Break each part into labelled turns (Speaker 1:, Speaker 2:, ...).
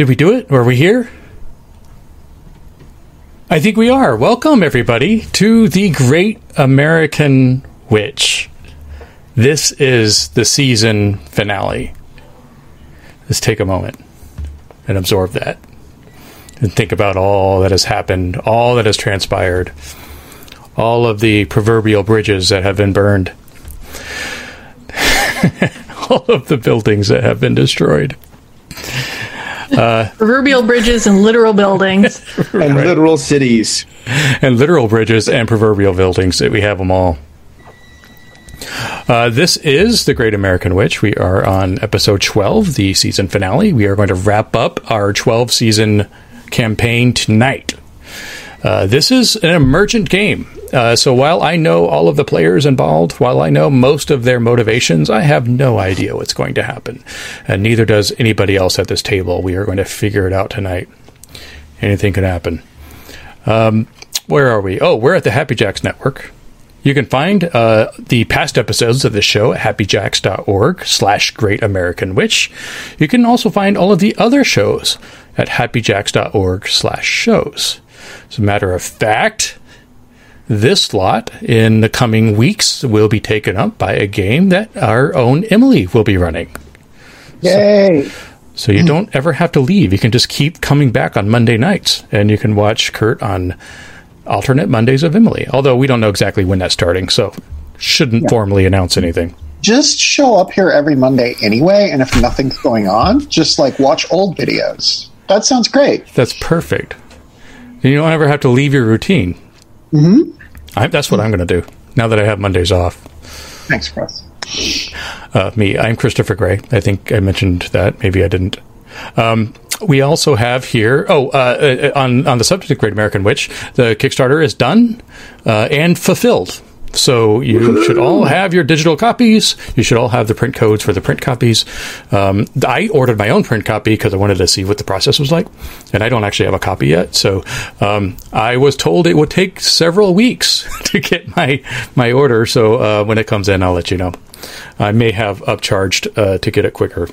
Speaker 1: Did we do it? Are we here? I think we are. Welcome, everybody, to the Great American Witch. This is the season finale. Let's take a moment and absorb that and think about all that has happened, all that has transpired, all of the proverbial bridges that have been burned, all of the buildings that have been destroyed.
Speaker 2: Proverbial bridges and literal buildings.
Speaker 3: and literal cities.
Speaker 1: and literal bridges and proverbial buildings that we have them all. Uh, this is the Great American Witch. We are on episode 12, the season finale. We are going to wrap up our 12 season campaign tonight. Uh, this is an emergent game. Uh, so while I know all of the players involved, while I know most of their motivations, I have no idea what's going to happen. And neither does anybody else at this table. We are going to figure it out tonight. Anything could happen. Um, where are we? Oh, we're at the Happy Jacks Network. You can find uh, the past episodes of the show at happyjacks.org slash great American witch. You can also find all of the other shows at happyjacks.org slash shows. As a matter of fact, this slot in the coming weeks will be taken up by a game that our own Emily will be running.
Speaker 3: Yay!
Speaker 1: So you don't ever have to leave. You can just keep coming back on Monday nights, and you can watch Kurt on alternate Mondays of Emily. Although we don't know exactly when that's starting, so shouldn't formally announce anything.
Speaker 4: Just show up here every Monday anyway, and if nothing's going on, just like watch old videos. That sounds great.
Speaker 1: That's perfect. You don't ever have to leave your routine. Mm-hmm. I, that's what I'm going to do now that I have Mondays off.
Speaker 4: Thanks, Chris.
Speaker 1: uh, me. I'm Christopher Gray. I think I mentioned that. Maybe I didn't. Um, we also have here. Oh, uh, uh, on on the subject of Great American Witch, the Kickstarter is done uh, and fulfilled. So you should all have your digital copies. You should all have the print codes for the print copies. Um, I ordered my own print copy because I wanted to see what the process was like, and I don't actually have a copy yet. So um, I was told it would take several weeks to get my my order. So uh, when it comes in, I'll let you know. I may have upcharged uh, to get it quicker.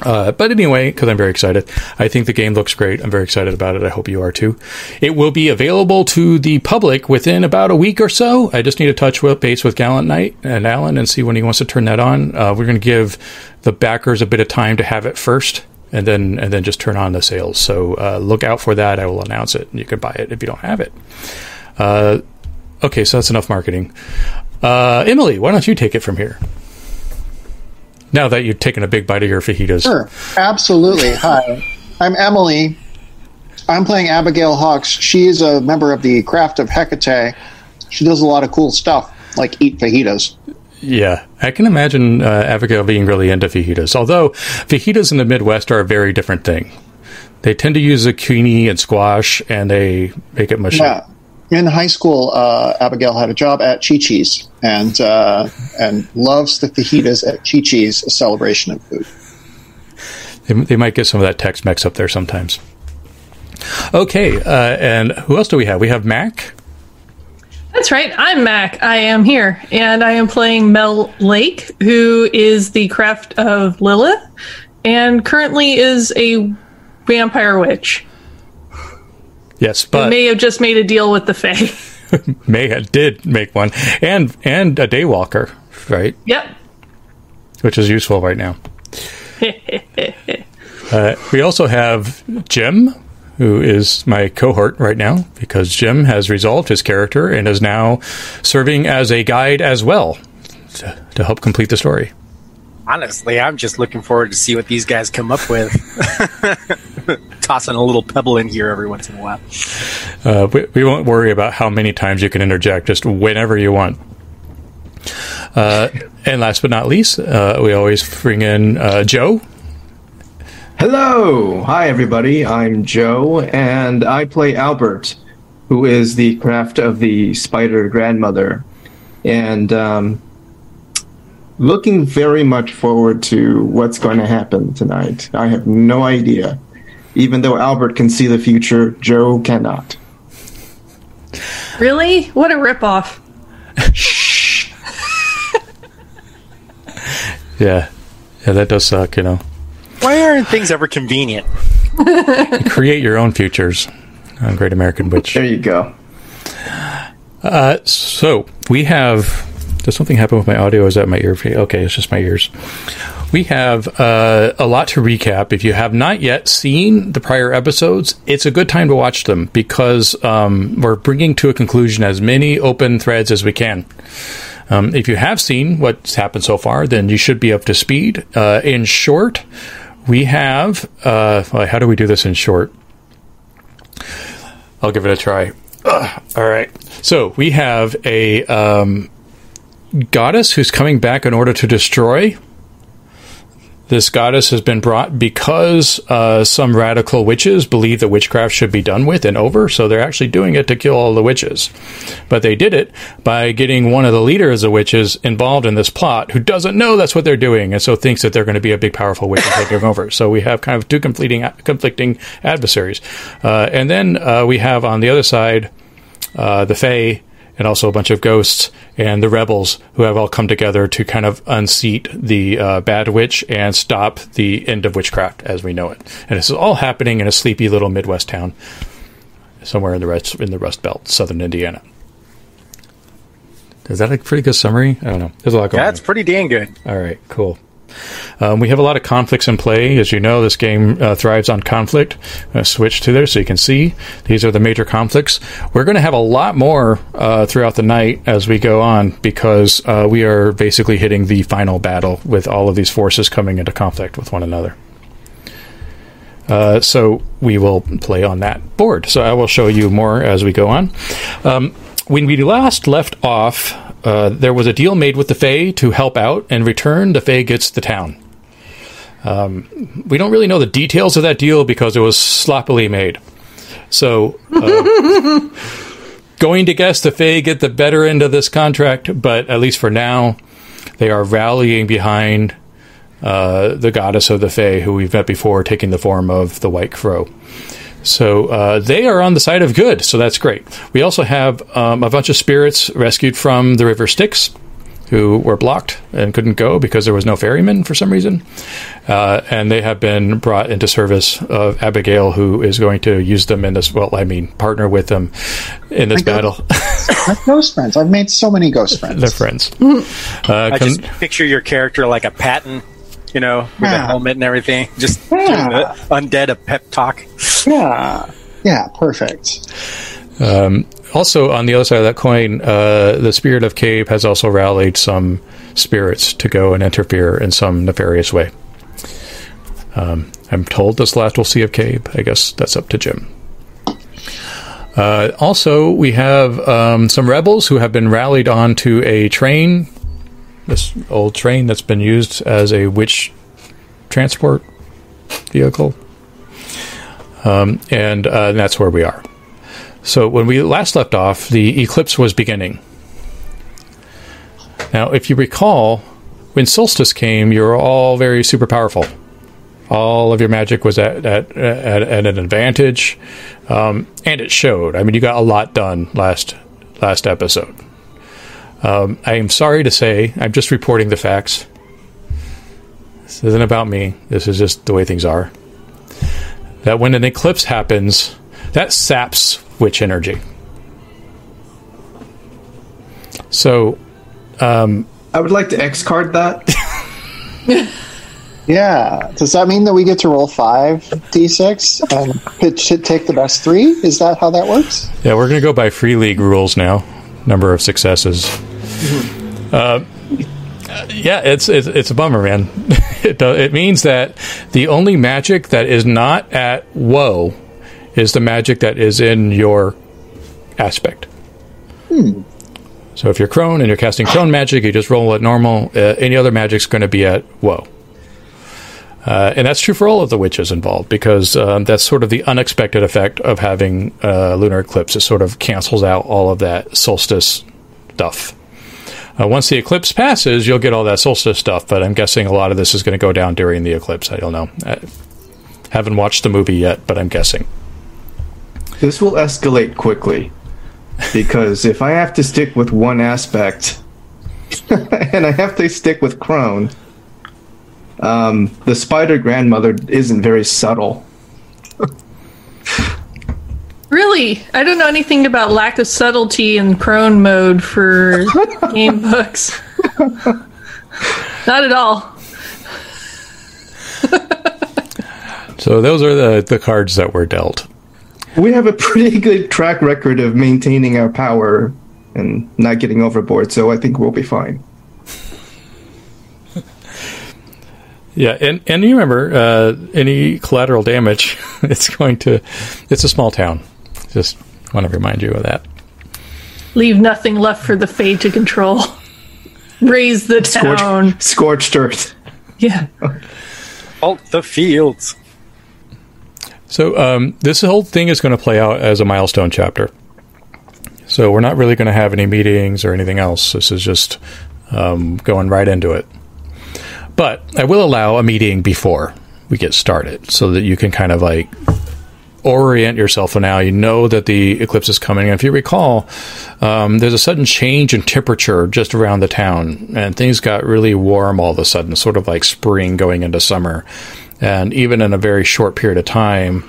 Speaker 1: Uh, but anyway, because I'm very excited, I think the game looks great. I'm very excited about it. I hope you are too. It will be available to the public within about a week or so. I just need to touch with base with Gallant Knight and Alan and see when he wants to turn that on. Uh, we're going to give the backers a bit of time to have it first, and then and then just turn on the sales. So uh, look out for that. I will announce it, and you can buy it if you don't have it. Uh, okay, so that's enough marketing. Uh, Emily, why don't you take it from here? Now that you've taken a big bite of your fajitas.
Speaker 4: Sure, absolutely. Hi, I'm Emily. I'm playing Abigail Hawks. She is a member of the Craft of Hecate. She does a lot of cool stuff, like eat fajitas.
Speaker 1: Yeah, I can imagine uh, Abigail being really into fajitas. Although fajitas in the Midwest are a very different thing. They tend to use zucchini and squash, and they make it mushy.
Speaker 4: Yeah. In high school, uh, Abigail had a job at Chi Chi's and uh, and loves the fajitas at Chi Chi's, a celebration of food.
Speaker 1: They, they might get some of that Tex-Mex up there sometimes. Okay, uh, and who else do we have? We have Mac.
Speaker 2: That's right. I'm Mac. I am here, and I am playing Mel Lake, who is the craft of Lilith, and currently is a vampire witch.
Speaker 1: Yes,
Speaker 2: Who
Speaker 1: but
Speaker 2: may have just made a deal with the Fae.
Speaker 1: May had- did make one, and and a daywalker, right?
Speaker 2: yep.
Speaker 1: Which is useful right now. Uh, we also have Jim, who is my cohort right now, because Jim has resolved his character and is now serving as a guide as well to, to help complete the story.
Speaker 5: Honestly, I'm just looking forward to see what these guys come up with. Tossing a little pebble in here every once in a while.
Speaker 1: Uh, we, we won't worry about how many times you can interject, just whenever you want. Uh, and last but not least, uh, we always bring in uh, Joe.
Speaker 3: Hello! Hi, everybody. I'm Joe, and I play Albert, who is the craft of the spider grandmother. And um, looking very much forward to what's going to happen tonight. I have no idea. Even though Albert can see the future, Joe cannot.
Speaker 2: Really? What a ripoff. Shh.
Speaker 1: Yeah, yeah, that does suck, you know.
Speaker 5: Why aren't things ever convenient?
Speaker 1: Create your own futures on Great American Witch.
Speaker 3: There you go.
Speaker 1: Uh, so we have. Does something happen with my audio? Is that my ear? Okay, it's just my ears. We have uh, a lot to recap. If you have not yet seen the prior episodes, it's a good time to watch them because um, we're bringing to a conclusion as many open threads as we can. Um, if you have seen what's happened so far, then you should be up to speed. Uh, in short, we have. Uh, how do we do this in short? I'll give it a try. Ugh, all right. So we have a um, goddess who's coming back in order to destroy. This goddess has been brought because uh, some radical witches believe that witchcraft should be done with and over, so they're actually doing it to kill all the witches. But they did it by getting one of the leaders of witches involved in this plot who doesn't know that's what they're doing and so thinks that they're going to be a big, powerful witch and take over. So we have kind of two conflicting, conflicting adversaries. Uh, and then uh, we have on the other side uh, the Fae and also a bunch of ghosts and the rebels who have all come together to kind of unseat the uh, bad witch and stop the end of witchcraft as we know it. And this is all happening in a sleepy little Midwest town somewhere in the rest, in the Rust Belt, southern Indiana. Is that a pretty good summary? I don't know. There's a lot going
Speaker 5: Yeah,
Speaker 1: on.
Speaker 5: it's pretty dang good.
Speaker 1: All right, cool. Um, we have a lot of conflicts in play. As you know, this game uh, thrives on conflict. Switch to there so you can see. These are the major conflicts. We're going to have a lot more uh, throughout the night as we go on because uh, we are basically hitting the final battle with all of these forces coming into conflict with one another. Uh, so we will play on that board. So I will show you more as we go on. Um, when we last left off, uh, there was a deal made with the Fae to help out. And in return, the Fae gets the town. Um, we don't really know the details of that deal because it was sloppily made. So, uh, going to guess the Fae get the better end of this contract, but at least for now, they are rallying behind uh, the goddess of the Fae, who we've met before, taking the form of the White Crow. So uh, they are on the side of good, so that's great. We also have um, a bunch of spirits rescued from the River Styx who were blocked and couldn't go because there was no ferryman for some reason. Uh, and they have been brought into service of Abigail, who is going to use them in this, well, I mean, partner with them in this
Speaker 4: I got-
Speaker 1: battle.
Speaker 4: My ghost friends. I've made so many ghost friends.
Speaker 1: They're friends. Uh,
Speaker 5: I
Speaker 1: con-
Speaker 5: just picture your character like a Patton, you know, with a helmet and everything, just
Speaker 4: Yeah.
Speaker 5: giving the undead a pep talk.
Speaker 4: Yeah. Yeah, perfect.
Speaker 1: Um, also, on the other side of that coin, uh, the spirit of Cave has also rallied some spirits to go and interfere in some nefarious way. Um, I'm told this last we'll see of Cave. I guess that's up to Jim. Uh, also, we have um, some rebels who have been rallied onto a train, this old train that's been used as a witch transport vehicle. Um, and uh, that's where we are. So when we last left off, the eclipse was beginning. Now, if you recall, when solstice came, you were all very super powerful. All of your magic was at at, at, at an advantage, um, and it showed. I mean, you got a lot done last last episode. Um, I am sorry to say, I'm just reporting the facts. This isn't about me. This is just the way things are. That when an eclipse happens, that saps witch energy. So,
Speaker 3: I would like to X card that.
Speaker 4: Yeah. Does that mean that we get to roll five d6 and it should take the best three? Is that how that works?
Speaker 1: yeah, we're going to go by free league rules now. Number of successes. Uh, yeah, it's, it's it's a bummer, man. it do, it means that the only magic that is not at woe is the magic that is in your aspect. So if you're crone and you're casting crone magic, you just roll at normal. Uh, any other magic's going to be at woe. Uh, and that's true for all of the witches involved because um, that's sort of the unexpected effect of having uh, lunar eclipse. It sort of cancels out all of that solstice stuff. Uh, once the eclipse passes, you'll get all that solstice stuff, but I'm guessing a lot of this is going to go down during the eclipse. I don't know. I haven't watched the movie yet, but I'm guessing.
Speaker 3: This will escalate quickly because if I have to stick with one aspect and I have to stick with Crone, um, the spider grandmother isn't very subtle.
Speaker 2: Really, I don't know anything about lack of subtlety in crone mode for game books. Not at all.
Speaker 1: So those are the, the cards that were dealt.
Speaker 3: We have a pretty good track record of maintaining our power and not getting overboard, so I think we'll be fine.
Speaker 1: Yeah, and and you remember uh, any collateral damage, it's going to. It's a small town. Just want to remind you of that.
Speaker 2: Leave nothing left for the Fade to control. Raze the town.
Speaker 3: Scorched, scorched earth.
Speaker 2: Yeah.
Speaker 5: Alt the fields.
Speaker 1: So um, this whole thing is going to play out as a milestone chapter. So we're not really going to have any meetings or anything else. This is just um, going right into it. But I will allow a meeting before we get started, so that you can kind of like orient yourself. And now you know that the eclipse is coming. And if you recall, um, there's a sudden change in temperature just around the town, and things got really warm all of a sudden, sort of like spring going into summer. And even in a very short period of time,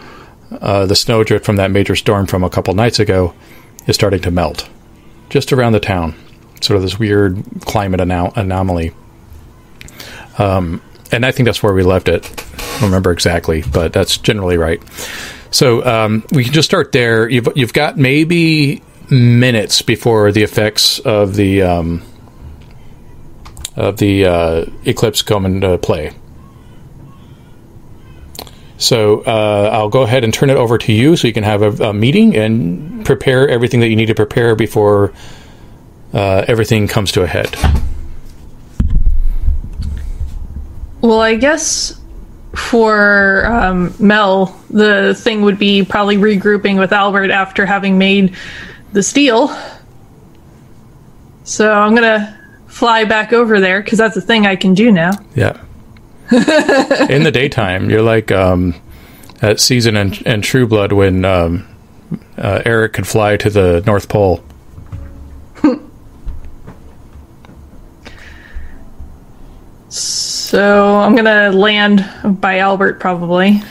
Speaker 1: uh, the snowdrift from that major storm from a couple nights ago is starting to melt just around the town. Sort of this weird climate anou- anomaly. Um, and I think that's where we left it. I don't remember exactly, but that's generally right. So um, we can just start there. You've you've got maybe minutes before the effects of the um, of the uh, eclipse come into play. So uh, I'll go ahead and turn it over to you, so you can have a, a meeting and prepare everything that you need to prepare before uh, everything comes to a head.
Speaker 2: Well, I guess for um, Mel, the thing would be probably regrouping with Albert after having made the steel. So I'm gonna fly back over there because that's a thing I can do now.
Speaker 1: Yeah. in the daytime, you're like um, at season and, and True Blood when um, uh, Eric could fly to the North Pole.
Speaker 2: So I'm gonna land by Albert probably.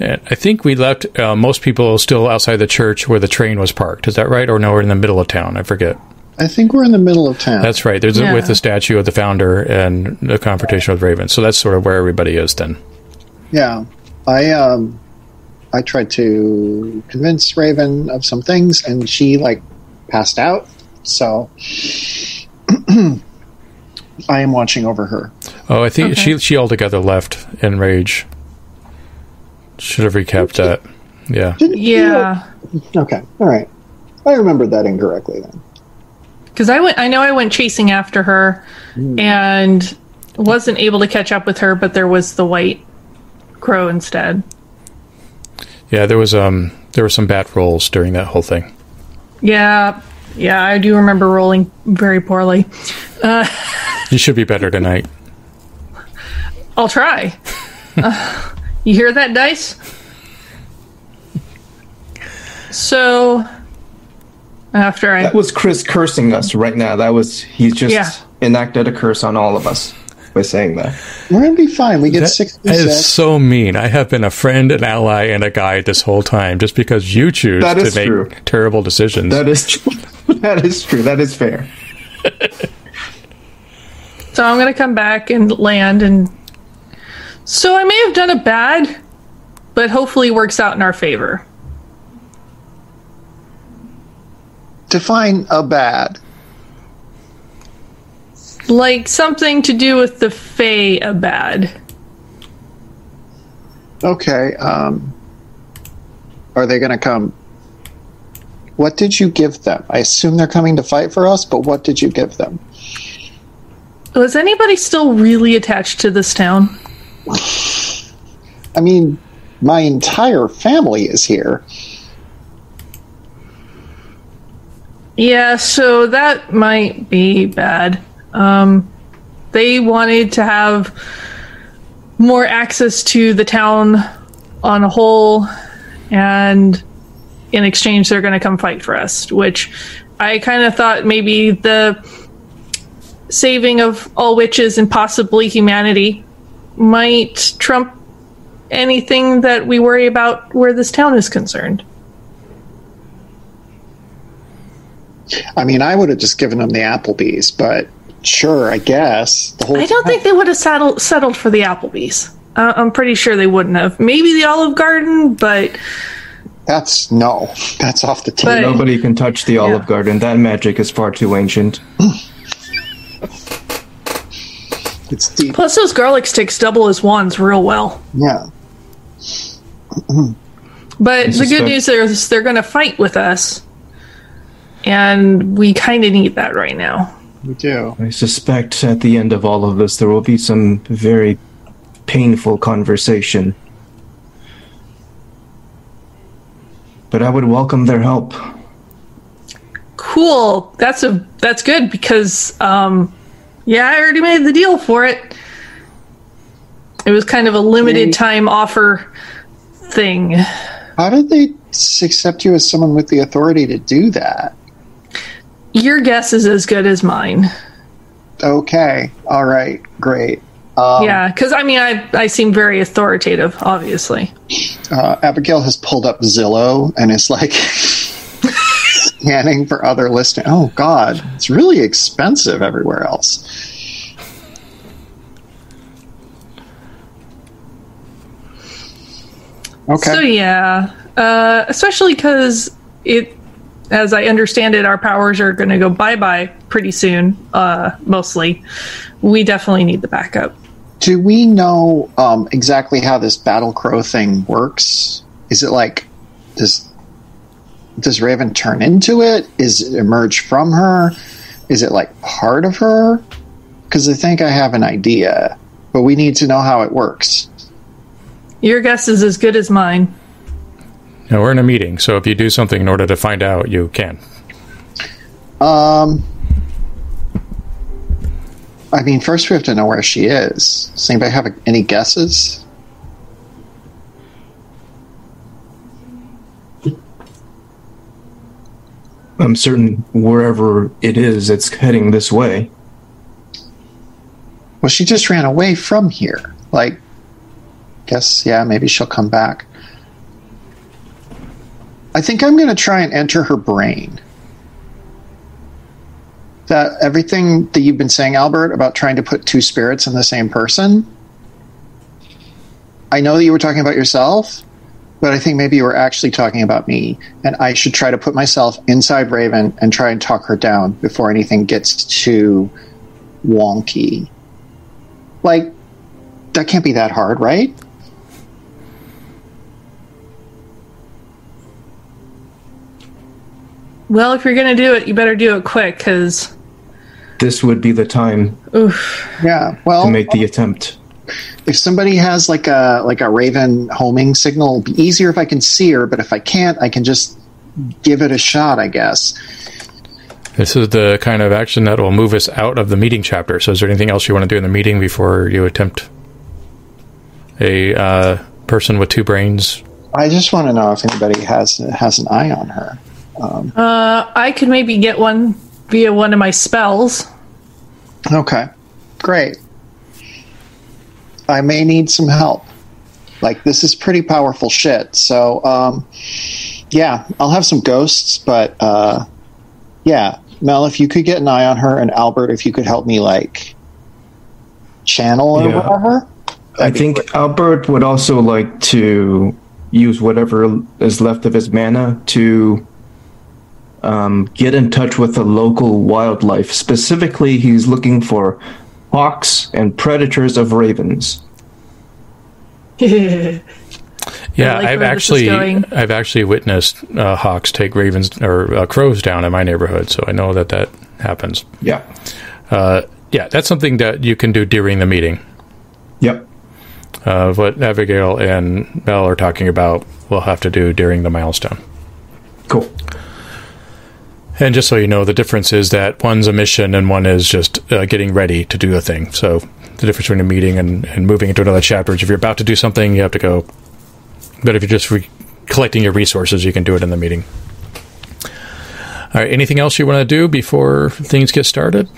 Speaker 1: And I think we left uh, most people still outside the church where the train was parked. Is that right? Or no, we're in the middle of town. I forget.
Speaker 4: I think we're in the middle of town.
Speaker 1: That's right. There's a, with the statue of the founder and the confrontation with Raven. So that's sort of where everybody is then.
Speaker 4: Yeah, I um, I tried to convince Raven of some things, and she like passed out. So I am watching over her.
Speaker 1: Oh, I think
Speaker 2: Okay.
Speaker 1: she she altogether left in rage. Should have recapped that. Yeah.
Speaker 4: Didn't you- uh,
Speaker 2: Yeah,
Speaker 4: Okay. All right. I remembered that incorrectly then.
Speaker 2: because I went. I know I went chasing after her, hmm. and wasn't able to catch up with her. But there was the white crow instead.
Speaker 1: Yeah, there was um there were some bat rolls during that whole thing.
Speaker 2: Yeah, yeah, I do remember rolling very poorly.
Speaker 1: Uh, You should be better tonight.
Speaker 2: I'll try. Uh, you hear that, dice? So, after I.
Speaker 3: That was Chris cursing us right now. That was he's just
Speaker 2: Yeah.
Speaker 3: enacted a curse on all of us by saying that.
Speaker 4: We're gonna be fine. We get
Speaker 1: That
Speaker 4: sixty-six.
Speaker 1: is so mean. I have been a friend, an ally, and a guide this whole time just because you choose
Speaker 3: That
Speaker 1: to
Speaker 3: is
Speaker 1: make
Speaker 3: true.
Speaker 1: terrible decisions.
Speaker 3: That is true. that is true. That is fair.
Speaker 2: So I'm going to come back and land and. So I may have done a bad, but hopefully works out in our favor.
Speaker 4: Define a bad.
Speaker 2: Like something to do with the Fae a bad.
Speaker 4: Okay. Um, are they going to come? What did you give them? I assume they're coming to fight for us, but what did you give them?
Speaker 2: Was anybody still really attached to this town?
Speaker 4: I mean, my entire family is here.
Speaker 2: Yeah, so that might be bad. Um, they wanted to have more access to the town on a whole, and in exchange, they're going to come fight for us. Which I kind of thought maybe the saving of all witches and possibly humanity might trump anything that we worry about where this town is concerned.
Speaker 4: I mean, I would have just given them the Applebee's, but sure, I guess. The whole
Speaker 2: I don't think they would have settled settled for the Applebee's. Uh, I'm pretty sure they wouldn't have. Maybe the Olive Garden, but
Speaker 4: that's no, that's off the
Speaker 2: But-
Speaker 4: table.
Speaker 3: Nobody can touch the Olive Garden. That magic is far too ancient.
Speaker 4: It's deep.
Speaker 2: plus those garlic sticks double as ones real well.
Speaker 4: Yeah.
Speaker 2: But the good
Speaker 3: suspect-
Speaker 2: news is they're going to fight with us, and we kind of need that right now.
Speaker 4: We do.
Speaker 3: I suspect at the end of all of this, there will be some very painful conversation. But I would welcome their help.
Speaker 2: Cool. That's a that's good because um, yeah, I already made the deal for it. It was kind of a limited time offer thing.
Speaker 4: How did they accept you as someone with the authority to do that?
Speaker 2: Your guess is as good as mine.
Speaker 4: Okay. All right. Great. Um,
Speaker 2: yeah, because I mean, I I seem very authoritative, obviously.
Speaker 4: uh, Abigail has pulled up Zillow and is like scanning for other listings. Oh God, it's really expensive everywhere else. Okay.
Speaker 2: So yeah, uh, especially because it, as I understand it, our powers are going to go bye bye pretty soon. Uh, mostly, we definitely need the backup.
Speaker 4: Do we know um, exactly how this battle crow thing works? Is it like does does Raven turn into it? Is it emerge from her? Is it like part of her? Because I think I have an idea, but we need to know how it works.
Speaker 2: Your guess is as good as mine.
Speaker 1: Now, we're in a meeting, so if you do something in order to find out, you can.
Speaker 4: Um, I mean, first we have to know where she is. Does anybody have any guesses?
Speaker 3: I'm certain wherever it is, it's heading this way.
Speaker 4: Well, she just ran away from here. Like, guess, yeah, maybe she'll come back. I think I'm going to try and enter her brain. That everything that you've been saying, Albert, about trying to put two spirits in the same person. I know that you were talking about yourself, but I think maybe you were actually talking about me, and I should try to put myself inside Raven and try and talk her down before anything gets too wonky. Like, that can't be that hard, right?
Speaker 2: Well, if you're going to do it, you better do it quick, because
Speaker 3: This would be the time Oof.
Speaker 4: Yeah. Well,
Speaker 3: to make the attempt.
Speaker 4: If somebody has like a like a Raven homing signal, it'd be easier if I can see her. But if I can't, I can just give it a shot, I guess.
Speaker 1: This is the kind of action that will move us out of the meeting chapter. So, is there anything else you want to do in the meeting before you attempt a uh, person with two brains?
Speaker 4: I just want to know if anybody has has an eye on her.
Speaker 2: uh, I could maybe get one via one of my spells.
Speaker 4: Okay, great. I may need some help. Like this is pretty powerful shit. So, um, yeah, I'll have some ghosts, but uh, yeah, Mel, if you could get an eye on her, and Albert, if you could help me like channel or
Speaker 3: Yeah.
Speaker 4: whatever.
Speaker 3: I think Albert would also like to use whatever is left of his mana to um, get in touch with the local wildlife. Specifically, he's looking for hawks and predators of ravens.
Speaker 1: Yeah,
Speaker 2: like
Speaker 1: I've
Speaker 2: where this is
Speaker 1: actually. I've actually witnessed uh, hawks take ravens or uh, crows down in my neighborhood, so I know that that happens.
Speaker 3: Yeah.
Speaker 1: Uh, yeah, that's something that you can do during the meeting.
Speaker 3: Yep.
Speaker 1: Uh, what Abigail and Mel are talking about, we'll have to do during the milestone.
Speaker 3: Cool.
Speaker 1: And just so you know, the difference is that one's a mission and one is just uh, getting ready to do a thing. So the difference between a meeting and, and moving into another chapter is if you're about to do something, you have to go. But if you're just re- collecting your resources, you can do it in the meeting. All right. Anything else you want to do before things get started?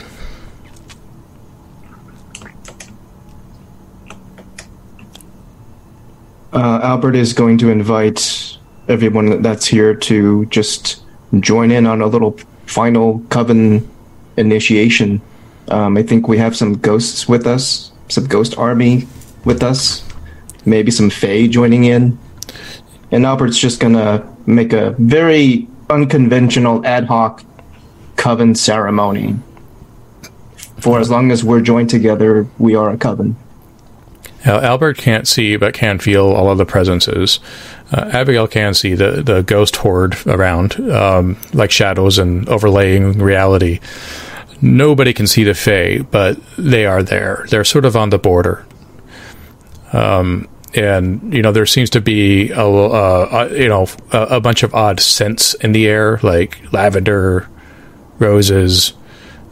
Speaker 3: Uh, Albert is going to invite everyone that's here to just join in on a little final coven initiation. Um, I think we have some ghosts with us, some ghost army with us, maybe some Fae joining in. And Albert's just gonna make a very unconventional ad hoc coven ceremony. For as long as we're joined together, we are a coven.
Speaker 1: Albert can't see but can feel all of the presences. Uh, Abigail can see the, the ghost horde around, um, like shadows and overlaying reality. Nobody can see the Fae, but they are there. They're sort of on the border. Um, and you know there seems to be a uh, you know a, a, bunch of odd scents in the air, like lavender, roses.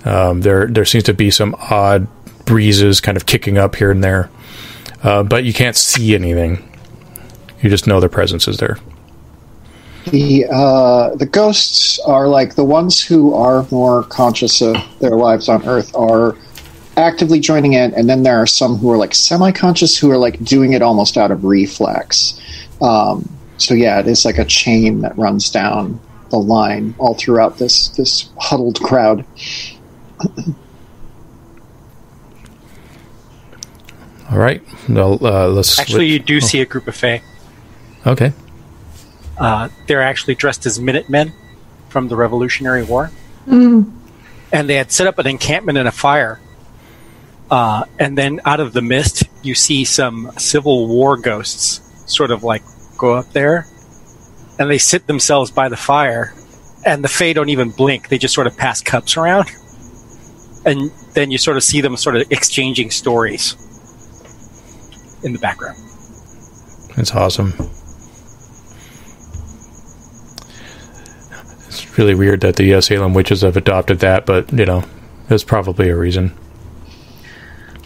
Speaker 1: Um, there there seems to be some odd breezes kind of kicking up here and there, uh, but you can't see anything. You just know their presence is there.
Speaker 4: The uh, the ghosts are like the ones who are more conscious of their lives on Earth are actively joining in, and then there are some who are like semi-conscious who are like doing it almost out of reflex. Um, so yeah, it is like a chain that runs down the line all throughout this this huddled crowd.
Speaker 1: all right, well, uh, let's
Speaker 5: actually you do oh. see a group of Fae.
Speaker 1: Okay.
Speaker 5: Uh, they're actually dressed as Minutemen from the Revolutionary War.
Speaker 2: Mm.
Speaker 5: And they had set up an encampment and a fire. Uh, and then out of the mist, you see some Civil War ghosts sort of like go up there. And they sit themselves by the fire. And the Fae don't even blink. They just sort of pass cups around. And then you sort of see them sort of exchanging stories in the background.
Speaker 1: That's awesome. It's really weird that the uh, Salem witches have adopted that, but you know, there's probably a reason.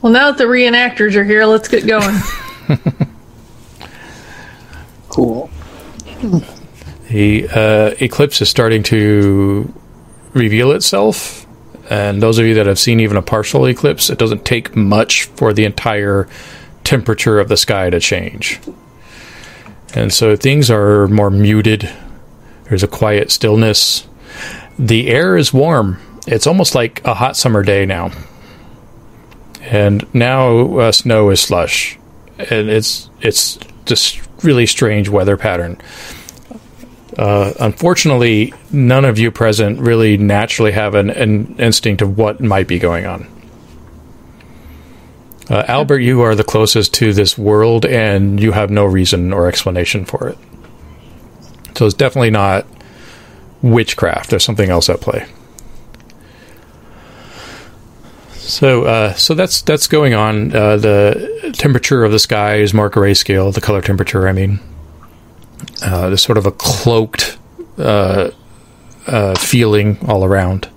Speaker 2: Well, now that the reenactors are here, let's get going.
Speaker 4: cool.
Speaker 1: The uh, eclipse is starting to reveal itself, and those of you that have seen even a partial eclipse, it doesn't take much for the entire temperature of the sky to change. And so things are more muted there's a quiet stillness. The air is warm. It's almost like a hot summer day now. And now uh, snow is slush. And it's it's just really strange weather pattern. Uh, unfortunately, none of you present really naturally have an, an instinct of what might be going on. Uh, Albert, you are the closest to this world, and you have no reason or explanation for it. So it's definitely not witchcraft. There's something else at play. So, uh, so that's that's going on. Uh, the temperature of the sky is more grayscale. The color temperature, I mean, uh, there's sort of a cloaked uh, uh, feeling all around,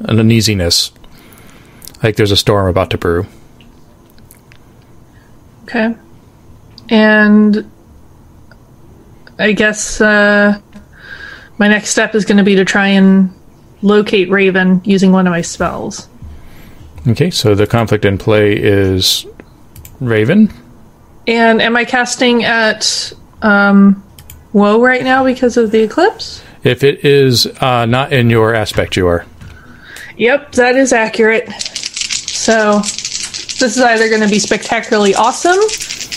Speaker 1: an uneasiness, like there's a storm about to brew.
Speaker 2: Okay, and I guess uh, my next step is going to be to try and locate Raven using one of my spells.
Speaker 1: Okay, so the conflict in play is Raven.
Speaker 2: And am I casting at um, Woe right now because of the eclipse?
Speaker 1: If it is uh, not in your aspect, you are.
Speaker 2: Yep, that is accurate. So this is either going to be spectacularly awesome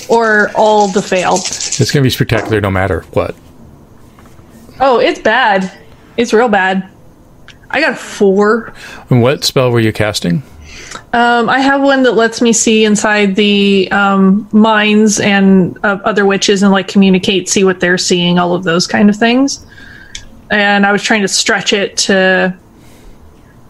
Speaker 2: or all the fail.
Speaker 1: It's going to be spectacular no matter what.
Speaker 2: Oh, it's bad. It's real bad. I got a four.
Speaker 1: And what spell were you casting?
Speaker 2: Um, I have one that lets me see inside the um, minds and uh, other witches and like communicate, see what they're seeing, all of those kind of things. And I was trying to stretch it to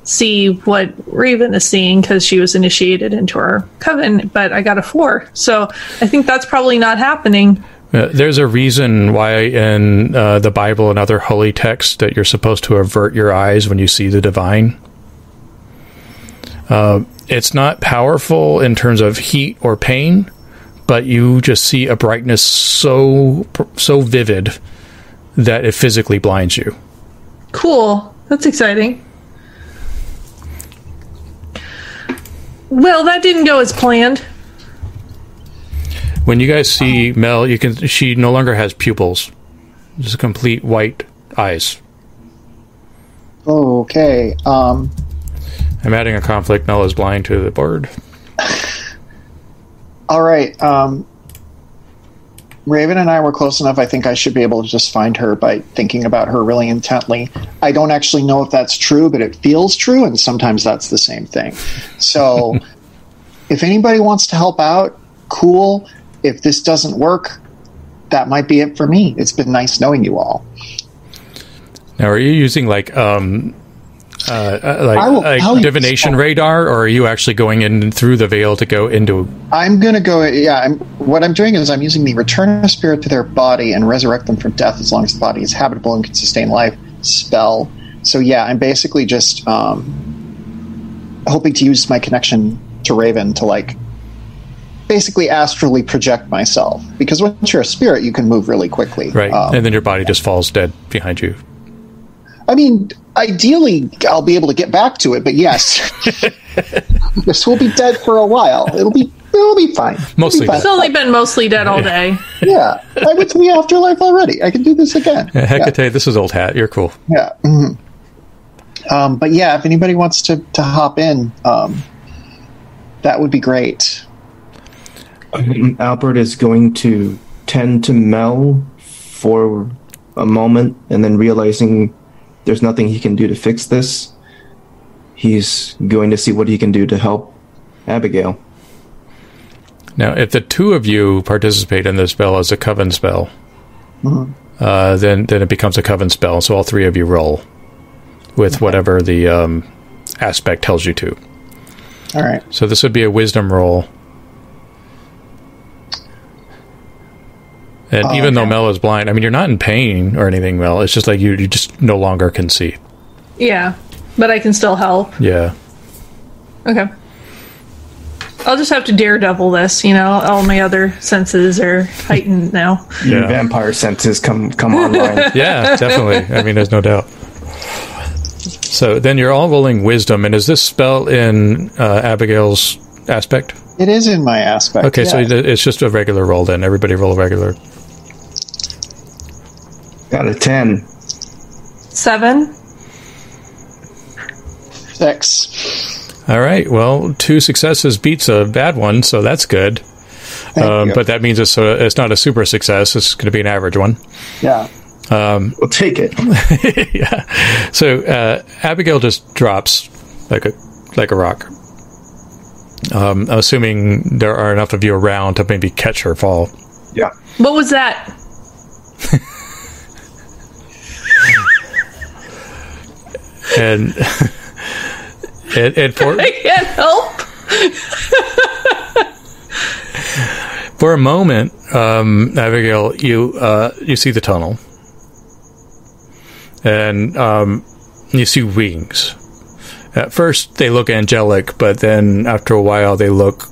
Speaker 2: see what Raven is seeing because she was initiated into our coven, but I got a four. So I think that's probably not happening.
Speaker 1: Uh, there's a reason why in uh, the Bible and other holy texts that you're supposed to avert your eyes when you see the divine. Uh, it's not powerful in terms of heat or pain, but you just see a brightness so so vivid that it physically blinds you.
Speaker 2: Cool. That's exciting. Well, that didn't go as planned.
Speaker 1: When you guys see Mel, you can she no longer has pupils; just complete white eyes.
Speaker 4: Okay. Um,
Speaker 1: I'm adding a conflict. Mel is blind to the board.
Speaker 4: all right. Um, Raven and I were close enough. I think I should be able to just find her by thinking about her really intently. I don't actually know if that's true, but it feels true, and sometimes that's the same thing. So, if anybody wants to help out, cool. If this doesn't work, that might be it for me. It's been nice knowing you all.
Speaker 1: Now, are you using like um, uh, uh, like,
Speaker 4: will
Speaker 1: like divination radar, or are you actually going in through the veil to go into?
Speaker 4: I'm gonna go. Yeah, I'm, what I'm doing is I'm using the return of spirit to their body and resurrect them from death as long as the body is habitable and can sustain life spell. So yeah, I'm basically just um, hoping to use my connection to Raven to like basically astrally project myself because once you're a spirit, you can move really quickly.
Speaker 1: Right,
Speaker 4: Um,
Speaker 1: and then your body just falls dead behind you.
Speaker 4: I mean, ideally, I'll be able to get back to it, but yes, this will be dead for a while. It'll be it'll be fine. It'll be
Speaker 1: Mostly
Speaker 4: fine.
Speaker 2: It's only been mostly dead all day.
Speaker 4: Yeah, I went to the afterlife already. I can do this again.
Speaker 1: Yeah, Hecate, this is old hat. You're cool.
Speaker 4: Yeah. mhm. Um, but yeah, if anybody wants to, to hop in, um, that would be great.
Speaker 3: Um, Albert is going to tend to Mel for a moment, and then realizing there's nothing he can do to fix this, he's going to see what he can do to help Abigail.
Speaker 1: Now, if the two of you participate in this spell as a coven spell, uh, then then it becomes a coven spell. So all three of you roll with whatever the um, aspect tells you to.
Speaker 4: All right.
Speaker 1: So this would be a wisdom roll. And
Speaker 4: Oh,
Speaker 1: even though. Mel is blind, I mean, you're not in pain or anything, Mel. It's just like you, you just no longer can see.
Speaker 2: Yeah, but I can still help.
Speaker 1: Yeah.
Speaker 2: Okay. I'll just have to daredevil this, you know. All my other senses are heightened now.
Speaker 3: Your
Speaker 1: Yeah.
Speaker 3: vampire senses come come online.
Speaker 1: Yeah, definitely. I mean, there's no doubt. So then you're all rolling wisdom, and is this spell in uh, Abigail's aspect?
Speaker 4: It is in my aspect.
Speaker 1: Okay, so
Speaker 4: yeah.
Speaker 1: th- it's just a regular roll then. Everybody roll a regular.
Speaker 3: Got a ten.
Speaker 2: Seven.
Speaker 4: six.
Speaker 1: All right. Well, two successes beats a bad one, so that's good. Um, but that means it's a, it's not a super success. It's going to be an average one.
Speaker 4: yeah.
Speaker 3: We'll take it.
Speaker 1: yeah. So uh, Abigail just drops like a like a rock. Um, assuming there are enough of you around to maybe catch her fall.
Speaker 3: Yeah.
Speaker 2: What was that?
Speaker 1: and and, and for
Speaker 2: I can't help.
Speaker 1: for a moment, um, Abigail, you uh, you see the tunnel, and um, you see wings. At first, they look angelic, but then after a while, they look.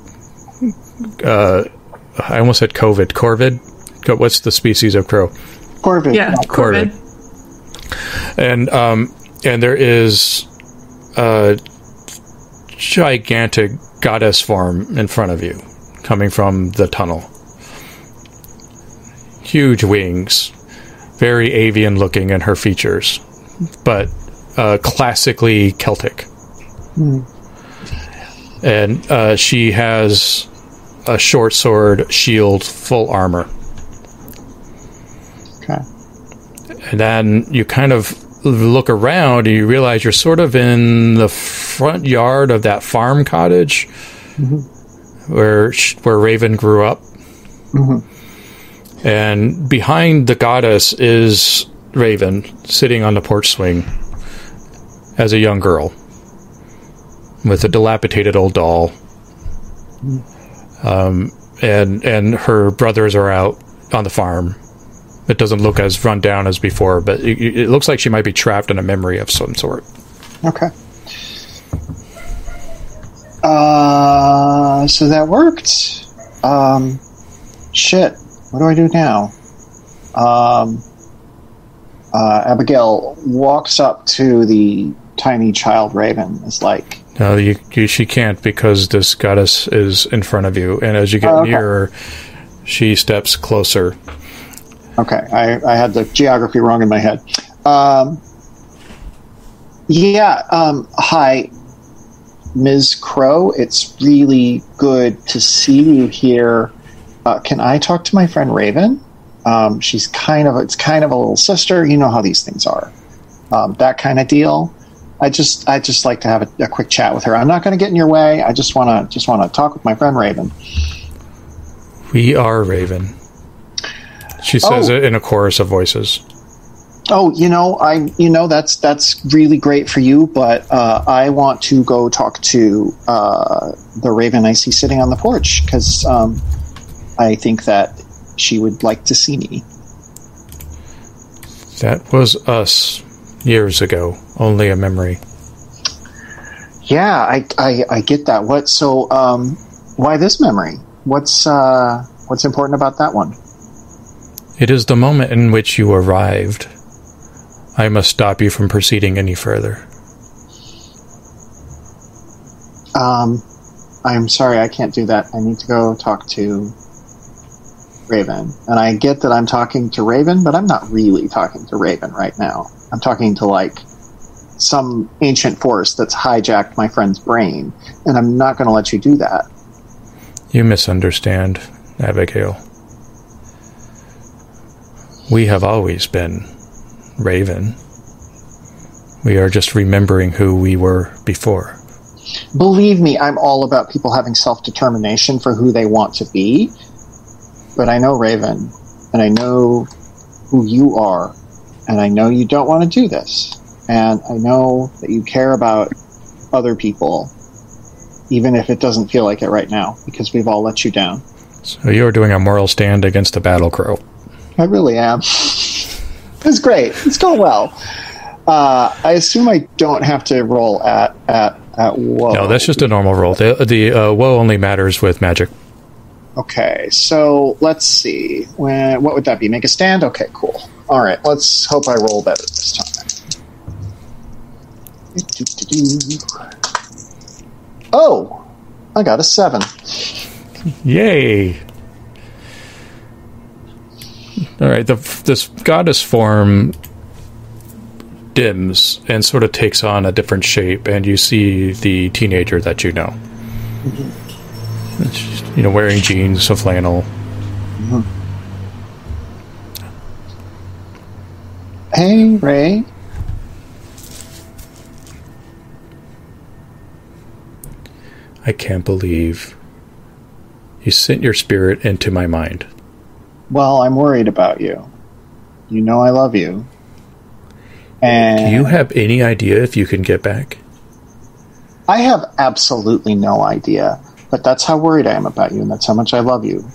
Speaker 1: Uh, I almost said COVID. Corvid. What's the species of crow?
Speaker 4: Corvid.
Speaker 2: Yeah,
Speaker 1: Corvid.
Speaker 2: Corvid.
Speaker 1: and um, and there is a gigantic goddess form in front of you, coming from the tunnel. Huge wings, very avian looking in her features, but uh, classically Celtic. And uh, she has a short sword, shield, full armor.
Speaker 4: Okay.
Speaker 1: And then you kind of look around and you realize you're sort of in the front yard of that farm cottage mm-hmm. where sh- where Raven grew up. Mm-hmm. And behind the goddess is Raven sitting on the porch swing as a young girl with a dilapidated old doll. Mm-hmm. Um, and and her brothers are out on the farm it doesn't look as run down as before, but it, it looks like she might be trapped in a memory of some sort.
Speaker 4: Okay. Uh, so that worked. Um, shit. What do I do now? Um, uh, Abigail walks up to the tiny child raven. Is like,
Speaker 1: No, you, you, she can't because this goddess is in front of you, and as you get
Speaker 4: Oh, okay.
Speaker 1: nearer, she steps closer.
Speaker 4: Okay, I, I had the geography wrong in my head. Um, Yeah. Um, hi, Ms. Crow. It's really good to see you here. Uh, can I talk to my friend Raven? Um, she's kind of it's kind of a little sister. You know how these things are. Um, that kind of deal. I just I just like to have a, a quick chat with her. I'm not going to get in your way. I just want to just want to talk with my friend Raven.
Speaker 1: We are Raven. She says
Speaker 4: Oh.
Speaker 1: it in a chorus of voices.
Speaker 4: Oh, you know, I you know that's that's really great for you, but uh, I want to go talk to uh, the Raven I see sitting on the porch because um, I think that she would like to see me.
Speaker 1: That was us years ago. Only a memory.
Speaker 4: Yeah, I I, I get that. What so? Um, why this memory? What's uh, what's important about that one?
Speaker 1: It is the moment in which you arrived. I must stop you from proceeding any further.
Speaker 4: Um, I'm sorry, I can't do that. I need to go talk to Raven. And I get that I'm talking to Raven, but I'm not really talking to Raven right now. I'm talking to like some ancient force that's hijacked my friend's brain, and I'm not going to let you do that.
Speaker 1: You misunderstand, Abigail. We have always been Raven. We are just remembering who we were before.
Speaker 4: Believe me, I'm all about people having self determination for who they want to be. But I know Raven, and I know who you are, and I know you don't want to do this. And I know that you care about other people, even if it doesn't feel like it right now, because we've all let you down.
Speaker 1: So you're doing a moral stand against the battle crow.
Speaker 4: I really am. it's great. It's going well. Uh, I assume I don't have to roll at at at whoa.
Speaker 1: No, that's just a normal roll. The, the uh, woe only matters with magic.
Speaker 4: Okay, so let's see. When, what would that be? Make a stand? Okay, cool. All right, let's hope I roll better this time. Oh, I got a seven.
Speaker 1: Yay! All right, the, this goddess form dims and sort of takes on a different shape, and you see the teenager that you know. She's, You know, wearing jeans, a flannel.
Speaker 4: Hey, Ray.
Speaker 1: I can't believe you sent your spirit into my mind.
Speaker 4: Well, I'm worried about you. You know I love you. And
Speaker 1: Do you have any idea if you can get back?
Speaker 4: I have absolutely no idea, but that's how worried I am about you, and that's how much I love you.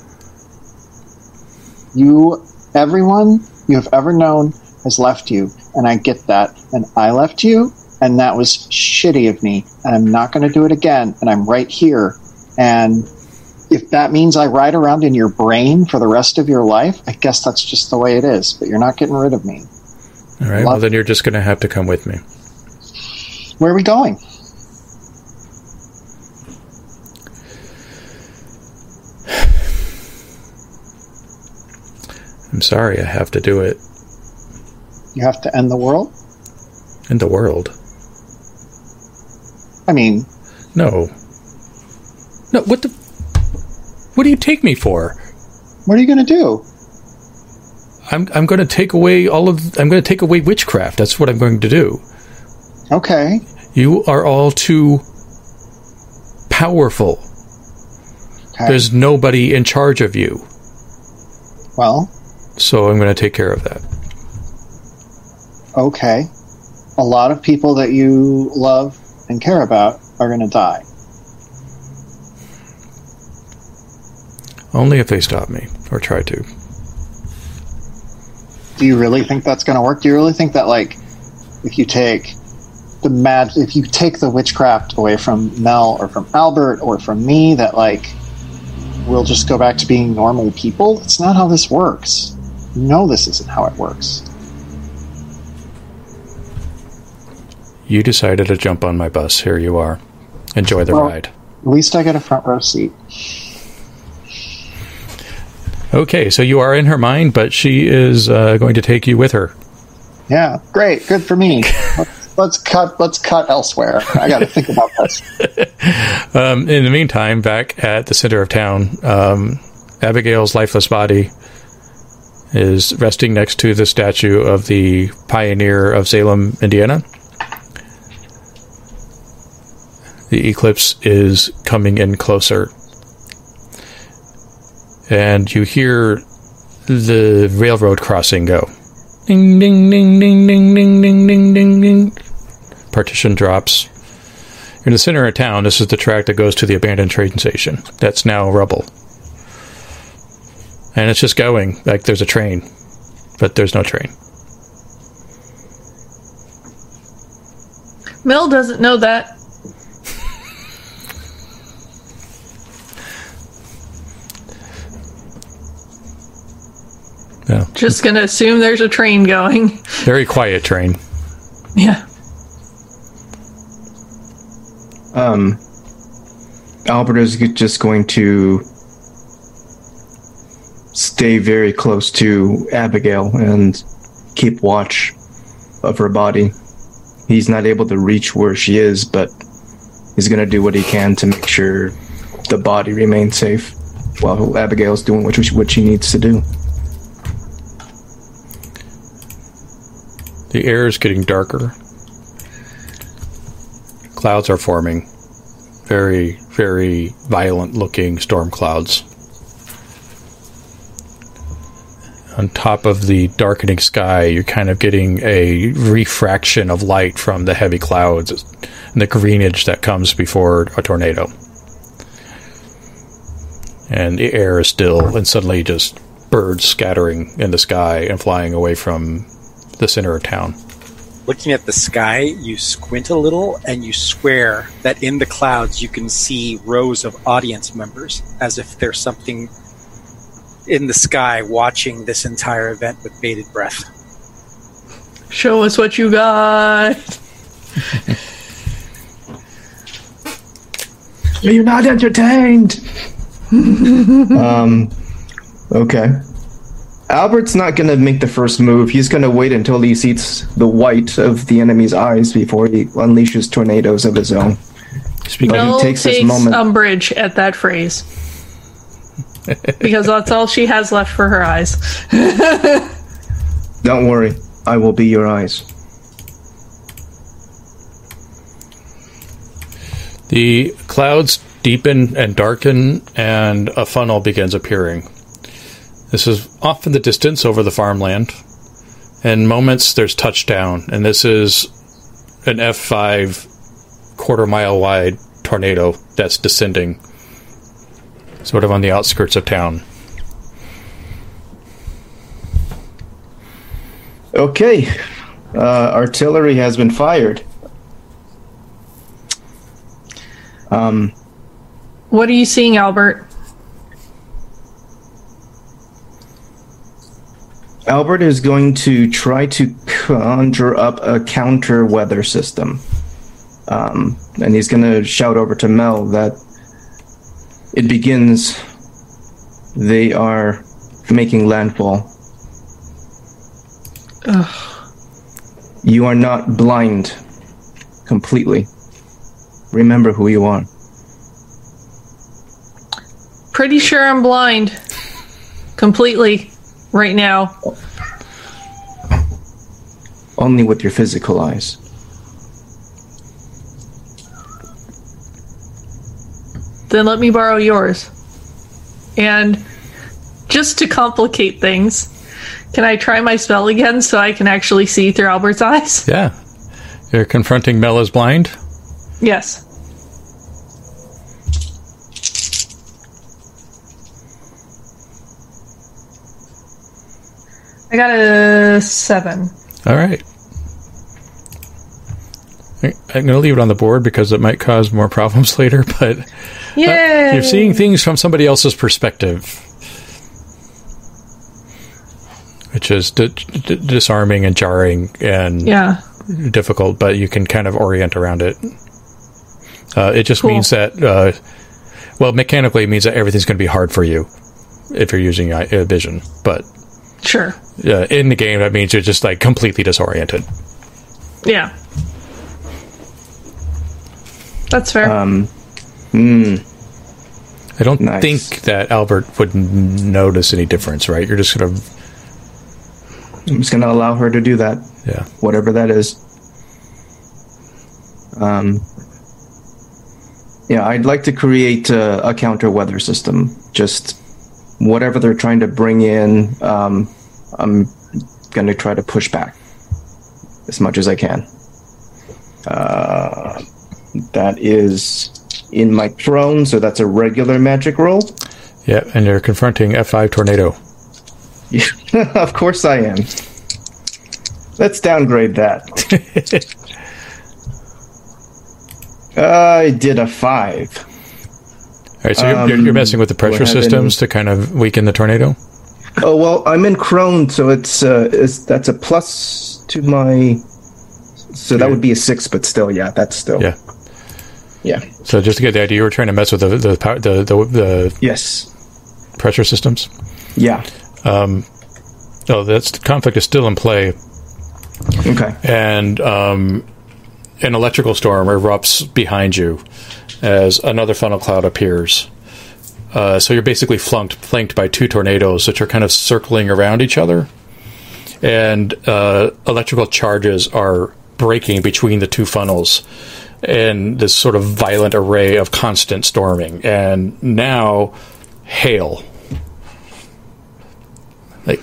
Speaker 4: You, everyone you have ever known has left you, and I get that. And I left you, and that was shitty of me, and I'm not going to do it again, and I'm right here. And if that means I ride around in your brain for the rest of your life, I guess that's just the way it is, but you're not getting rid of me.
Speaker 1: All right, well, then you're just going to have to come with me.
Speaker 4: Where are we going?
Speaker 1: I'm sorry, I have to do it.
Speaker 4: You have to end the world?
Speaker 1: End the world.
Speaker 4: I mean,
Speaker 1: No. No, what the. What do you take me for?
Speaker 4: what are you going to do?
Speaker 1: I'm, I'm going to take away all of. I'm going to take away witchcraft. That's what I'm going to do.
Speaker 4: Okay.
Speaker 1: You are all too powerful.
Speaker 4: okay.
Speaker 1: There's nobody in charge of you.
Speaker 4: well,
Speaker 1: So I'm going to take care of that.
Speaker 4: okay. A lot of people that you love and care about are going to die.
Speaker 1: Only if they stop me or try to.
Speaker 4: Do you really think that's going to work? Do you really think that, like, if you take the mad, if you take the witchcraft away from Mel or from Albert or from me, that, like, we'll just go back to being normal people? That's not how this works. You know this isn't how it works.
Speaker 1: You decided to jump on my bus. Here you are. Enjoy the
Speaker 4: Well-
Speaker 1: ride.
Speaker 4: At least I get a front row seat.
Speaker 1: Okay, so you are in her mind, but she is uh, going to take you with her.
Speaker 4: Yeah, great. Good for me. let's, let's cut. Let's cut elsewhere. I got to think about this.
Speaker 1: Um, in the meantime, back at the center of town, um, Abigail's lifeless body is resting next to the statue of the pioneer of Salem, Indiana. The eclipse is coming in closer. And you hear the railroad crossing go. Ding, ding, ding, ding, ding, ding, ding, ding, ding, ding. Partition drops. In the center of town, this is the track that goes to the abandoned train station. That's now rubble. And it's just going like there's a train, but there's no train.
Speaker 2: Mel doesn't know that.
Speaker 1: Yeah.
Speaker 2: Just gonna assume there's a train going.
Speaker 1: Very quiet train.
Speaker 2: Yeah.
Speaker 3: Um, Albert is just going to stay very close to Abigail and keep watch of her body. He's not able to reach where she is, but he's going to do what he can to make sure the body remains safe while Abigail's doing what she, what she needs to do.
Speaker 1: The air is getting darker. Clouds are forming. Very, very violent looking storm clouds. On top of the darkening sky, you're kind of getting a refraction of light from the heavy clouds and the greenage that comes before a tornado. And the air is still, and suddenly just birds scattering in the sky and flying away from the center of town.
Speaker 5: Looking at the sky, you squint a little and you swear that in the clouds you can see rows of audience members as if there's something in the sky watching this entire event with bated breath.
Speaker 2: Show us what you got.
Speaker 3: Are You're not entertained. um, okay. Albert's not going to make the first move. He's going to wait until he sees the white of the enemy's eyes before he unleashes tornadoes of his own.
Speaker 1: Speaking
Speaker 3: But he takes
Speaker 2: takes,
Speaker 3: this moment-
Speaker 2: umbrage at that phrase. because that's all she has left for her eyes.
Speaker 3: Don't worry, I will be your eyes.
Speaker 1: The clouds deepen and darken, and a funnel begins appearing. This is off in the distance over the farmland. In moments, there's touchdown, and this is an F5 quarter mile wide tornado that's descending, sort of on the outskirts of town.
Speaker 3: Okay, uh, artillery has been fired. Um,
Speaker 2: What are you seeing, Albert?
Speaker 3: Albert is going to try to conjure up a counter weather system. Um, and he's going to shout over to Mel that it begins. They are making landfall. You are not blind completely. Remember who you are.
Speaker 2: Pretty sure I'm blind. Completely. Right now.
Speaker 3: Only with your physical eyes.
Speaker 2: Then let me borrow yours. And just to complicate things, can I try my spell again so I can actually see through Albert's eyes?
Speaker 1: Yeah. You're confronting Mel as blind?
Speaker 2: Yes. I got a seven.
Speaker 1: All right. I'm going to leave it on the board because it might cause more problems later, but
Speaker 2: Yay!
Speaker 1: you're seeing things from somebody else's perspective, which is d- d- disarming and jarring and
Speaker 2: Yeah.
Speaker 1: difficult, but you can kind of orient around it. Uh, it just
Speaker 2: Cool.
Speaker 1: means that, uh, well, mechanically, it means that everything's going to be hard for you if you're using uh, vision, but
Speaker 2: Sure.
Speaker 1: uh, in the game, that means you're just like completely disoriented.
Speaker 2: Yeah. That's fair.
Speaker 3: Um, mm,
Speaker 1: I don't
Speaker 3: Nice.
Speaker 1: think that Albert would n- notice any difference, right? You're just gonna,
Speaker 3: I'm just gonna allow her to do that,
Speaker 1: yeah.
Speaker 3: whatever that is. Um, yeah, I'd like to create a, a counter weather system. Just whatever they're trying to bring in, um, I'm gonna try to push back as much as I can. Uh, that is in my crone, so that's a regular magic roll.
Speaker 1: Yeah, and you're confronting F5 tornado.
Speaker 3: of course I am. Let's downgrade that. I did a five.
Speaker 1: All right, so you're, you're, you're
Speaker 3: Um,
Speaker 1: messing with the pressure systems to kind of weaken the tornado.
Speaker 3: Oh well, I'm in crone, so it's uh, is that's a plus to my. So that would be a six, but still, yeah, that's still
Speaker 1: Yeah.
Speaker 3: yeah.
Speaker 1: So just to get the idea, you were trying to mess with the the power, the, the, the
Speaker 3: Yes,
Speaker 1: pressure systems.
Speaker 3: yeah.
Speaker 1: Um, oh, that's the conflict is still in play,
Speaker 3: Okay.
Speaker 1: and um, an electrical storm erupts behind you as another funnel cloud appears. Uh, so you're basically flanked, flanked by two tornadoes that are kind of circling around each other, and uh, electrical charges are breaking between the two funnels, and this sort of violent array of constant storming. And now, hail, like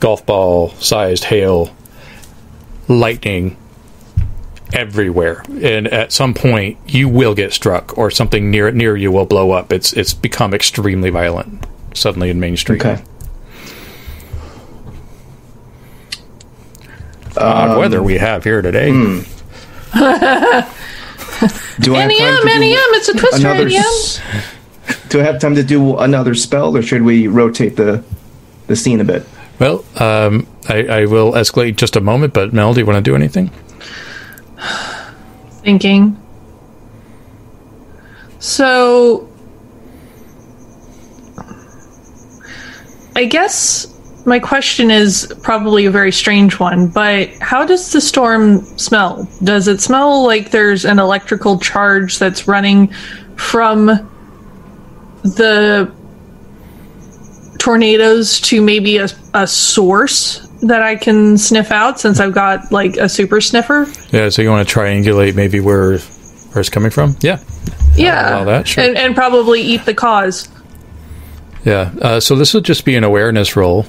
Speaker 1: golf ball sized hail, lightning everywhere, and at some point you will get struck, or something near near you will blow up. It's it's become extremely violent suddenly in Main Street.
Speaker 3: Okay.
Speaker 1: Odd weather we have here today.
Speaker 3: Do I have time
Speaker 2: NEM,
Speaker 3: to do
Speaker 2: NEM, it's a twister
Speaker 3: another? S- Do I have time to do another spell, or should we rotate the the scene a bit?
Speaker 1: Well, um, I, I will escalate just a moment, but Mel, do you want to do anything?
Speaker 2: Thinking. So. I guess my question is probably a very strange one, but how does the storm smell? Does it smell like there's an electrical charge that's running from the tornadoes to maybe a, a source that I can sniff out since I've got like a super sniffer?
Speaker 1: Yeah, so you want to triangulate maybe where where it's coming from? Yeah,
Speaker 2: Yeah.
Speaker 1: allow that, sure.
Speaker 2: and, and probably eat the cause.
Speaker 1: yeah. Uh, so this would just be an awareness roll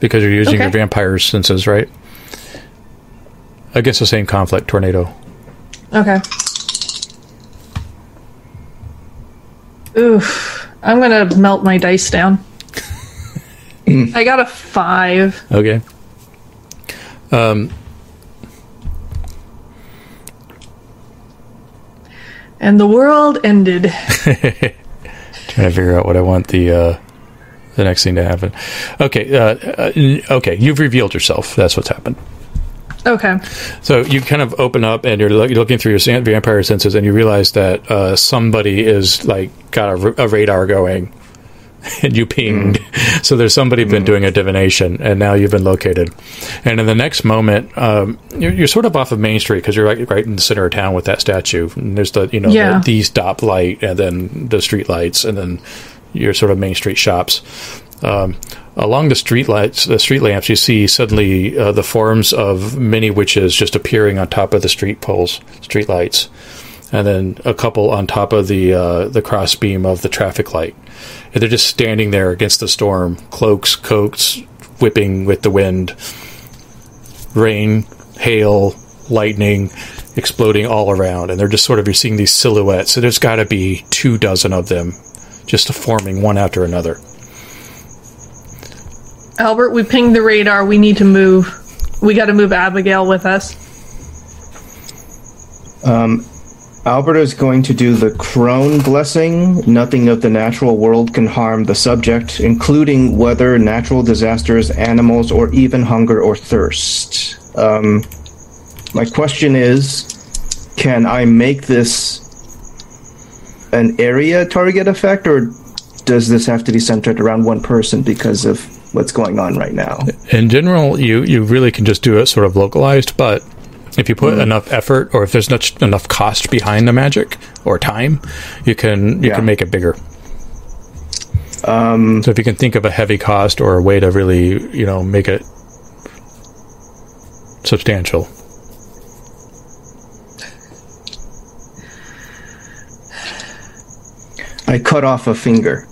Speaker 1: because you're using your vampire senses, right? Against the same conflict, tornado.
Speaker 2: Okay. Oof. I'm gonna melt my dice down. I got a five.
Speaker 1: Okay.
Speaker 2: And the world ended.
Speaker 1: Trying to figure out what I want the uh, the next thing to happen. Okay, uh, uh, okay. You've revealed yourself. That's what's happened.
Speaker 2: Okay.
Speaker 1: So you kind of open up and you're looking through your vampire senses, and you realize that uh, somebody is like got a, r- a radar going, and you pinged. So there's somebody been doing a divination, and now you've been located. And in the next moment, um, you're, you're sort of off of Main Street because you're right, right in the center of town with that statue. And there's the you know
Speaker 2: Yeah.
Speaker 1: the, the stop light, and then the street lights, and then your sort of Main Street shops. Um, along the street lights, the street lamps, you see suddenly uh, the forms of many witches just appearing on top of the street poles, street lights, and then a couple on top of the uh, the cross beam of the traffic light. And they're just standing there against the storm, cloaks, coats, whipping with the wind, rain, hail, lightning, exploding all around, and they're just sort of you're seeing these silhouettes. So there's got to be two dozen of them, just forming one after another.
Speaker 2: Albert, we pinged the radar. We need to move. We got to move Abigail with us.
Speaker 3: Albert is going to do the crone blessing. Nothing of the natural world can harm the subject, including weather, natural disasters, animals, or even hunger or thirst. Um, my question is can I make this an area target effect, or does this have to be centered around one person because of what's going on right now?
Speaker 1: In general, you you really can just do it sort of localized, but If you put enough effort, or if there's not enough cost behind the magic or time, you can you
Speaker 3: Yeah.
Speaker 1: can make it bigger. Um, so if you can think of a heavy cost or a way to really you know make it substantial.
Speaker 3: I cut off a finger.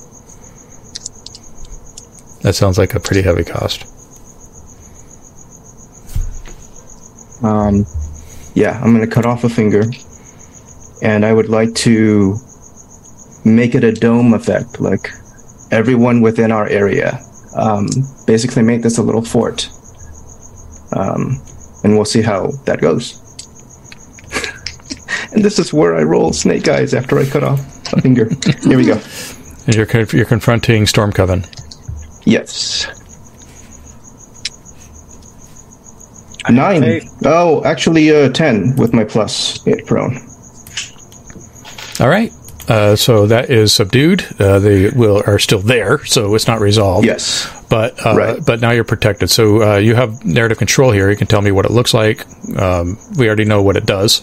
Speaker 1: That sounds like a pretty heavy cost.
Speaker 3: Um, yeah, I'm going to cut off a finger, and I would like to make it a dome effect, like everyone within our area. Um, basically, make this a little fort, um, and we'll see how that goes. and this is where I roll snake eyes after I cut off a finger. Here we go.
Speaker 1: And you're you're confronting Storm Coven.
Speaker 3: Yes. Nine.
Speaker 5: faith.
Speaker 3: Oh, actually, uh, ten with my plus eight prone.
Speaker 1: All right. Uh, so that is subdued. Uh, they will are still there, so it's not resolved.
Speaker 3: Yes.
Speaker 1: but uh,
Speaker 3: Right.
Speaker 1: but now you're protected. So uh, you have narrative control here. You can tell me what it looks like. Um, we already know what it does.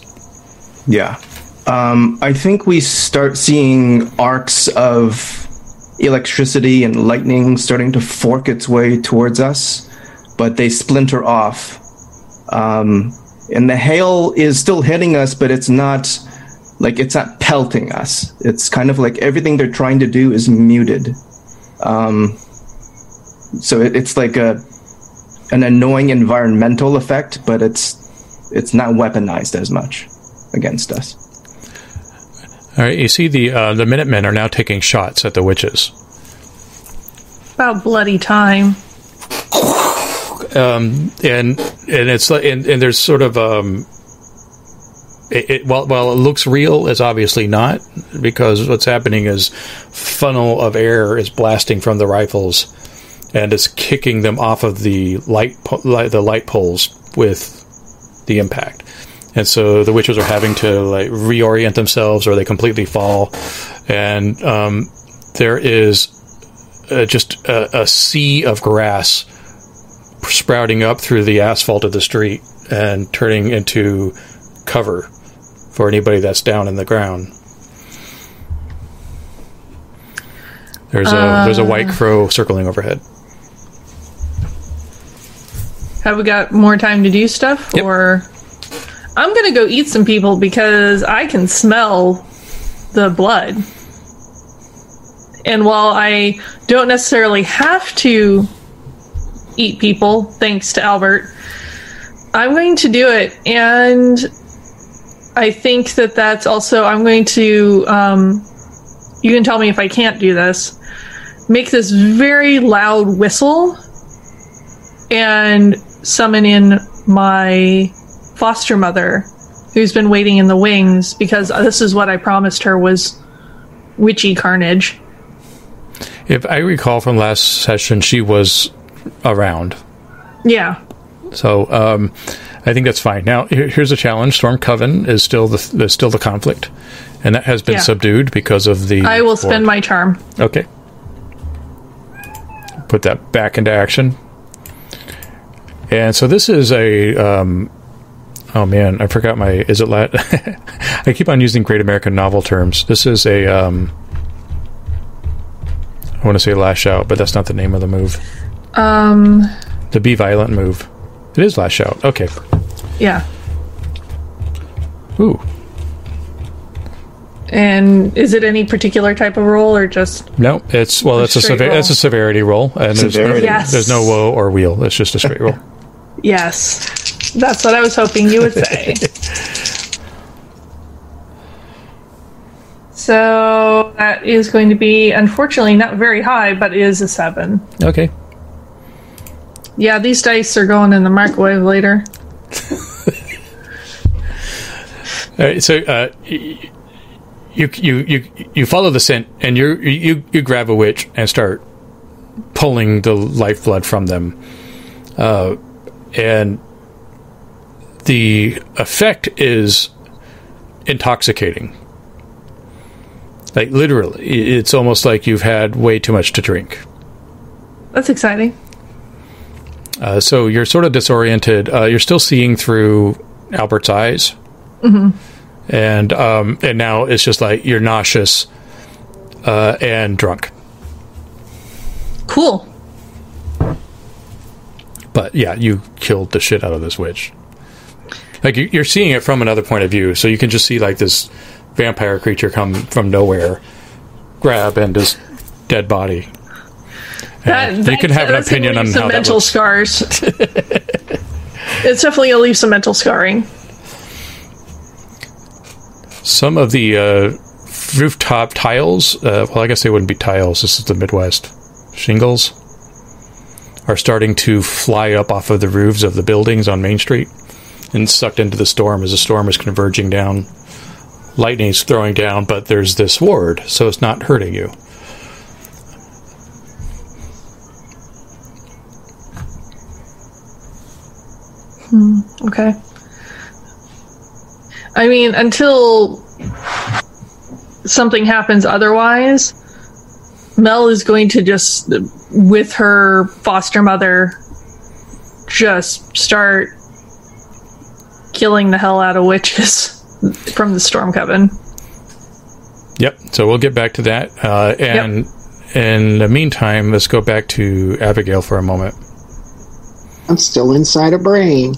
Speaker 3: Yeah. Um, I think we start seeing arcs of electricity and lightning starting to fork its way towards us, but they splinter off. Um, and the hail is still hitting us, but it's not like it's not pelting us. It's kind of like everything they're trying to do is muted. Um, so it, it's like a an annoying environmental effect, but it's it's not weaponized as much against us.
Speaker 1: All right. You see the uh, the Minutemen are now taking shots at the witches.
Speaker 2: About bloody time.
Speaker 1: And and it's and, and there's sort of um it, it while while it looks real it's obviously not because what's happening is funnel of air is blasting from the rifles and it's kicking them off of the light, po- light the light poles with the impact. And so the witches are having to like reorient themselves or they completely fall. And um, there is uh, just a, a sea of grass sprouting up through the asphalt of the street and turning into cover for anybody that's down in the ground. There's a there's a white uh. crow circling overhead.
Speaker 2: Have we got more time to do stuff?
Speaker 1: Yep.
Speaker 2: Or I'm gonna go eat some people because I can smell the blood. And while I don't necessarily have to eat people, thanks to Albert, I'm going to do it. And I think that that's also, I'm going to, um, you can tell me if I can't do this, make this very loud whistle and summon in my foster mother who's been waiting in the wings because this is what I promised her was witchy carnage.
Speaker 1: If I recall from last session, she was around,
Speaker 2: Yeah.
Speaker 1: so um, I think that's fine. Now here, here's a challenge: Storm Coven is still the still the conflict, and that has been
Speaker 2: Yeah.
Speaker 1: subdued because of the.
Speaker 2: I will spend my charm.
Speaker 1: Okay. Put that back into action. And so this is a. Um, oh man, I forgot my. Is it lat? I keep on using Great American Novel terms. This is a. Um, I want to say lash out, but that's not the name of the move.
Speaker 2: Um,
Speaker 1: The be violent move. It is lash out. Okay.
Speaker 2: yeah.
Speaker 1: Ooh.
Speaker 2: And is it any particular type of roll or just
Speaker 1: No, it's well. That's a
Speaker 2: straight
Speaker 1: sever-
Speaker 2: roll.
Speaker 1: that's a severity roll, and there's no,
Speaker 2: Yes.
Speaker 1: there's no woe or wheel. It's just a straight roll.
Speaker 2: yes? That's what I was hoping you would say. so that is going to be unfortunately not very high, but it is a seven.
Speaker 1: Okay.
Speaker 2: Yeah, these dice are going in the microwave later.
Speaker 1: All right, so uh, you you you you follow the scent, and you you you grab a witch and start pulling the lifeblood from them, uh, and the effect is intoxicating. Like literally, it's almost like you've had way too much to drink.
Speaker 2: That's exciting.
Speaker 1: Uh, so you're sort of disoriented. Uh, you're still seeing through Albert's eyes, and um, and now it's just like you're nauseous uh, and drunk.
Speaker 2: Cool.
Speaker 1: But yeah, you killed the shit out of this witch. Like you- you're seeing it from another point of view, so you can just see like this vampire creature come from nowhere, grab and just dead body.
Speaker 2: That,
Speaker 1: And
Speaker 2: that
Speaker 1: can have an opinion on
Speaker 2: some mental scars. it's definitely gonna leave some mental scarring.
Speaker 1: Some of the uh, rooftop tiles, uh, well, I guess they wouldn't be tiles. This is the Midwest. Shingles are starting to fly up off of the roofs of the buildings on Main Street and sucked into the storm as the storm is converging down. Lightning's throwing down, but there's this ward, so it's not hurting you.
Speaker 2: Okay. I mean, until something happens otherwise, Mel is going to just, with her foster mother, just start killing the hell out of witches from the storm coven.
Speaker 1: Yep. So we'll get back to that. Uh, and in the meantime, let's go back to Abigail for a moment.
Speaker 4: I'm still inside a brain.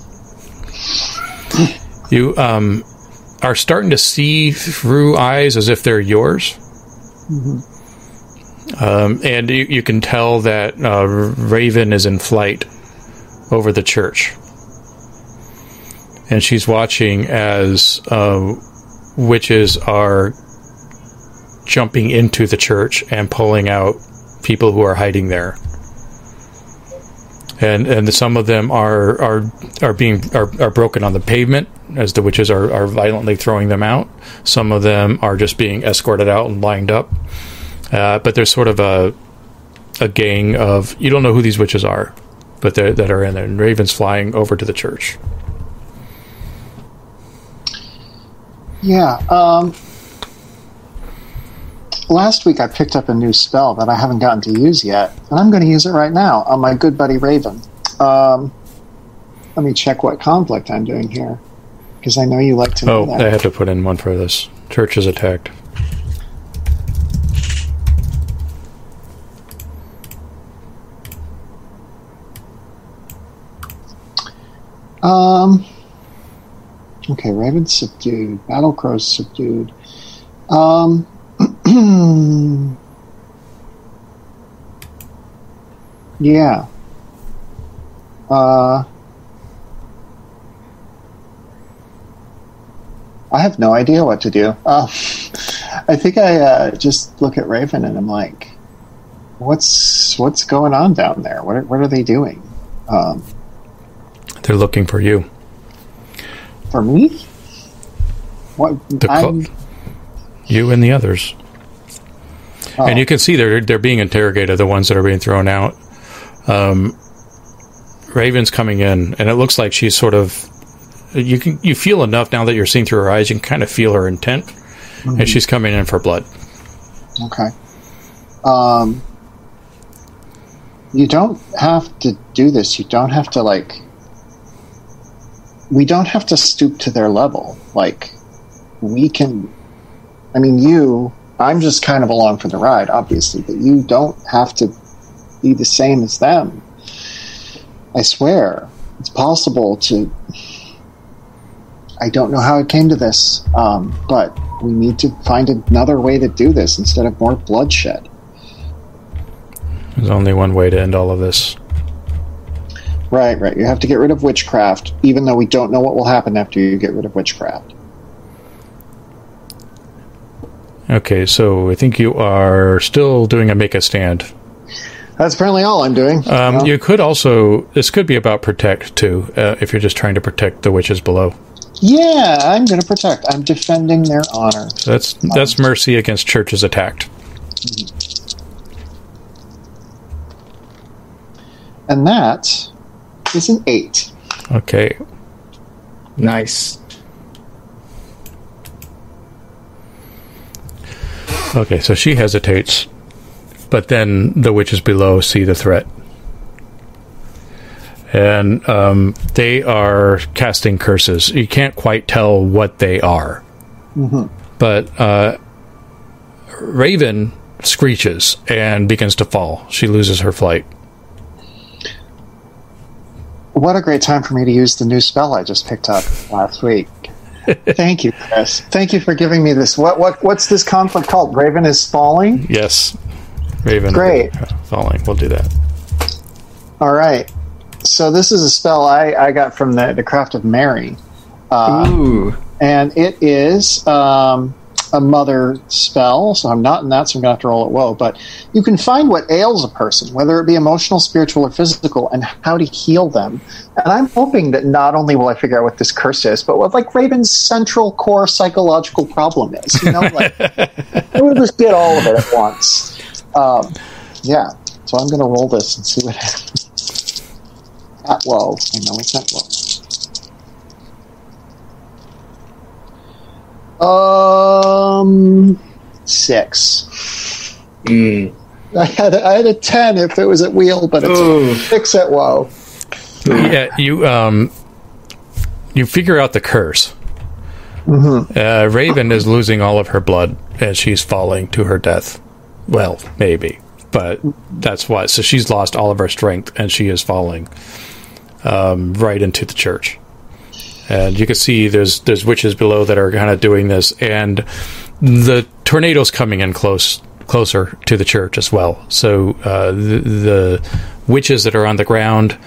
Speaker 1: You um, are starting to see through eyes as if they're yours. Um, and you, you can tell that uh, Raven is in flight over the church. And she's watching as uh, witches are jumping into the church and pulling out people who are hiding there. And and some of them are are are being are, are broken on the pavement as the witches are, are violently throwing them out. Some of them are just being escorted out and lined up. Uh, but there's sort of a a gang of you don't know who these witches are, but that are in there. And Raven's flying over to the church.
Speaker 4: Yeah. Um, last week I picked up a new spell that I haven't gotten to use yet, and I'm going to use it right now on my good buddy Raven. Um, let me check what conflict I'm doing here, because I know you like to know
Speaker 1: Oh,
Speaker 4: that.
Speaker 1: I had to put in one for this. Church is attacked.
Speaker 4: Um. Okay, Raven subdued. Battle Crows subdued. Um. yeah. Uh. I have no idea what to do. Uh, I think I uh, just look at Raven and I'm like, "What's what's going on down there? What are, what are they doing?" Um,
Speaker 1: They're looking for you.
Speaker 4: For me? What?
Speaker 1: The cl- you and the others.
Speaker 4: Oh,
Speaker 1: And you can see they're they're being interrogated. The ones that are being thrown out. Um, Raven's coming in, and it looks like she's sort of. You can you feel enough now that you're seeing through her eyes. You can kind of feel her intent, and she's coming in for blood.
Speaker 4: okay. Um, you don't have to do this. You don't have to like. We don't have to stoop to their level. Like, we can. I mean, you. I'm just kind of along for the ride, obviously, but you don't have to be the same as them. I swear, it's possible to. I don't know how it came to this, um, but we need to find another way to do this instead of more bloodshed.
Speaker 1: There's only one way to end all of this.
Speaker 4: Right, right. You have to get rid of witchcraft, even though we don't know what will happen after you get rid of witchcraft.
Speaker 1: Okay, so I think you are still doing a make a stand.
Speaker 4: That's apparently all I'm doing.
Speaker 1: Um,
Speaker 4: Well,
Speaker 1: you could also this could be about protect too, uh, if you're just trying to protect the witches below.
Speaker 4: yeah, I'm going to protect. I'm defending their honor.
Speaker 1: So that's that's mercy against churches attacked.
Speaker 4: And that is an eight.
Speaker 1: Okay,
Speaker 3: Nice.
Speaker 1: Okay. So she hesitates, but then the witches below see the threat, and um, they are casting curses. You can't quite tell what they are, but uh, Raven screeches and begins to fall. She loses her flight.
Speaker 4: What a great time for me to use the new spell I just picked up last week. Thank you, Chris. Thank you for giving me this. What what what's this conflict called? Raven is falling.
Speaker 1: Yes, Raven.
Speaker 4: Great.
Speaker 1: falling. We'll do that.
Speaker 4: All right. So this is a spell I, I got from the, the Craft of Mary,
Speaker 3: Ooh.
Speaker 4: and it is um, a mother spell. So I'm not in that, so I'm going to have to roll it low. But you can find what ails a person, whether it be emotional, spiritual, or physical, and how to heal them. And I'm hoping that not only will I figure out what this curse is, but what like Raven's central core psychological problem is. You know, like we'll just get all of it at once. Um, yeah. So I'm going to roll this and see what happens. At low. I know it's at low. Um, six.
Speaker 3: Mm.
Speaker 4: I had a, I had a ten if it was at wheel, but it's
Speaker 3: Ooh.
Speaker 4: six at low.
Speaker 1: Yeah, you um, you figure out the curse. Uh, Raven is losing all of her blood as she's falling to her death. Well, maybe, but that's why. So she's lost all of her strength, and she is falling um, right into the church. And you can see there's there's witches below that are kind of doing this, and the tornado's coming in close closer to the church as well. So uh, the, the witches that are on the ground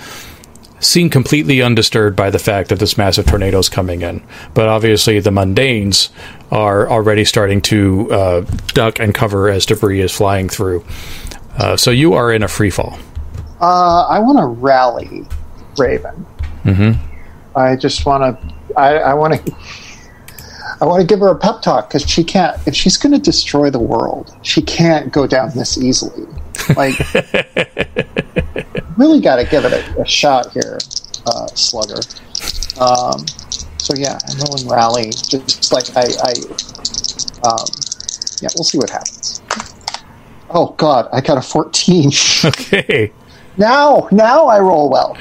Speaker 1: seem completely undisturbed by the fact that this massive tornado is coming in. But obviously, the mundanes are already starting to uh, duck and cover as debris is flying through. Uh, so you are in a free fall.
Speaker 4: Uh, I want to rally Raven.
Speaker 1: Mm-hmm.
Speaker 4: I just want to. I, I want to. I want to give her a pep talk because she can't. If she's going to destroy the world, she can't go down this easily. Like, really got to give it a, a shot here, uh, Slugger. Um, so yeah, I'm rolling rally. Just like I, I um, yeah, we'll see what happens. Oh God, I got a 14.
Speaker 1: Okay.
Speaker 4: now, now I roll well.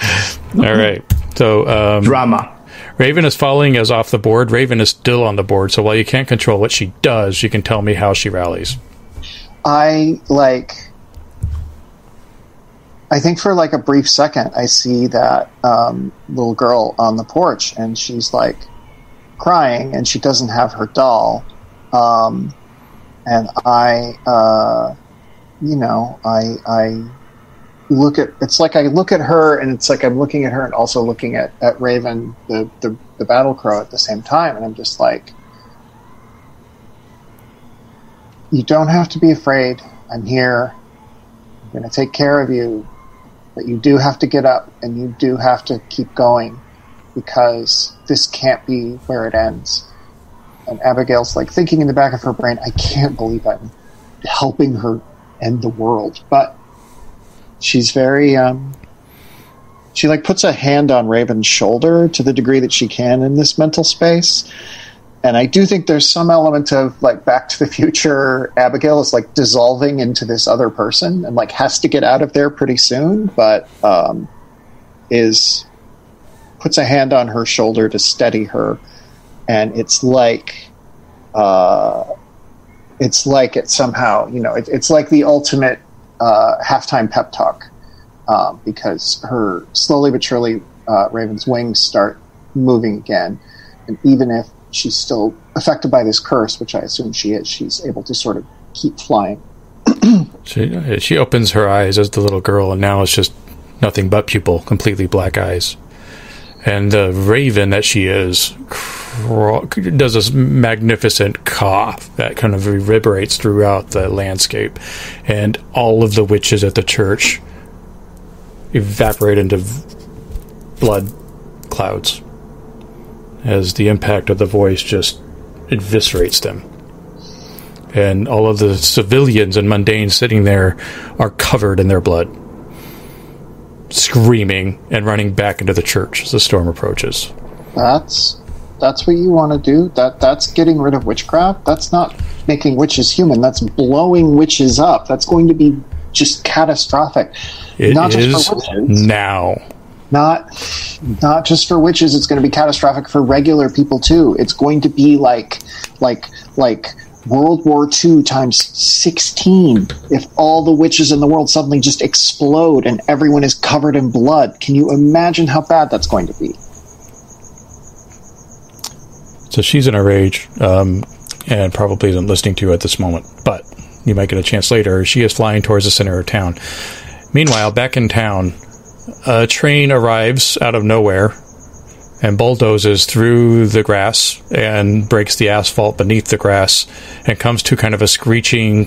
Speaker 1: All right. So um,
Speaker 3: Drama.
Speaker 1: Raven is falling as off the board. Raven is still on the board. So while you can't control what she does, you can tell me how she rallies.
Speaker 4: I like. I think for like a brief second, I see that um, little girl on the porch, and she's like crying, and she doesn't have her doll. Um, and I, uh, you know, I, I look at. It's like I look at her, and it's like I'm looking at her, and also looking at at Raven, the the, the battle crow, at the same time, and I'm just like, you don't have to be afraid. I'm here. I'm going to take care of you. But you do have to get up and you do have to keep going because this can't be where it ends. And Abigail's like thinking in the back of her brain, I can't believe I'm helping her end the world. But she's very, um, she like puts a hand on Raven's shoulder to the degree that she can in this mental space and I do think there's some element of like Back to the Future. Abigail is like dissolving into this other person and like has to get out of there pretty soon, but um, is puts a hand on her shoulder to steady her, and it's like uh, it's like it somehow you know it, it's like the ultimate uh, halftime pep talk um, because her slowly but surely uh, Raven's wings start moving again, and even if she's still affected by this curse, which I assume she is, she's able to sort of keep flying.
Speaker 1: She, she opens her eyes as the little girl, and now it's just nothing but pupil, completely black eyes. And the raven that she is does this magnificent cough that kind of reverberates throughout the landscape. And all of the witches at the church evaporate into blood clouds as the impact of the voice just eviscerates them and all of the civilians and mundanes sitting there are covered in their blood, screaming and running back into the church as the storm approaches.
Speaker 4: That's that's what you want to do. That that's getting rid of witchcraft. That's not making witches human. That's blowing witches up. That's going to be just catastrophic.
Speaker 1: It
Speaker 4: Not
Speaker 1: is
Speaker 4: just for witches.
Speaker 1: now.
Speaker 4: not not just for witches it's going to be catastrophic for regular people too it's going to be like like like world war ii times 16 if all the witches in the world suddenly just explode and everyone is covered in blood can you imagine how bad that's going to be
Speaker 1: So she's in a rage um, and probably isn't listening to you at this moment, but you might get a chance later. She is flying towards the center of town. Meanwhile, back in town, a train arrives out of nowhere and bulldozes through the grass and breaks the asphalt beneath the grass and comes to kind of a screeching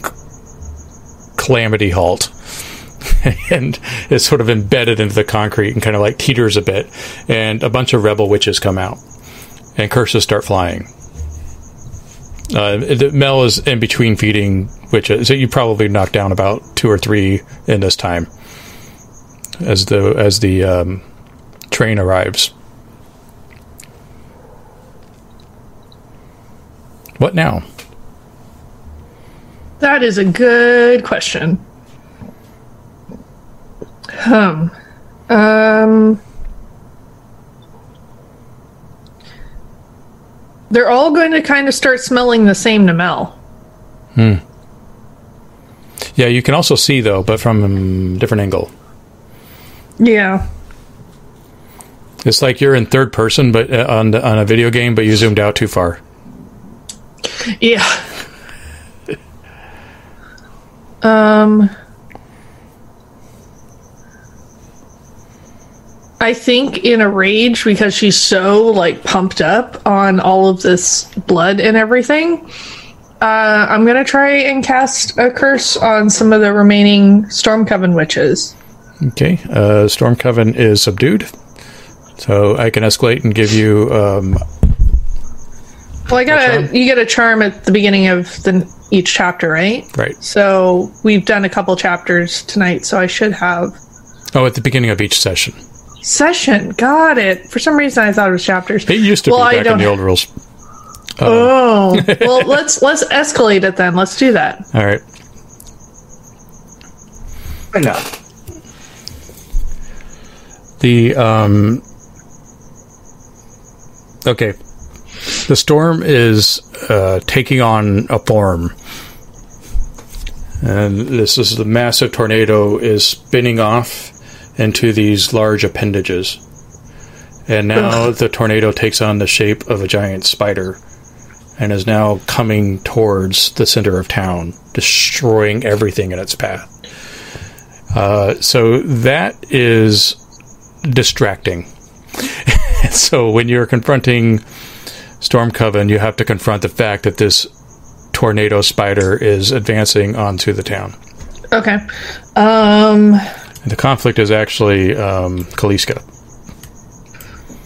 Speaker 1: calamity halt and is sort of embedded into the concrete and kind of like teeters a bit and a bunch of rebel witches come out and curses start flying uh, Mel is in between feeding witches, so you probably knocked down about two or three in this time as the as the um, train arrives. What now?
Speaker 2: That is a good question. Hmm. Um. They're all going to kind of start smelling the same to Mel.
Speaker 1: Yeah, you can also see though, but from a different angle.
Speaker 2: Yeah.
Speaker 1: It's like you're in third person, but uh, on the, on a video game, but you zoomed out too far.
Speaker 2: Yeah. um. I think in a rage because she's so like pumped up on all of this blood and everything. Uh, I'm gonna try and cast a curse on some of the remaining Storm Coven witches.
Speaker 1: Okay, uh, Storm Coven is subdued, so I can escalate and give you. Um,
Speaker 2: Well, I got a you get a charm at the beginning of the each chapter, right?
Speaker 1: right.
Speaker 2: So we've done a couple chapters tonight, so I should have
Speaker 1: Oh, at the beginning of each session.
Speaker 2: Session. Got it. For some reason, I thought it was chapters.
Speaker 1: It used to
Speaker 2: Well,
Speaker 1: be
Speaker 2: I
Speaker 1: back in
Speaker 2: don't-
Speaker 1: the old rules.
Speaker 2: Oh, well, let's let's escalate it then. Let's do that.
Speaker 1: All right.
Speaker 3: Why not?
Speaker 1: The um Okay. The storm is uh, taking on a form. And this is the massive tornado is spinning off into these large appendages. And now the tornado takes on the shape of a giant spider and is now coming towards the center of town, destroying everything in its path. Uh, so that is distracting. So when you're confronting Storm Coven, you have to confront the fact that this tornado spider is advancing onto the town.
Speaker 2: Okay. Um.
Speaker 1: The conflict is actually um, Kaliska.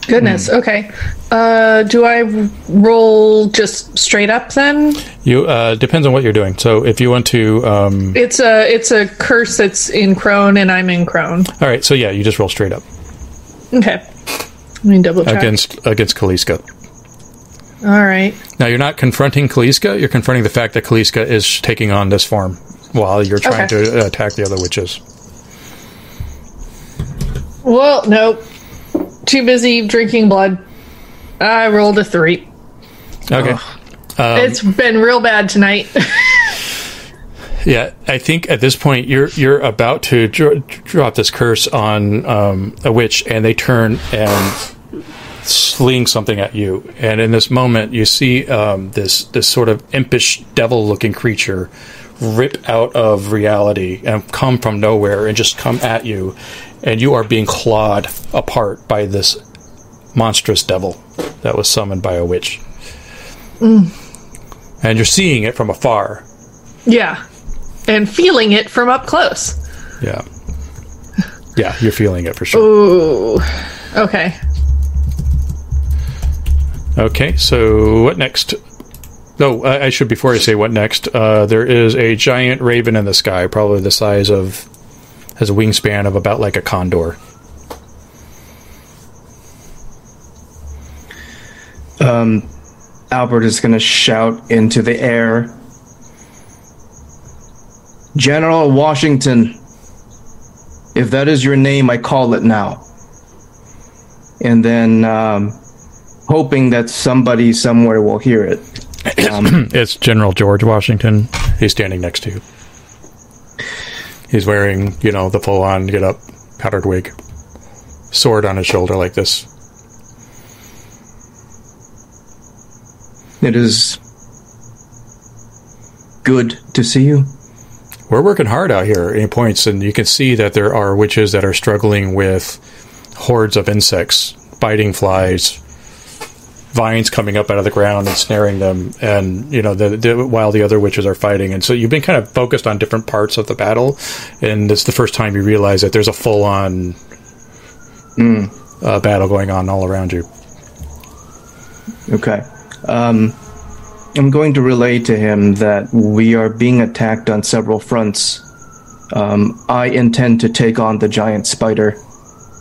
Speaker 2: Goodness. Okay. Uh, do I roll just straight up then?
Speaker 1: You uh, depends on what you're doing. So if you want to, um,
Speaker 2: It's a it's a curse that's in crone, and I'm in crone.
Speaker 1: all right. So yeah, you just roll straight up
Speaker 2: Okay. Let me double check.
Speaker 1: against against Kaliska.
Speaker 2: All right.
Speaker 1: Now you're not confronting Kaliska. You're confronting the fact that Kaliska is taking on this form while you're trying
Speaker 2: Okay.
Speaker 1: to attack the other witches.
Speaker 2: Well, nope. Too busy drinking blood. I rolled a three.
Speaker 1: Okay. Um,
Speaker 2: it's been real bad tonight.
Speaker 1: Yeah, I think at this point you're you're about to dro- drop this curse on um, a witch, and they turn and sling something at you. And in this moment, you see um, this this sort of impish devil-looking creature rip out of reality and come from nowhere and just come at you, and you are being clawed apart by this monstrous devil that was summoned by a witch. And you're seeing it from afar.
Speaker 2: yeah. And feeling it from up close.
Speaker 1: Yeah. Yeah, you're feeling it for sure.
Speaker 2: Ooh. Okay.
Speaker 1: Okay, so what next? Oh, I, I should before I say what next. Uh, there is a giant raven in the sky, probably the size of has a wingspan of about like a condor.
Speaker 3: Albert is going to shout into the air General Washington, if that is your name, I call it now. and then um, hoping that somebody somewhere will hear it. Um,
Speaker 1: It's General George Washington. He's standing next to you. He's wearing, you know, the full on get up powdered wig, sword on his shoulder like this.
Speaker 3: it is good to see you.
Speaker 1: We're working hard out here. And he points, and you can see that there are witches that are struggling with hordes of insects, biting flies, vines coming up out of the ground and snaring them, and you know, the, the, while the other witches are fighting. And so you've been kind of focused on different parts of the battle, and it's the first time you realize that there's a full-on uh, battle going on all around you.
Speaker 3: Okay. Um, I'm going to relay to him that we are being attacked on several fronts. Um, I intend to take on the giant spider,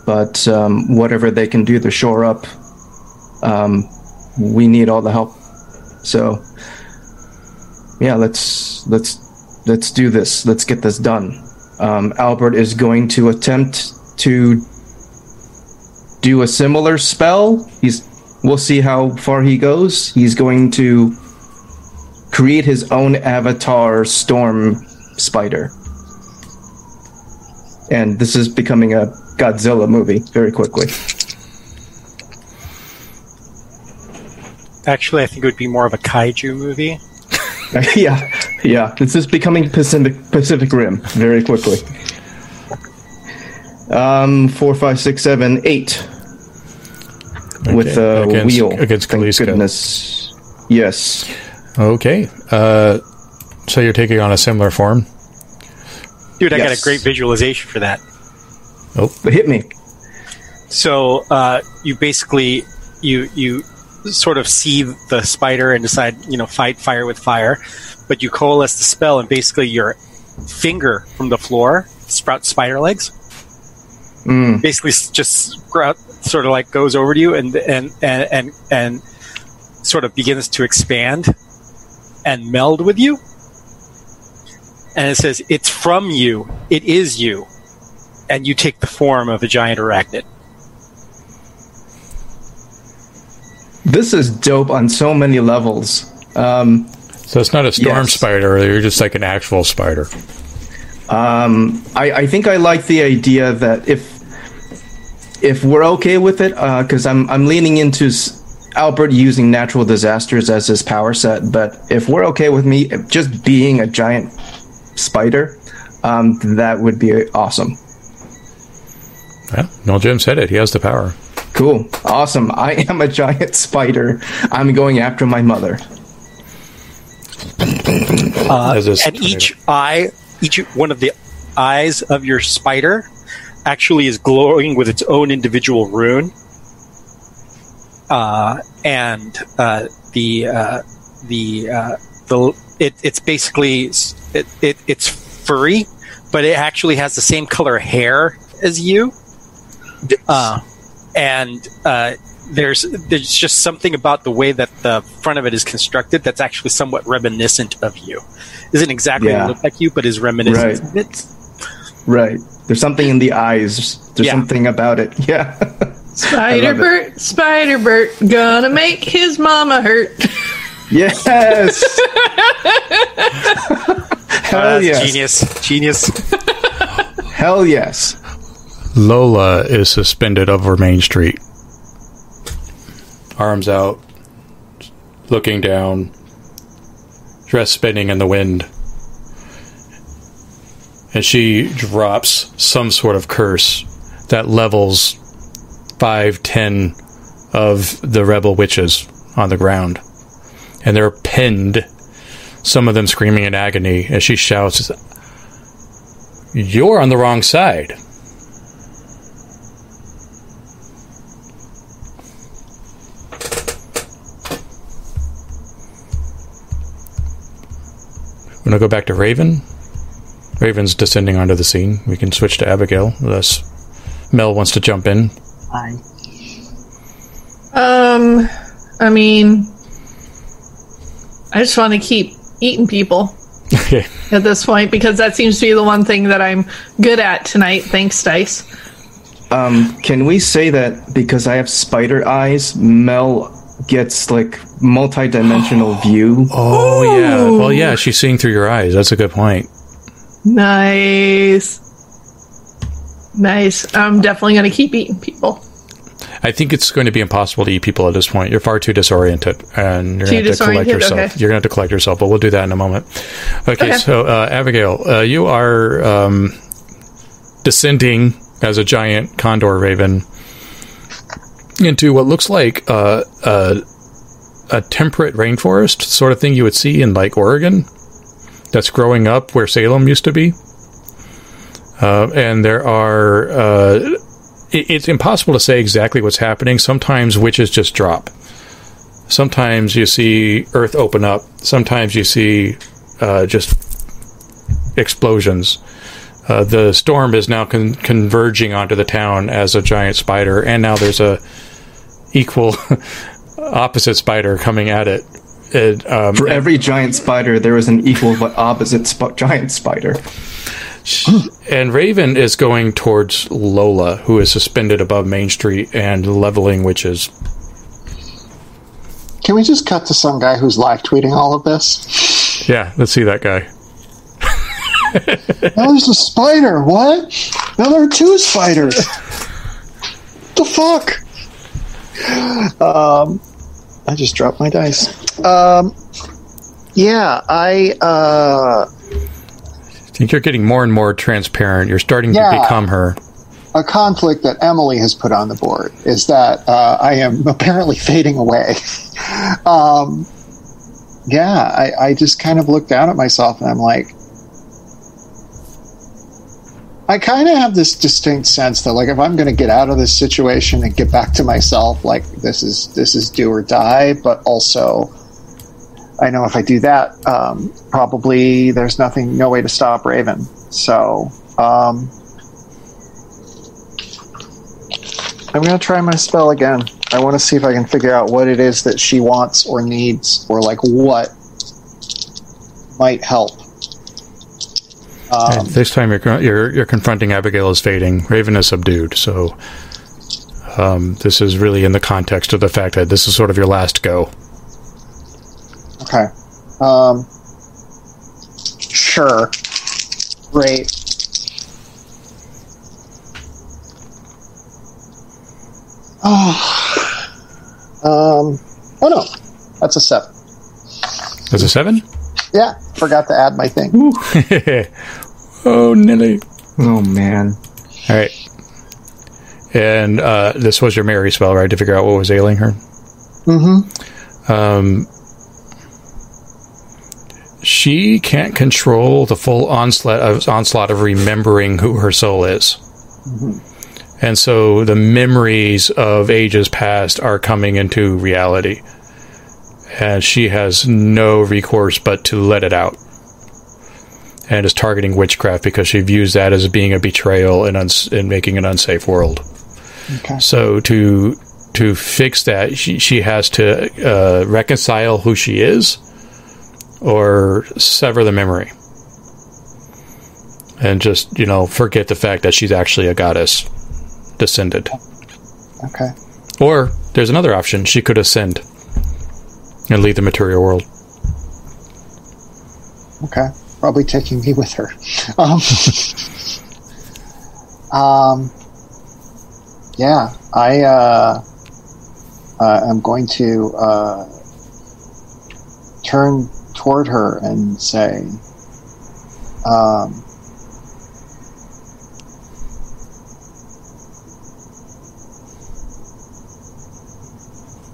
Speaker 3: but um, whatever they can do to shore up, um, we need all the help. So, yeah, let's let's let's do this. Let's get this done. Um, Albert is going to attempt to do a similar spell. He's we'll see how far he goes. He's going to create his own avatar storm spider. And this is becoming a Godzilla movie very quickly.
Speaker 5: Actually, I think it would be more of a kaiju movie.
Speaker 3: yeah, yeah. This is becoming Pacific Pacific Rim very quickly. Um, four, five, six, seven, eight. With
Speaker 1: Okay,
Speaker 3: a
Speaker 1: against-
Speaker 3: wheel.
Speaker 1: against
Speaker 3: Thank
Speaker 1: Kaliska.
Speaker 3: goodness. Yes.
Speaker 1: Okay, uh, so you're taking on a similar form.
Speaker 5: Dude, I got a great visualization for that.
Speaker 3: But hit me.
Speaker 5: So uh, you basically you you sort of see the spider and decide you know fight fire with fire, but you coalesce the spell and basically your finger from the floor sprouts spider legs.
Speaker 3: Mm.
Speaker 5: Basically, just sprout sort of like goes over to you and and and and and sort of begins to expand and meld with you. And it says, "It's from you. It is you." And you take the form of a giant arachnid.
Speaker 3: This is dope on so many levels. Um,
Speaker 1: So it's not a storm
Speaker 3: Yes.
Speaker 1: spider; you're just like an actual spider.
Speaker 3: um, I, I think I like the idea that if if we're okay with it, because I'm I'm leaning into Albert using natural disasters as his power set. But if we're okay with me just being a giant spider, um, that would be awesome.
Speaker 1: Yeah, no, Jim said it. He has the power.
Speaker 3: Cool, awesome. I am a giant spider. I'm going after my mother.
Speaker 1: As a
Speaker 5: and each eye, each one of the eyes of your spider actually is glowing with its own individual rune. Uh, and uh, the uh, the uh, the it, it's basically it, it it's furry, but it actually has the same color hair as you. Uh, and uh, there's there's just something about the way that the front of it is constructed that's actually somewhat reminiscent of you. Isn't exactly
Speaker 3: Yeah.
Speaker 5: look like you, but is reminiscent
Speaker 3: Right.
Speaker 5: of it.
Speaker 3: Right. There's something in the eyes. There's
Speaker 5: Yeah.
Speaker 3: something about it. Yeah.
Speaker 2: Spider Bert, Spider Bert, gonna make his mama hurt.
Speaker 3: yes. Hell
Speaker 5: Uh,
Speaker 3: yes.
Speaker 5: Genius, genius.
Speaker 3: Hell yes.
Speaker 1: Lola is suspended over Main Street, arms out, looking down, dress spinning in the wind. And she drops some sort of curse that levels five, ten of the rebel witches on the ground. And they're pinned, some of them screaming in agony as she shouts, You're on the wrong side. We're going to go back to Raven. Raven's descending onto the scene. We can switch to Abigail unless Mel wants to jump in.
Speaker 4: Fine.
Speaker 2: Um, I mean, I just want to keep eating people
Speaker 1: Okay.
Speaker 2: at this point because that seems to be the one thing that I'm good at tonight. Thanks, Dice.
Speaker 3: Um, can we say that because I have spider eyes, Mel gets like multi-dimensional view?
Speaker 1: Oh yeah. Well, yeah. She's seeing through your eyes. That's a good point.
Speaker 2: Nice. Nice. I'm definitely going to keep eating people.
Speaker 1: I think it's going to be impossible to eat people at this point. You're far too disoriented, and you're
Speaker 2: Too
Speaker 1: going to have to collect yourself.
Speaker 2: Okay.
Speaker 1: You're going to have to collect yourself, but we'll do that in a moment. Okay,
Speaker 2: Okay.
Speaker 1: so uh, Abigail, uh, you are um, descending as a giant condor raven into what looks like uh, a, a temperate rainforest sort of thing you would see in like Oregon. That's growing up where Salem used to be. Uh, and there are uh, it, it's impossible to say exactly what's happening. Sometimes witches just drop. Sometimes you see earth open up. Sometimes you see uh, just explosions. Uh, the storm is now con- converging onto the town as a giant spider, and now there's a equal opposite spider coming at it. It, um,
Speaker 3: For every giant spider, there is an equal but opposite sp- giant spider.
Speaker 1: And Raven is going towards Lola, who is suspended above Main Street and leveling witches.
Speaker 4: Can we just cut to some guy who's live tweeting all of this?
Speaker 1: Yeah, let's see that guy.
Speaker 4: Now there's a spider. What? Now there are two spiders. the fuck? Um, I just dropped my dice. Um, yeah, I. Uh,
Speaker 1: I think you're getting more and more transparent. You're starting to become her.
Speaker 4: a conflict that Emily has put on the board is that uh, I am apparently fading away. um, yeah, I, I just kind of look down at myself and I'm like, I kind of have this distinct sense that like if I'm going to get out of this situation and get back to myself, like this is this is do or die. But also, I know if I do that, um, probably there's nothing, no way to stop Raven. So. Um, I'm going to try my spell again. I want to see if I can figure out what it is that she wants or needs, or like what might help. Um,
Speaker 1: this time you're, you're you're confronting Abigail as fading. Raven is subdued. So um, this is really in the context of the fact that this is sort of your last go.
Speaker 4: okay. Um, sure. Great. Oh. Um. Oh no, that's a seven.
Speaker 1: That's a seven.
Speaker 4: Yeah, forgot to add my thing.
Speaker 1: oh, Nilly.
Speaker 3: Oh man.
Speaker 1: All right. And uh, this was your Mary spell, right? To figure out what was ailing her.
Speaker 4: Mm-hmm.
Speaker 1: Um, she can't control the full onslaught of onslaught of remembering who her soul is, Mm-hmm. and so the memories of ages past are coming into reality, and she has no recourse but to let it out, and is targeting witchcraft because she views that as being a betrayal and uns- and making an unsafe world.
Speaker 4: Okay.
Speaker 1: So to to fix that, she she has to uh, reconcile who she is, or sever the memory, and just you know forget the fact that she's actually a goddess descended.
Speaker 4: Okay.
Speaker 1: Or there's another option: she could ascend and leave the material world.
Speaker 4: Okay. Probably taking me with her. Um, um, yeah, I uh, uh, am going to uh, turn toward her and say, um,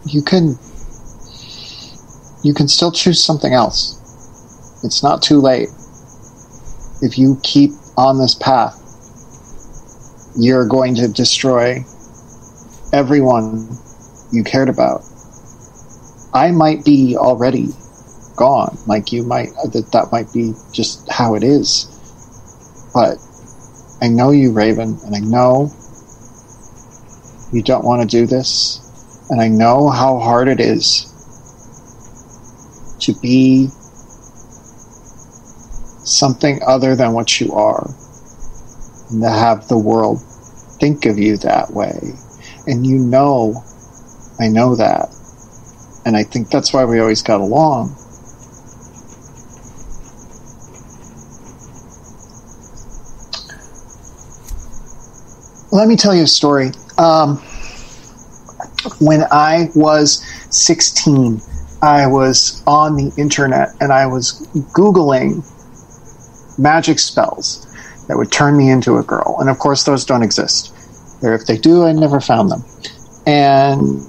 Speaker 4: you can you can still choose something else. It's not too late. If you keep on this path, you're going to destroy everyone you cared about. I might be already gone, like you might, that, that might be just how it is. But I know you, Raven, and I know you don't want to do this, and I know how hard it is to be something other than what you are and to have the world think of you that way. And you know, I know that. And I think that's why we always got along. Let me tell you a story. Um, when I was 16, I was on the internet and I was Googling magic spells that would turn me into a girl. And of course, those don't exist. Or if they do, I never found them. And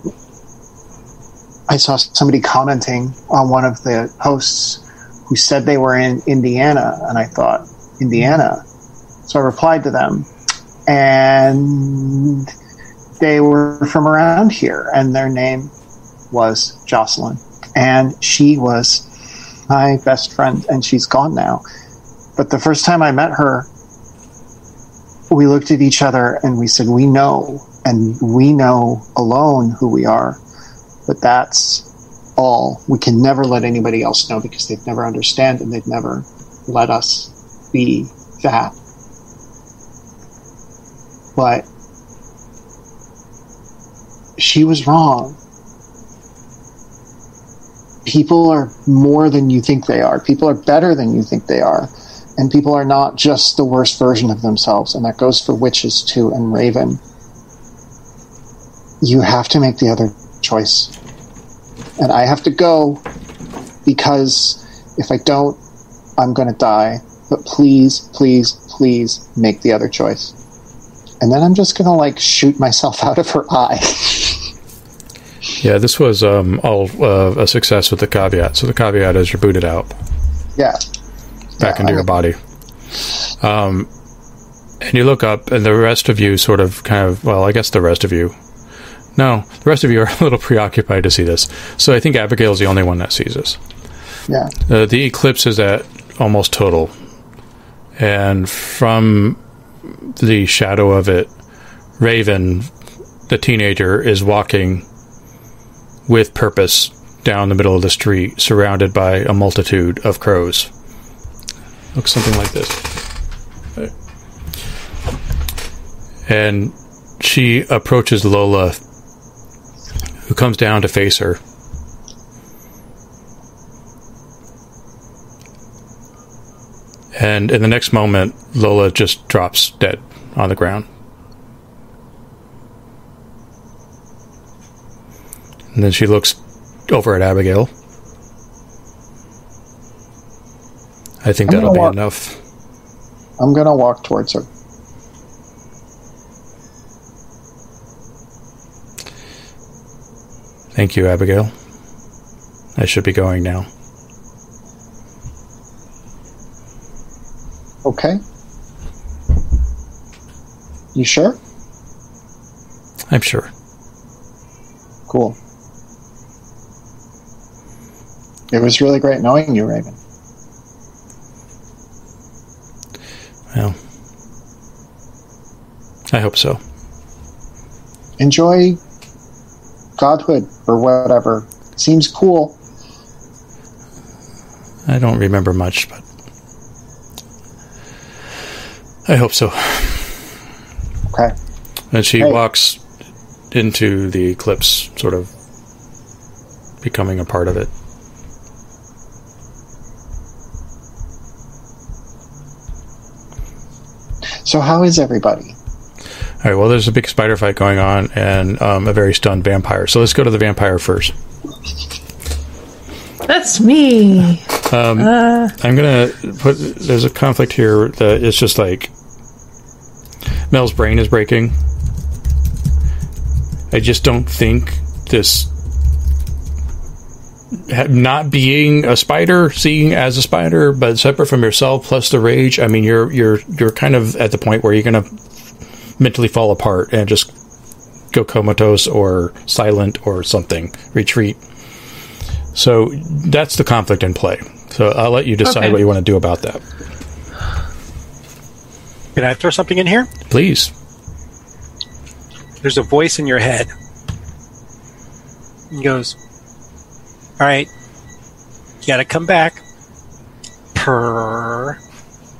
Speaker 4: I saw somebody commenting on one of the hosts who said they were in Indiana. And I thought, Indiana? So I replied to them. And they were from around here. And their name was Jocelyn. And she was my best friend. And she's gone now. But the first time I met her, we looked at each other and we said, We know, and we know alone who we are. But that's all. We can never let anybody else know because they'd never understand and they'd never let us be that. But she was wrong. People are more than you think they are. People are better than you think they are and people are not just the worst version of themselves, and that goes for witches too and Raven. You have to make the other choice. And I have to go because if I don't, I'm going to die. But please, please, please make the other choice. And then I'm just going to like shoot myself out of her eye.
Speaker 1: Yeah, this was um, all uh, a success with the caveat. So the caveat is you're booted out
Speaker 4: yeah.
Speaker 1: Back
Speaker 4: Yeah,
Speaker 1: into
Speaker 4: I
Speaker 1: your
Speaker 4: mean-
Speaker 1: body. Um, and you look up, and the rest of you sort of kind of, well, I guess the rest of you. No, the rest of you are a little preoccupied to see this. So I think Abigail's the only one that sees this.
Speaker 4: Yeah.
Speaker 1: Uh, the eclipse is at almost total. And from the shadow of it, Raven, the teenager, is walking with purpose down the middle of the street, surrounded by a multitude of crows. Looks something like this. And she approaches Lola, who comes down to face her. And in the next moment, Lola just drops dead on the ground. And then she looks over at Abigail. I think
Speaker 4: I'm
Speaker 1: that'll be
Speaker 4: walk-
Speaker 1: enough.
Speaker 4: I'm going to walk towards her.
Speaker 1: Thank you, Abigail. I should be going now.
Speaker 4: Okay. You sure?
Speaker 1: I'm sure.
Speaker 4: Cool. It was really great knowing you, Raven.
Speaker 1: Well, I hope so.
Speaker 4: Enjoy godhood or whatever. Seems cool.
Speaker 1: I don't remember much, but I hope so.
Speaker 4: Okay.
Speaker 1: And she
Speaker 4: Hey.
Speaker 1: walks into the eclipse, sort of becoming a part of it.
Speaker 4: So how is everybody?
Speaker 1: All right. Well, there's a big spider fight going on, and um, a very stunned vampire. So let's go to the vampire first.
Speaker 2: That's me.
Speaker 1: Um, I'm gonna put. There's a conflict here that it's just like Mel's brain is breaking. I just don't think this ha- not being a spider, seeing as a spider, but separate from yourself, plus the rage. I mean, you're you're you're kind of at the point where you're gonna mentally fall apart and just go comatose or silent or something, retreat. So that's the conflict in play. So I'll let you decide
Speaker 2: Okay.
Speaker 1: what you want to do about that.
Speaker 5: Can I throw something in here?
Speaker 1: Please.
Speaker 5: There's a voice in your head. He goes, All right, you gotta come back. Purr.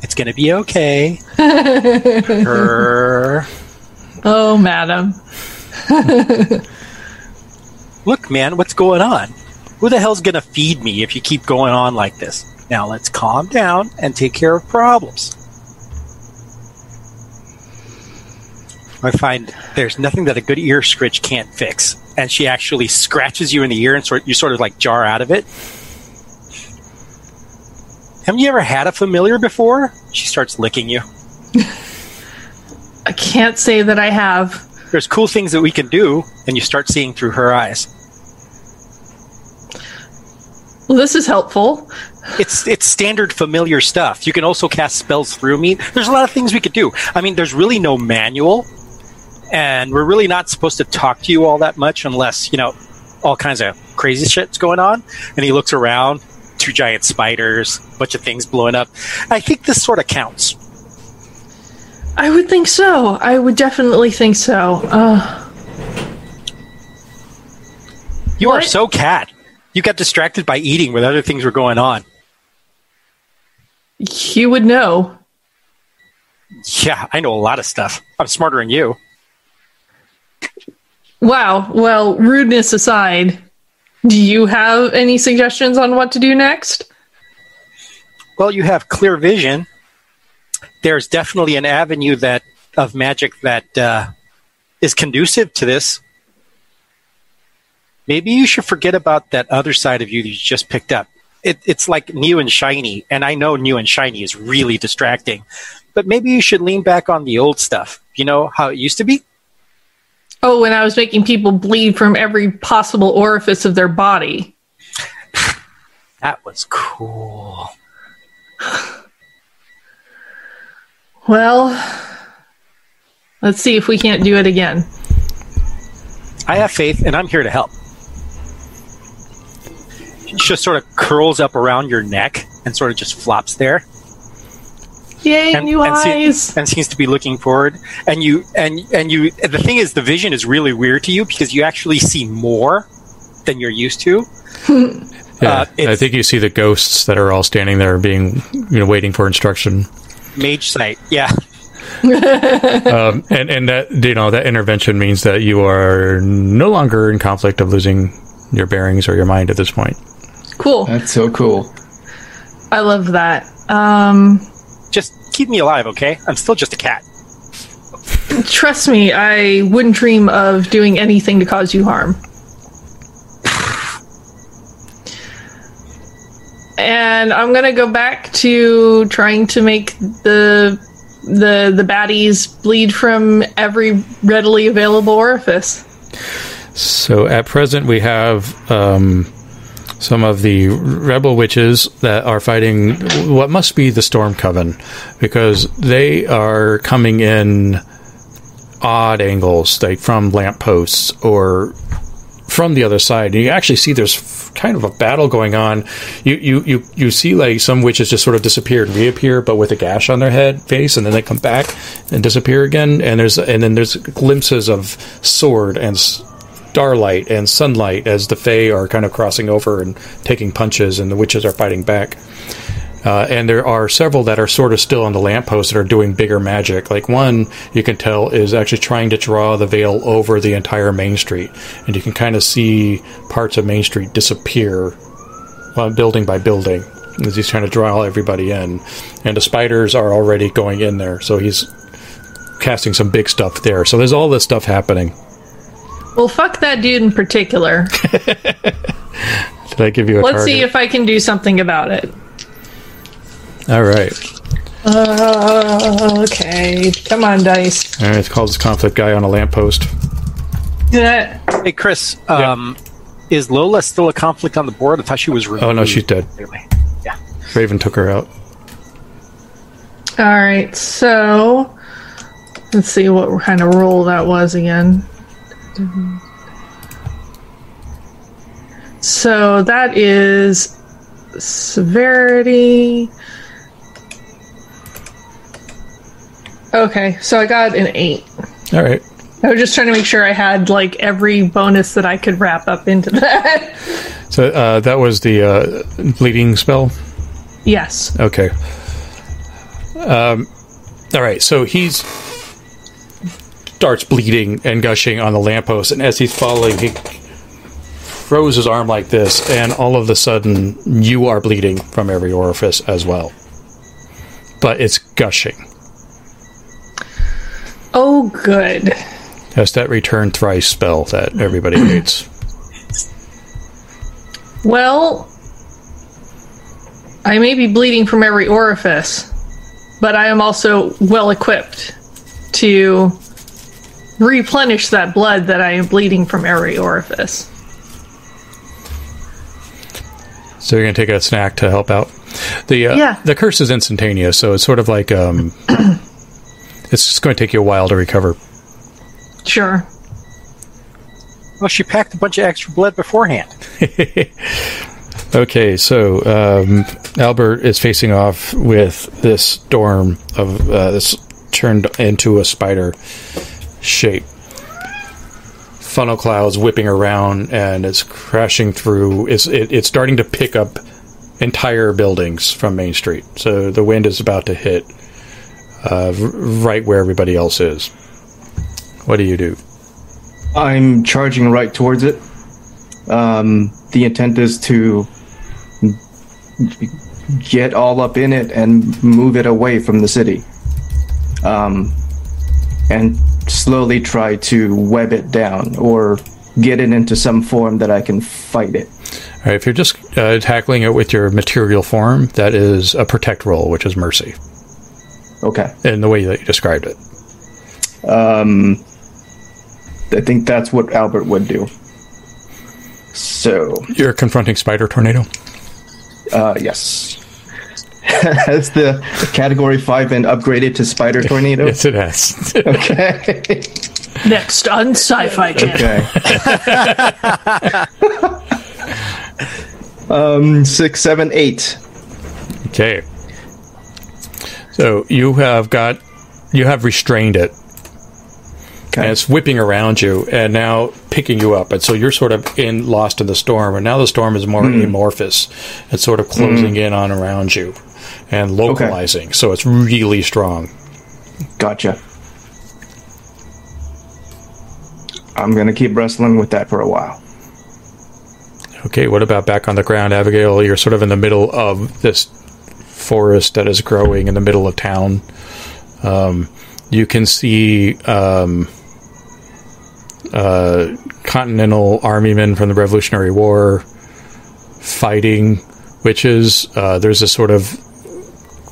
Speaker 5: It's gonna be okay. Purr.
Speaker 2: Oh, madam.
Speaker 5: Look, man, what's going on? Who the hell's gonna feed me if you keep going on like this? Now let's calm down and take care of problems. I find there's nothing that a good ear scritch can't fix. And she actually scratches you in the ear and sort you sort of like jar out of it. Haven't you ever had a familiar before? She starts licking you.
Speaker 2: I can't say that I have.
Speaker 5: There's cool things that we can do, and you start seeing through her eyes.
Speaker 2: Well, this is helpful.
Speaker 5: It's it's standard familiar stuff. You can also cast spells through me. There's a lot of things we could do. I mean, there's really no manual, and we're really not supposed to talk to you all that much unless you know all kinds of crazy shit's going on. And he looks around, two giant spiders, a bunch of things blowing up. I think this sort of counts.
Speaker 2: I would think so. I would definitely think so. Uh,
Speaker 5: You are so cat. You got distracted by eating when other things were going on.
Speaker 2: you would know.
Speaker 5: Yeah, I know a lot of stuff. I'm smarter than you.
Speaker 2: Wow. Well, rudeness aside, do you have any suggestions on what to do next?
Speaker 5: Well, you have clear vision. There's definitely an avenue that of magic that uh, is conducive to this. Maybe you should forget about that other side of you that you just picked up. It, it's like new and shiny, and I know new and shiny is really distracting. But maybe you should lean back on the old stuff. You know how it used to be?
Speaker 2: Oh, when I was making people bleed from every possible orifice of their body.
Speaker 5: That was cool.
Speaker 2: Well, let's see if we can't do it again.
Speaker 5: I have faith, and I'm here to help. She just sort of curls up around your neck and sort of just flops there.
Speaker 2: Yay,
Speaker 5: and,
Speaker 2: new
Speaker 5: and se-
Speaker 2: eyes!
Speaker 5: and seems to be looking forward. And you and and you. The thing is, the vision is really weird to you because you actually see more than you're used to.
Speaker 1: Yeah,
Speaker 5: Uh,
Speaker 1: I think you see the ghosts that are all standing there, being you know waiting for instruction,
Speaker 5: Mage sight, yeah.
Speaker 1: um, and and that you know that intervention means that you are no longer in conflict of losing your bearings or your mind at this point.
Speaker 2: Cool.
Speaker 3: That's so cool.
Speaker 2: I love that. Um,
Speaker 5: Just keep me alive, okay? I'm still just a cat.
Speaker 2: trust me, I wouldn't dream of doing anything to cause you harm. And I'm gonna go back to trying to make the the the baddies bleed from every readily available orifice.
Speaker 1: So at present, we have um, some of the rebel witches that are fighting what must be the Storm Coven, because they are coming in odd angles, like from lampposts or from the other side. And you actually see there's kind of a battle going on. You, you you you see like some witches just sort of disappear and reappear, but with a gash on their head face, and then they come back and disappear again. And there's and then there's glimpses of sword and starlight and sunlight as the Fae are kind of crossing over and taking punches, and the witches are fighting back. Uh, and there are several that are sort of still on the lamppost that are doing bigger magic. Like one, you can tell, is actually trying to draw the veil over the entire Main Street. And you can kind of see parts of Main Street disappear uh, building by building as he's trying to draw everybody in. And the spiders are already going in there, so he's casting some big stuff there. So there's all this stuff happening.
Speaker 2: Well, fuck that dude in particular.
Speaker 1: Did I give you a
Speaker 2: Let's
Speaker 1: target?
Speaker 2: see if I can do something about it.
Speaker 1: all right.
Speaker 2: Uh, okay, come on, dice.
Speaker 1: All right, it's called this conflict guy on a lamppost.
Speaker 2: Yeah.
Speaker 5: Hey, Chris, um, is Lola still a conflict on the board? I thought she was removed.
Speaker 1: Oh no, she's dead.
Speaker 5: Yeah.
Speaker 1: Raven took her out.
Speaker 2: All right, so let's see what kind of roll that was again. So that is severity. Okay, so I got an eight.
Speaker 1: All right.
Speaker 2: I was just trying to make sure I had like every bonus that I could wrap up into that.
Speaker 1: So uh, that was the uh, bleeding spell.
Speaker 2: yes.
Speaker 1: Okay. Um, all right. So he's starts bleeding and gushing on the lamppost, and as he's falling, he throws his arm like this, and all of a sudden, you are bleeding from every orifice as well. But it's gushing.
Speaker 2: Oh, good.
Speaker 1: That's that return thrice spell that everybody hates.
Speaker 2: Well, I may be bleeding from every orifice, but I am also well equipped to replenish that blood that I am bleeding from every orifice.
Speaker 1: So you're gonna take a snack to help out. The uh,
Speaker 2: Yeah.
Speaker 1: the curse is instantaneous, so it's sort of like um, it's just going to take you a while to recover.
Speaker 2: Sure.
Speaker 5: Well, she packed a bunch of extra blood beforehand.
Speaker 1: Okay, so um, Albert is facing off with this storm of uh, this turned into a spider shape. Funnel clouds whipping around and it's crashing through. It's it, it's starting to pick up entire buildings from Main Street. So the wind is about to hit uh, right where everybody else is. What do you do?
Speaker 3: I'm charging right towards it. Um, the intent is to get all up in it and move it away from the city. Um, and slowly try to web it down or get it into some form that I can fight it.
Speaker 1: All right, if you're just uh, tackling it with your material form, that is a protect roll, which is mercy,
Speaker 3: Okay.
Speaker 1: in the way that you described it.
Speaker 3: Um, I think that's what Albert would do. So,
Speaker 1: You're confronting Spider Tornado.
Speaker 3: uh, yes. Has the category 5 been upgraded to Spider Tornado?
Speaker 1: Yes, it has.
Speaker 3: Okay.
Speaker 2: Next on Sci Fi Channel.
Speaker 3: Okay. um, six, seven, eight.
Speaker 1: okay. So you have got, you have restrained it,
Speaker 3: Okay.
Speaker 1: and it's whipping around you, and now picking you up, and so you're sort of in lost in the storm, and now the storm is more amorphous. It's sort of closing in on around you, and localizing. So it's really strong.
Speaker 3: Gotcha. I'm gonna keep wrestling with that for a while.
Speaker 1: Okay, what about back on the ground, Abigail? You're sort of in the middle of this forest that is growing in the middle of town. Um, you can see um, uh, Continental Army men from the Revolutionary War fighting witches. Uh, there's this sort of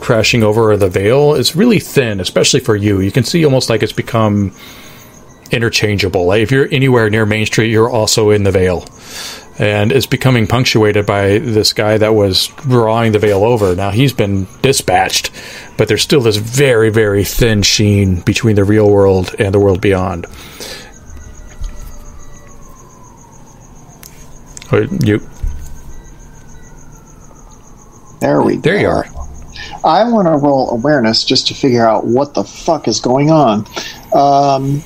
Speaker 1: crashing over the veil. It's really thin, especially for you. You can see almost like it's become interchangeable. Like if you're anywhere near Main Street, you're also in the veil and it's becoming punctuated by this guy that was drawing the veil over. Now he's been dispatched, but there's still this very, very thin sheen between the real world and the world beyond. Oh, You,
Speaker 4: There we
Speaker 1: there
Speaker 4: go.
Speaker 1: you are.
Speaker 4: I want to roll awareness just to figure out what the fuck is going on. Um,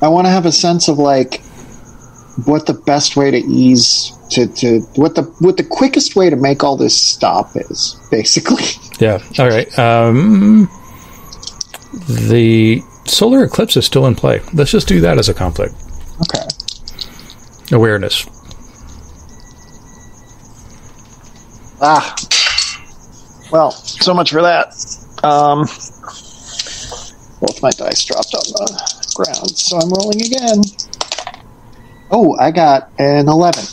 Speaker 4: I want to have a sense of like what the best way to ease to, to what the what the quickest way to make all this stop is basically.
Speaker 1: Yeah. All right. Um, the solar eclipse is still in play. Let's just do that as a conflict.
Speaker 4: Okay.
Speaker 1: Awareness.
Speaker 4: Ah. Well, so much for that. Um, both my dice dropped on the ground, so I'm rolling again. Oh, I got an 11.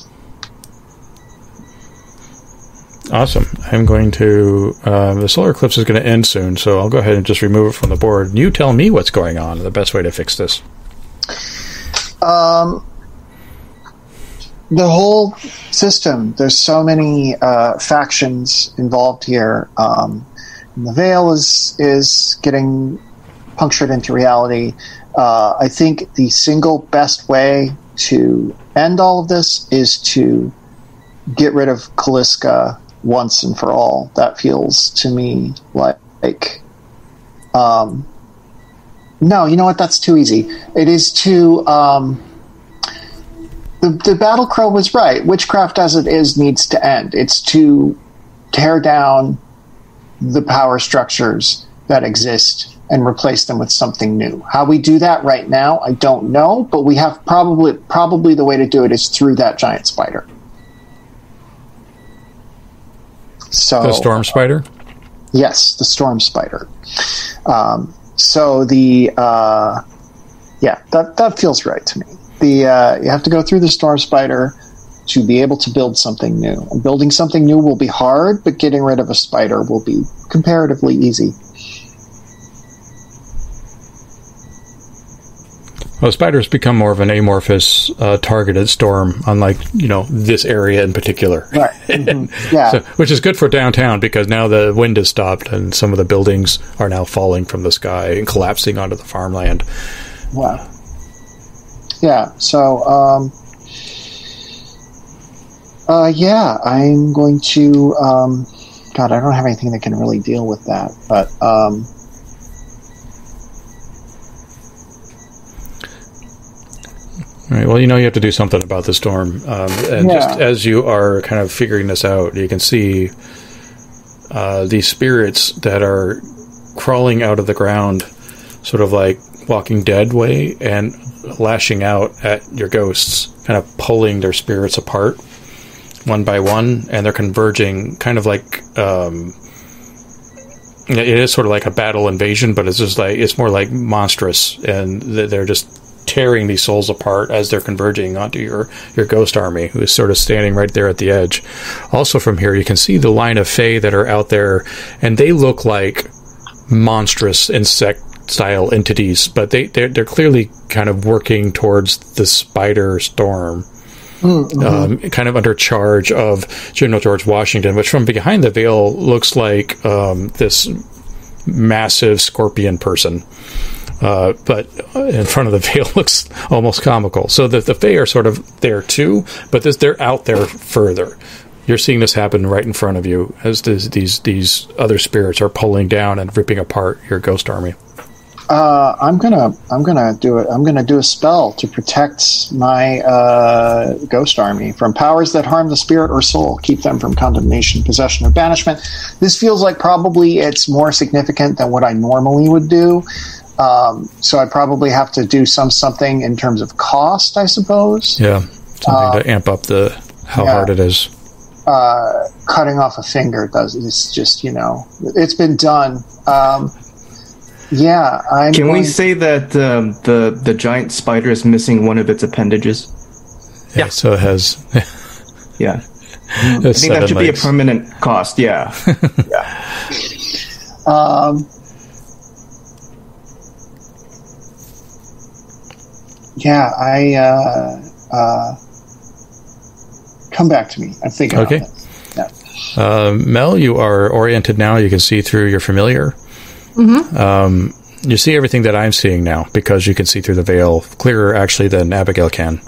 Speaker 1: Awesome. I'm going to. Uh, the solar eclipse is going to end soon, so I'll go ahead and just remove it from the board. You tell me what's going on. The best way to fix this.
Speaker 4: Um, the whole system. There's so many uh, factions involved here. Um, the veil is is getting punctured into reality. Uh, I think the single best way to end all of this is to get rid of Kaliska once and for all. That feels to me like, like um, no, you know what? That's too easy. It is to um, the the battle crow was right. Witchcraft as it is needs to end. It's to tear down the power structures that exist and replace them with something new. How we do that right now, I don't know, but we have probably probably the way to do it is through that giant spider. So
Speaker 1: The storm spider.
Speaker 4: Yes, the storm spider. Um, so the uh, yeah, that that feels right to me. The uh, you have to go through the storm spider to be able to build something new. And building something new will be hard, but getting rid of a spider will be comparatively easy.
Speaker 1: Well, spiders become more of an amorphous, uh, targeted storm, unlike you know this area in particular.
Speaker 4: Right. Mhm. Yeah.
Speaker 1: So, which is good for downtown because now the wind has stopped and some of the buildings are now falling from the sky and collapsing onto the farmland.
Speaker 4: Wow. Yeah. So, um, uh, yeah, I'm going to. Um, God, I don't have anything that can really deal with that, but um,
Speaker 1: All right. Well, you know you have to do something about the storm, um, and
Speaker 4: Yeah.
Speaker 1: just as you are kind of figuring this out, you can see uh, these spirits that are crawling out of the ground, sort of like Walking Dead way, and lashing out at your ghosts, kind of pulling their spirits apart one by one, and they're converging, kind of like. Um, it is sort of like a battle invasion, but it's just like it's more like monstrous, and they're just tearing these souls apart as they're converging onto your your ghost army, who is sort of standing right there at the edge. Also, from here, you can see the line of fae that are out there, and they look like monstrous insect style entities, but they they're, they're clearly kind of working towards the spider storm um, kind of under charge of General George Washington, which from behind the veil looks like um, this massive scorpion person. Uh, but in front of the veil looks almost comical. So the, the Fae are sort of there too, but this, they're out there further. You're seeing this happen right in front of you as this, these these other spirits are pulling down and ripping apart your ghost army.
Speaker 4: Uh, I'm gonna I'm gonna do it. I'm gonna do a spell to protect my uh, ghost army from powers that harm the spirit or soul, keep them from condemnation, possession, or banishment. This feels like probably it's more significant than what I normally would do. Um, so I probably have to do some something in terms of cost, I suppose.
Speaker 1: Yeah, something to amp up the how
Speaker 4: yeah.
Speaker 1: hard it is.
Speaker 4: uh, cutting off a finger does it's just you know it's been done um, yeah i'm
Speaker 3: Can we
Speaker 4: going-
Speaker 3: say that um, the the giant spider is missing one of its appendages?
Speaker 1: Yeah, so it has.
Speaker 3: Yeah, I
Speaker 1: I
Speaker 3: think that should be a permanent cost. Yeah,
Speaker 4: um, yeah i uh, uh, come back to me i'm thinking
Speaker 1: Okay.
Speaker 4: about it. Yeah.
Speaker 1: Uh, Mel, you are oriented now. You can see through your familiar. Um, you see everything that I'm seeing now because you can see through the veil clearer, actually, than Abigail can.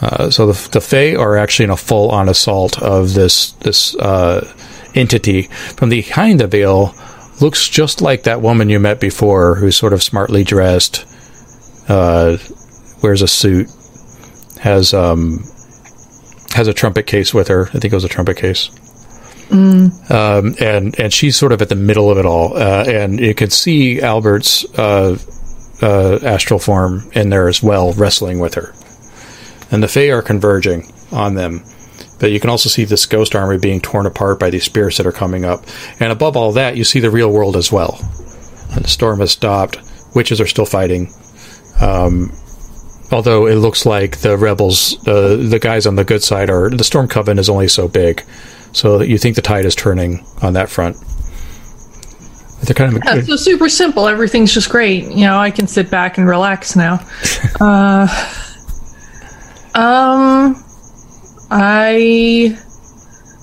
Speaker 1: Uh, so the the Fae are actually in a full on assault of this this uh, entity from behind the veil. Looks just like that woman you met before, who's sort of smartly dressed, uh, wears a suit, has um, has a trumpet case with her. I think it was a trumpet case. Um, and and she's sort of at the middle of it all, uh, and you can see Albert's uh, uh, astral form in there as well, wrestling with her. And the Fae are converging on them, but you can also see this ghost army being torn apart by these spirits that are coming up. And above all that, you see the real world as well. And the storm has stopped. Witches are still fighting. Um, although it looks like the rebels, uh, the guys on the good side, are the Storm Coven is only so big, so you think the tide is turning on that front. They're kind of
Speaker 2: Yeah, so super simple. Everything's just great. You know, I can sit back and relax now. uh, um, I,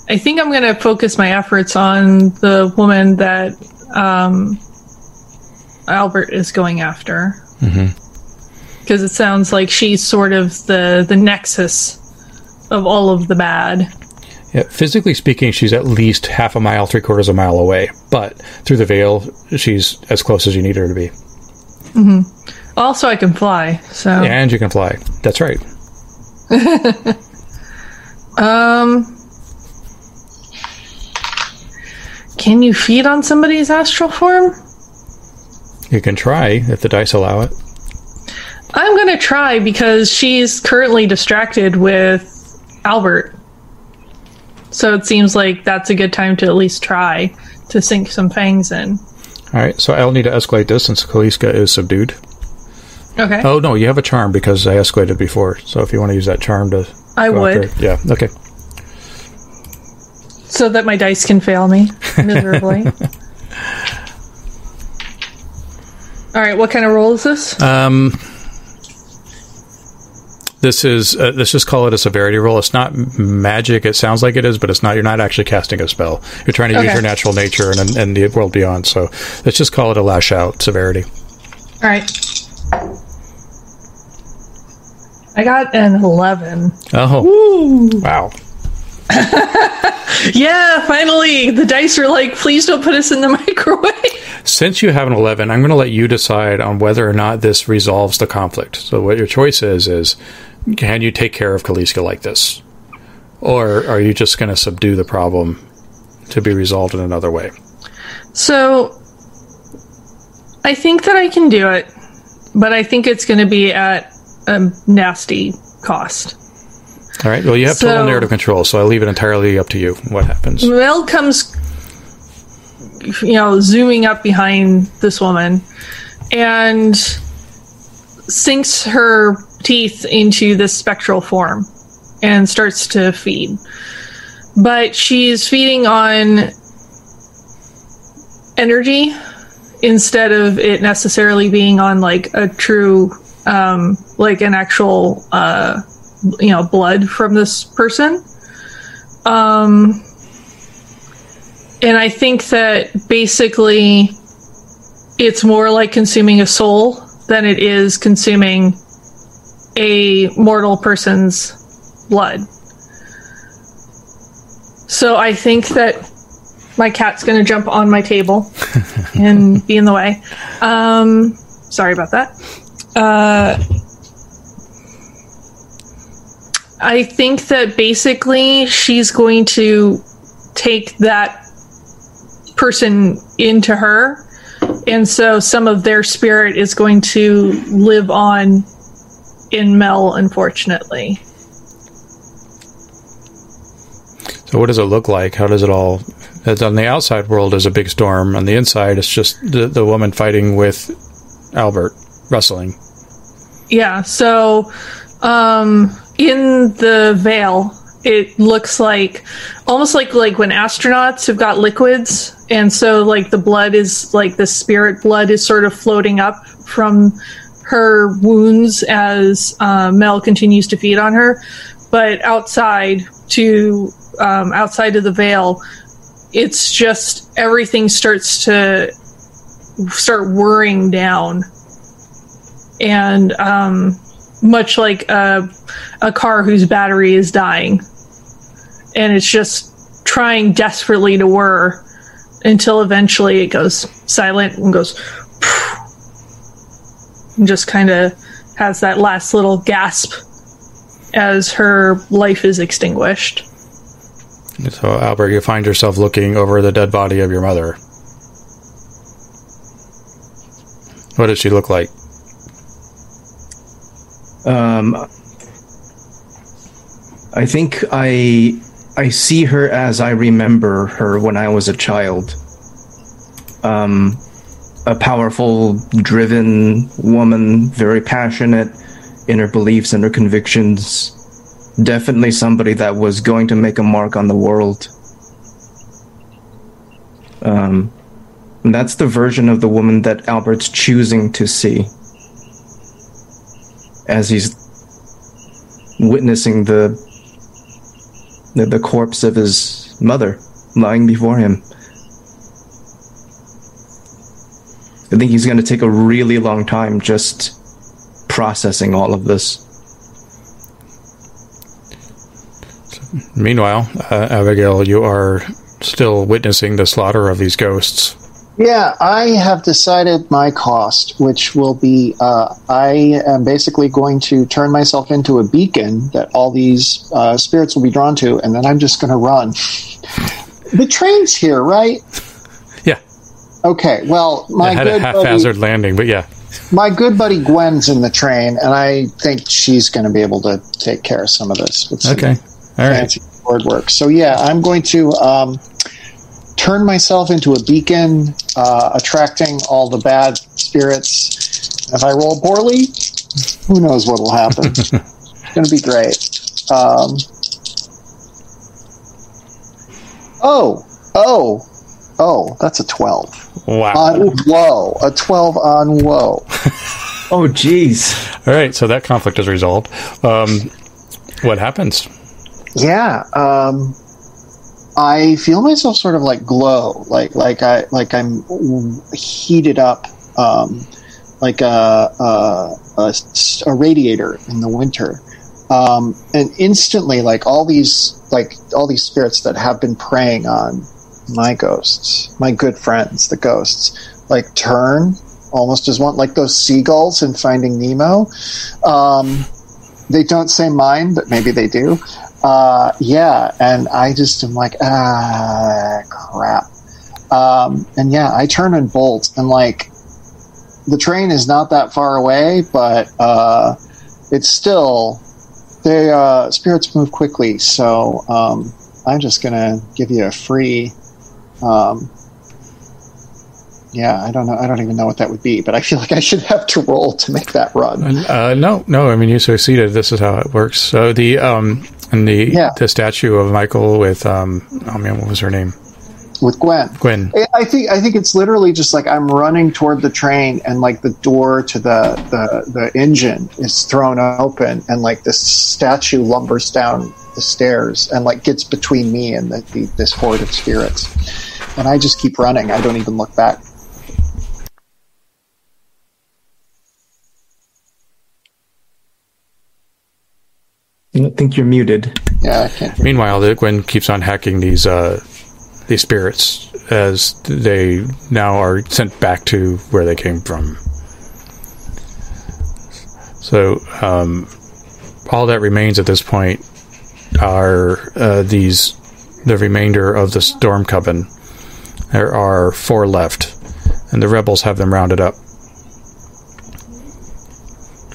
Speaker 2: I think I'm going to focus my efforts on the woman that um, Albert is going after, because it sounds like she's sort of the the nexus of all of the bad.
Speaker 1: Yeah, physically speaking, she's at least half a mile, three quarters of a mile away. But through the veil, she's as close as you need her to be.
Speaker 2: Also, I can fly, so
Speaker 1: And you can fly. That's right.
Speaker 2: Um, can you feed on somebody's astral form?
Speaker 1: You can try if the dice allow it.
Speaker 2: I'm going to try because she's currently distracted with Albert. So it seems like that's a good time to at least try to sink some fangs in.
Speaker 1: All right, so I'll need to escalate this since Kaliska is subdued.
Speaker 2: Okay.
Speaker 1: Oh no, you have a charm because I escalated before. So if you want to use that charm to,
Speaker 2: I would.
Speaker 1: yeah, okay.
Speaker 2: So that my dice can fail me miserably. All right, what kind of roll is this?
Speaker 1: Um, this is uh, let's just call it a severity roll. It's not magic. It sounds like it is, but it's not. You're not actually casting a spell. You're trying to use your natural nature and and the world beyond. So let's just call it a lash out severity.
Speaker 2: All right. I got an 11.
Speaker 1: Oh, wow.
Speaker 2: Yeah, finally. The dice are like, please don't put us in the microwave.
Speaker 1: Since you have an 11, I'm going to let you decide on whether or not this resolves the conflict. So, what your choice is is can you take care of Kaliska like this? Or are you just going to subdue the problem to be resolved in another way?
Speaker 2: So, I think that I can do it, but I think it's going to be at a nasty cost.
Speaker 1: All right. Well, you have total
Speaker 2: So-
Speaker 1: narrative control, so I'll leave it entirely up to you what happens.
Speaker 2: Mel comes, you know, zooming up behind this woman and sinks her teeth into this spectral form and starts to feed. But she's feeding on energy instead of it necessarily being on like a true, um, like an actual, uh, you know, blood from this person. Um, and I think that basically it's more like consuming a soul than it is consuming a mortal person's blood. So I think that my cat's going to jump on my table and be in the way. Um, sorry about that. Uh, I think that basically she's going to take that person into her. And so some of their spirit is going to live on in Mel, unfortunately.
Speaker 1: So, what does it look like? How does it all? It's on the outside world is a big storm. On the inside, it's just the, the woman fighting with Albert, wrestling.
Speaker 2: Yeah, so um, in the veil, it looks like almost like like when astronauts have got liquids, and so like the blood is like the spirit blood is sort of floating up from her wounds as uh, Mel continues to feed on her. But outside to um, outside of the veil, it's just everything starts to start whirring down and um, much like a, a car whose battery is dying. And it's just trying desperately to whir until eventually it goes silent and goes and just kind of has that last little gasp as her life is extinguished.
Speaker 1: So, Albert, you find yourself looking over the dead body of your mother. What does she look like?
Speaker 3: Um, I think I I see her as I remember her when I was a child. Um, a powerful, driven woman, very passionate in her beliefs and her convictions. Definitely somebody that was going to make a mark on the world. Um, that's the version of the woman that Albert's choosing to see as he's witnessing the, the the corpse of his mother lying before him. I think he's going to take a really long time just processing all of this.
Speaker 1: Meanwhile, uh, Abigail, you are still witnessing the slaughter of these ghosts.
Speaker 4: Yeah, I have decided my cost, which will be uh, I am basically going to turn myself into a beacon that all these uh, spirits will be drawn to, and then I'm just going to run. the train's here, right? Okay, well, my
Speaker 1: I had a
Speaker 4: good
Speaker 1: haphazard
Speaker 4: buddy,
Speaker 1: landing, but yeah.
Speaker 4: my good buddy Gwen's in the train, and I think she's going to be able to take care of some of this. With some
Speaker 1: Okay. All right.
Speaker 4: fancy word work. So yeah, I'm going to um, turn myself into a beacon, uh, attracting all the bad spirits. If I roll poorly, who knows what will happen? it's going to be great. Um, oh, oh, oh! That's a twelve
Speaker 1: Wow.
Speaker 4: on woe. A twelve on woe.
Speaker 3: Oh, jeez.
Speaker 1: All right. So that conflict is resolved. Um, what happens?
Speaker 4: Yeah, um, I feel myself sort of like glow, like like I like I'm heated up, um, like a, a a radiator in the winter, um, and instantly, like all these like all these spirits that have been preying on my ghosts, my good friends, the ghosts, like turn almost as one, like those seagulls in Finding Nemo. Um, they don't say mine, but maybe they do. Uh, yeah, and I just am like, ah, crap. Um, and yeah, I turn and bolt, and like, the train is not that far away, but uh, it's still the uh, spirits move quickly. So um, I'm just gonna give you a free. Um, yeah, I don't know. I don't even know what that would be, but I feel like I should have to roll to make that run.
Speaker 1: Uh, no, no. I mean, you succeeded. This is how it works. So the um, and the
Speaker 4: Yeah.
Speaker 1: the statue of Michael with um, oh man, what was her name?
Speaker 4: with Gwen.
Speaker 1: Gwen.
Speaker 4: I- I think I think it's literally just like I'm running toward the train, and like the door to the the, the engine is thrown open, and like this statue lumbers down the stairs and like gets between me and the, the, this horde of spirits, and I just keep running. I don't even look back.
Speaker 3: I think you're muted.
Speaker 4: Yeah, I can't.
Speaker 1: Meanwhile, the Gwen keeps on hacking these uh, these spirits as they now are sent back to where they came from. So um, all that remains at this point are uh, these the remainder of the storm coven. There are four left, and the rebels have them rounded up.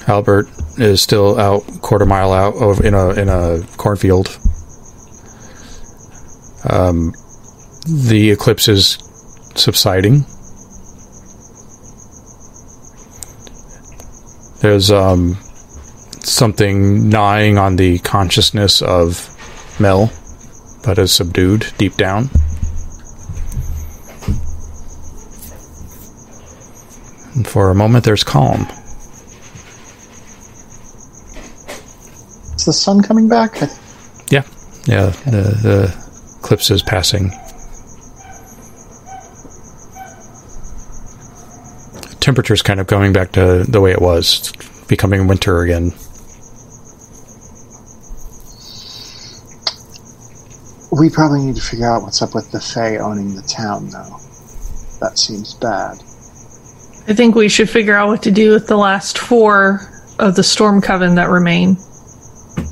Speaker 1: Albert is still out quarter mile out of in a in a cornfield. Um, the eclipse is subsiding. There's um, something gnawing on the consciousness of Mel, but is subdued deep down. And for a moment, there's calm.
Speaker 4: Is the sun coming back?
Speaker 1: Yeah, yeah. The the eclipse is passing. Temperature's kind of going back to the way it was, It's becoming winter again.
Speaker 4: we probably need to figure out what's up with the Fae owning the town, though. That seems bad.
Speaker 2: I think we should figure out what to do with the last four of the Storm Coven that remain.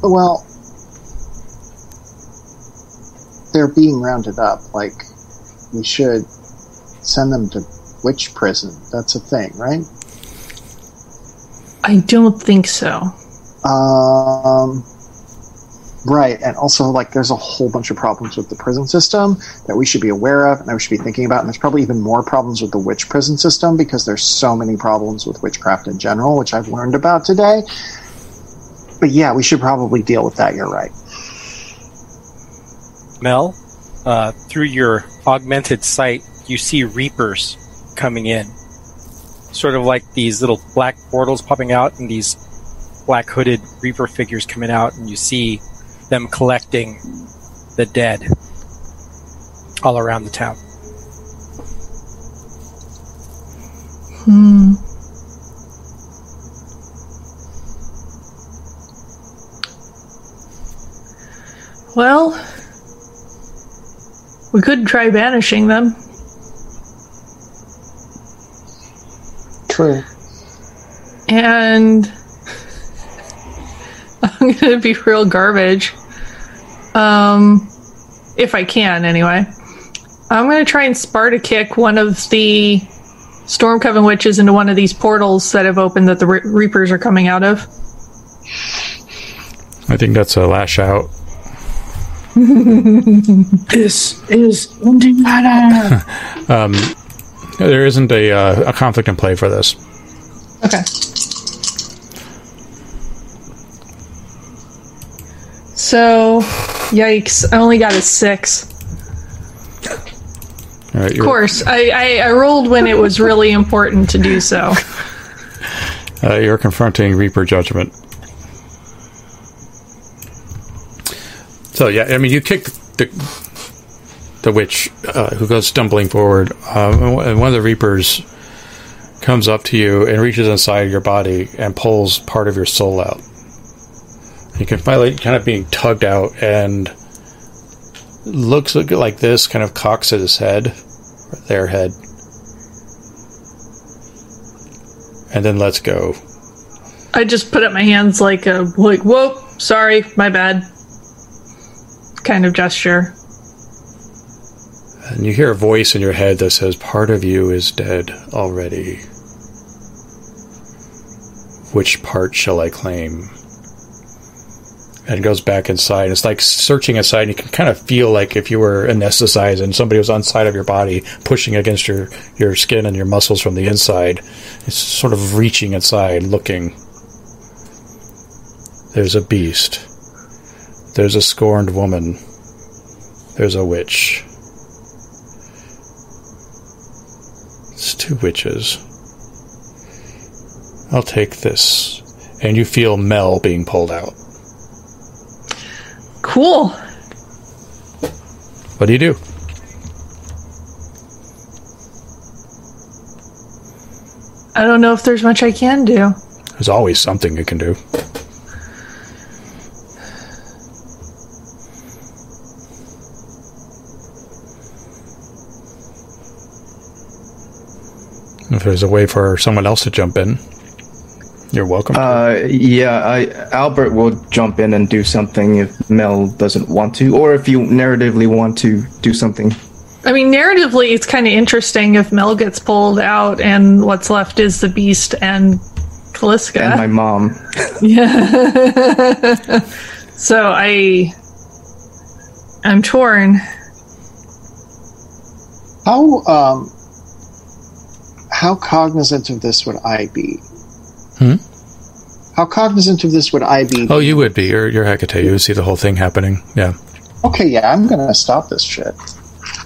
Speaker 4: Well, they're being rounded up. Like, we should send them to witch prison. That's a thing, right?
Speaker 2: I don't think so.
Speaker 4: Um, right. And also, like, there's a whole bunch of problems with the prison system that we should be aware of and that we should be thinking about. And there's probably even more problems with the witch prison system because there's so many problems with witchcraft in general, which I've learned about today. But yeah, we should probably deal with that. You're right.
Speaker 5: Mel, uh, through your augmented sight, you see reapers coming in. Sort of like these little black portals popping out and these black hooded reaper figures coming out, and you see them collecting the dead all around the town.
Speaker 2: Hmm. Well, we could try banishing them.
Speaker 4: True.
Speaker 2: And I'm gonna be real garbage. Um, if I can, anyway. I'm going to try and Sparta kick one of the Storm Coven witches into one of these portals that have opened that the Re- Reapers are coming out of.
Speaker 1: I think that's a lash out.
Speaker 3: This is Indiana.
Speaker 1: There isn't a, uh, a conflict in play for this.
Speaker 2: Okay. So, yikes! I only got a six.
Speaker 1: All right,
Speaker 2: Of course, I, I, I rolled when it was really important to do so.
Speaker 1: uh, you're confronting Reaper Judgment. So yeah, I mean, you kick the the witch uh, who goes stumbling forward, um, and one of the Reapers comes up to you and reaches inside your body and pulls part of your soul out. You can finally kind of being tugged out and looks like this, kind of cocks at his head, or their head, and then let's go.
Speaker 2: I just put up my hands like a like, whoa, sorry, my bad, kind of gesture.
Speaker 1: And you hear a voice in your head that says, Part of you is dead already. Which part shall I claim? And goes back inside. It's like searching inside, and you can kind of feel like if you were anesthetized and somebody was on side of your body, pushing against your, your skin and your muscles from the inside. It's sort of reaching inside, looking. There's a beast. There's a scorned woman. There's a witch. It's two witches. I'll take this. And you feel Mel being pulled out.
Speaker 2: Cool.
Speaker 1: What do you do?
Speaker 2: I don't know if there's much I can do.
Speaker 1: There's always something you can do. If there's a way for someone else to jump in, you're welcome.
Speaker 3: Uh, yeah, I, Albert will jump in and do something if Mel doesn't want to, or if you narratively want to do something.
Speaker 2: I mean, narratively, it's kind of interesting if Mel gets pulled out and what's left is the beast and Kaliska.
Speaker 3: And my mom.
Speaker 2: Yeah. so I I'm torn.
Speaker 4: How um, how cognizant of this would I be?
Speaker 1: Hmm?
Speaker 4: How cognizant of this would I be?
Speaker 1: oh, you would be. You're, you're Hecate. You would see the whole thing happening. Yeah.
Speaker 4: Okay, yeah, I'm gonna stop this shit.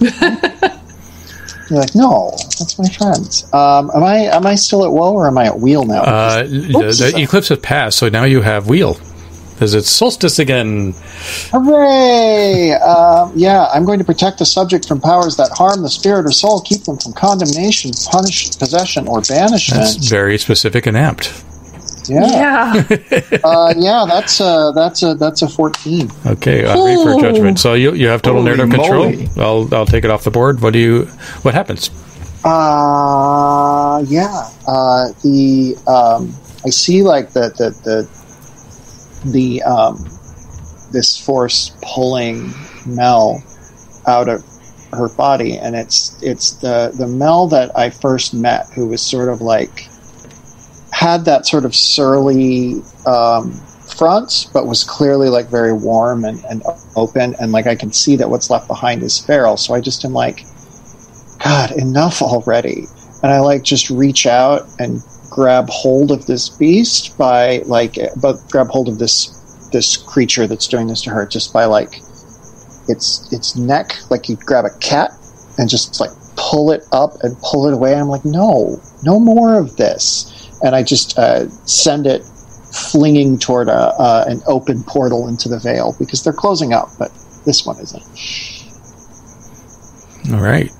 Speaker 4: You're like, no, that's my friends. Um, am I am I still at woe or am I at wheel now?
Speaker 1: Uh, the, the eclipse has passed, so now you have wheel. Because it's solstice again.
Speaker 4: Hooray! Um, yeah, I'm going to protect the subject from powers that harm the spirit or soul, keep them from condemnation, punish, possession, or banishment.
Speaker 1: That's very specific and apt.
Speaker 4: yeah,
Speaker 2: Yeah.
Speaker 4: uh, yeah, that's a that's a that's a 14.
Speaker 1: Okay, on Reaper
Speaker 2: Ooh.
Speaker 1: Judgment. So you you have total
Speaker 3: Holy
Speaker 1: narrative control. I'll I'll take it off the board. What do you? What happens?
Speaker 4: Uh, yeah. Uh, the um, I see like the the the the um, this force pulling Mel out of her body, and it's it's the the Mel that I first met, who was sort of like had that sort of surly um, front, but was clearly like very warm and, and open, and like I can see that what's left behind is feral. So I just am like, God, enough already. And I like just reach out and grab hold of this beast by like, but grab hold of this this creature that's doing this to her just by like its its neck, like you grab a cat and just like pull it up and pull it away. I'm like, no, no more of this. And I just uh, send it flinging toward a, uh, an open portal into the veil because they're closing up, but this one isn't.
Speaker 1: All right.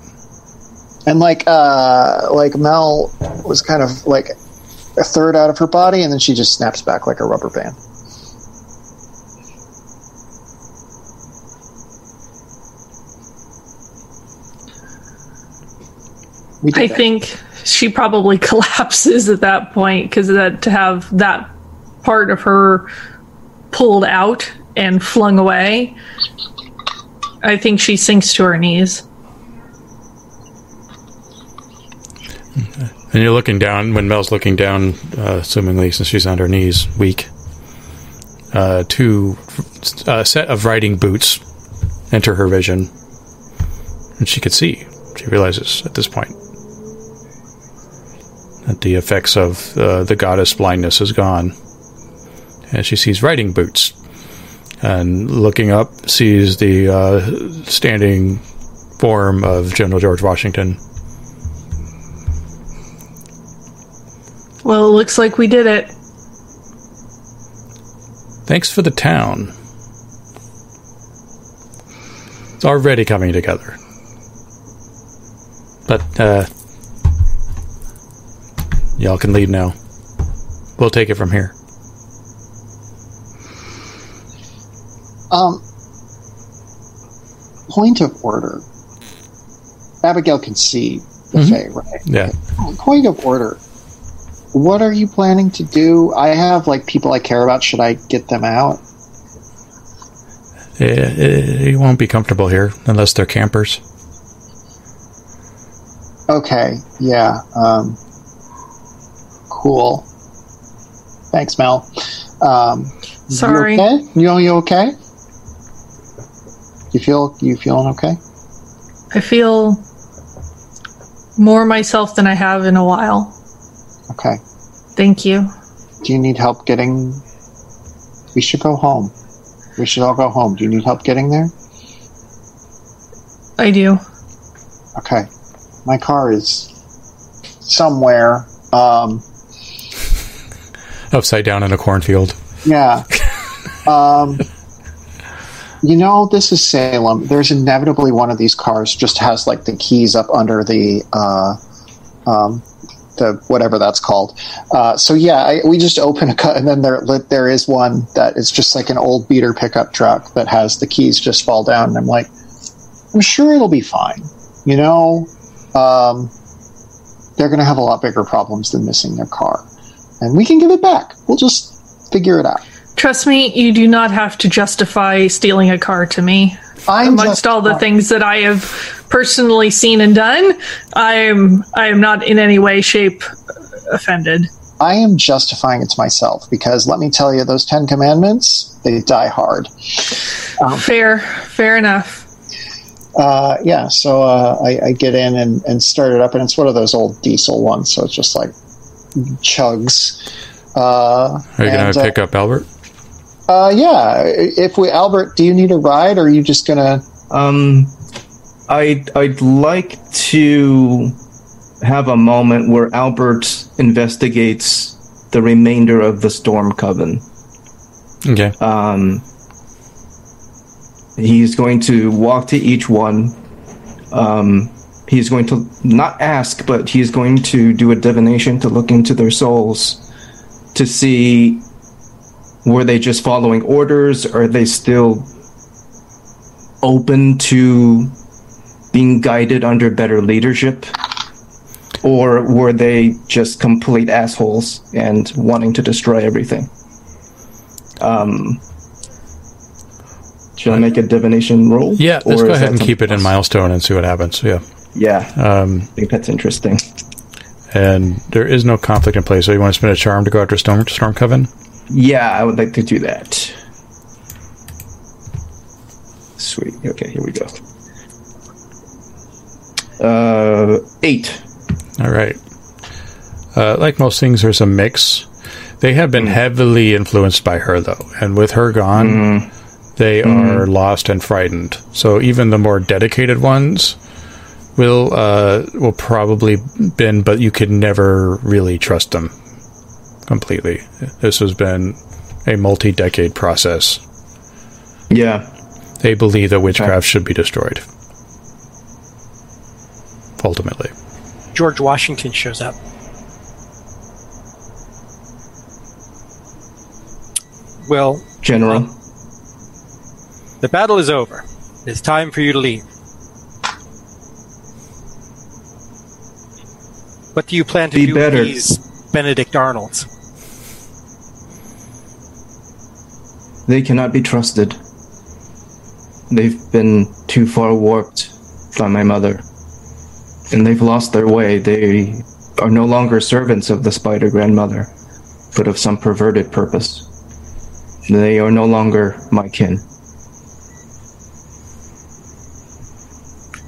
Speaker 4: and like uh like mel was kind of like a third out of her body, and then she just snaps back like a rubber band.
Speaker 2: I
Speaker 4: that.
Speaker 2: think she probably collapses at that point because that to have that part of her pulled out and flung away, I think she sinks to her knees.
Speaker 1: And you're looking down when Mel's looking down, uh, assumingly since she's on her knees, weak. Uh, two a set of riding boots enter her vision, and she could see. She realizes at this point that the effects of uh, the goddess blindness is gone, and she sees riding boots. And looking up, sees the uh, standing form of General George Washington.
Speaker 2: Well, it looks like we did it.
Speaker 1: Thanks for the town. It's already coming together. But, uh, y'all can leave now. We'll take it from here.
Speaker 4: Um, point of order. Abigail can see the
Speaker 1: Mhm.
Speaker 4: Fae, right?
Speaker 1: Yeah.
Speaker 4: Point of order. What are you planning to do? I have like people I care about. Should I get them out?
Speaker 1: Eh, eh, You won't be comfortable here unless they're campers.
Speaker 4: Okay, yeah. Um, cool. Thanks, Mel. Um,
Speaker 2: Sorry.
Speaker 4: You okay? You you okay? You feel you feeling okay?
Speaker 2: I feel more myself than I have in a while.
Speaker 4: Okay.
Speaker 2: Thank you.
Speaker 4: Do you need help getting? We should go home. We should all go home. Do you need help getting there?
Speaker 2: I do.
Speaker 4: Okay. My car is somewhere. Um,
Speaker 1: Upside down in a cornfield.
Speaker 4: yeah. Um, you know, this is Salem. There's inevitably one of these cars just has like the keys up under the uh, um, the whatever that's called. Uh, so yeah, I, we just open a cut, and then there there is one that is just like an old beater pickup truck that has the keys just fall down, and I'm like, I'm sure it'll be fine. You know, um, they're going to have a lot bigger problems than missing their car, and we can give it back. We'll just figure it out.
Speaker 2: Trust me, you do not have to justify stealing a car to me.
Speaker 4: I'm
Speaker 2: Amongst
Speaker 4: just-
Speaker 2: all the things that I have personally seen and done, I'm I am not in any way, shape offended.
Speaker 4: I am justifying it to myself because let me tell you, those Ten Commandments, they die hard.
Speaker 2: Fair, fair enough.
Speaker 4: Uh, yeah, so uh, I, I get in and, and start it up, and it's one of those old diesel ones, so it's just like chugs. Uh,
Speaker 1: Are you going
Speaker 4: and,
Speaker 1: to
Speaker 4: uh,
Speaker 1: pick up Albert?
Speaker 4: Uh, yeah, if we, Albert, do you need a ride, or are you just gonna?
Speaker 3: Um, I'd I'd like to have a moment where Albert investigates the remainder of the Storm Coven.
Speaker 1: Okay.
Speaker 3: Um, he's going to walk to each one. Um, he's going to not ask, but he's going to do a divination to look into their souls to see were they just following orders? Are they still open to being guided under better leadership? Or were they just complete assholes and wanting to destroy everything? Um, should I make a divination roll?
Speaker 1: Yeah, let's
Speaker 3: Or
Speaker 1: go ahead and keep it in milestone and see what happens. Yeah.
Speaker 3: Yeah,
Speaker 1: Um,
Speaker 3: I think that's interesting.
Speaker 1: and there is no conflict in place, so you want to spend a charm to go after Storm, Storm Coven?
Speaker 3: Yeah, I would like to do that. Sweet. Okay, here we go. Uh, eight.
Speaker 1: All right. Uh, like most things, there's a mix. They have been heavily influenced by her, though, and with her gone, they are lost and frightened. So even the more dedicated ones will uh, will probably bend, but you could never really trust them completely. This has been a multi-decade process.
Speaker 3: Yeah.
Speaker 1: They believe that witchcraft should be destroyed. Ultimately.
Speaker 5: George Washington shows up. Well,
Speaker 3: General.
Speaker 5: the battle is over. It's time for you to leave. What do you plan to
Speaker 3: Be
Speaker 5: do
Speaker 3: better.
Speaker 5: with these Benedict Arnolds?
Speaker 3: They cannot be trusted. They've been too far warped by my mother. And they've lost their way. They are no longer servants of the spider grandmother, but of some perverted purpose. They are no longer my kin.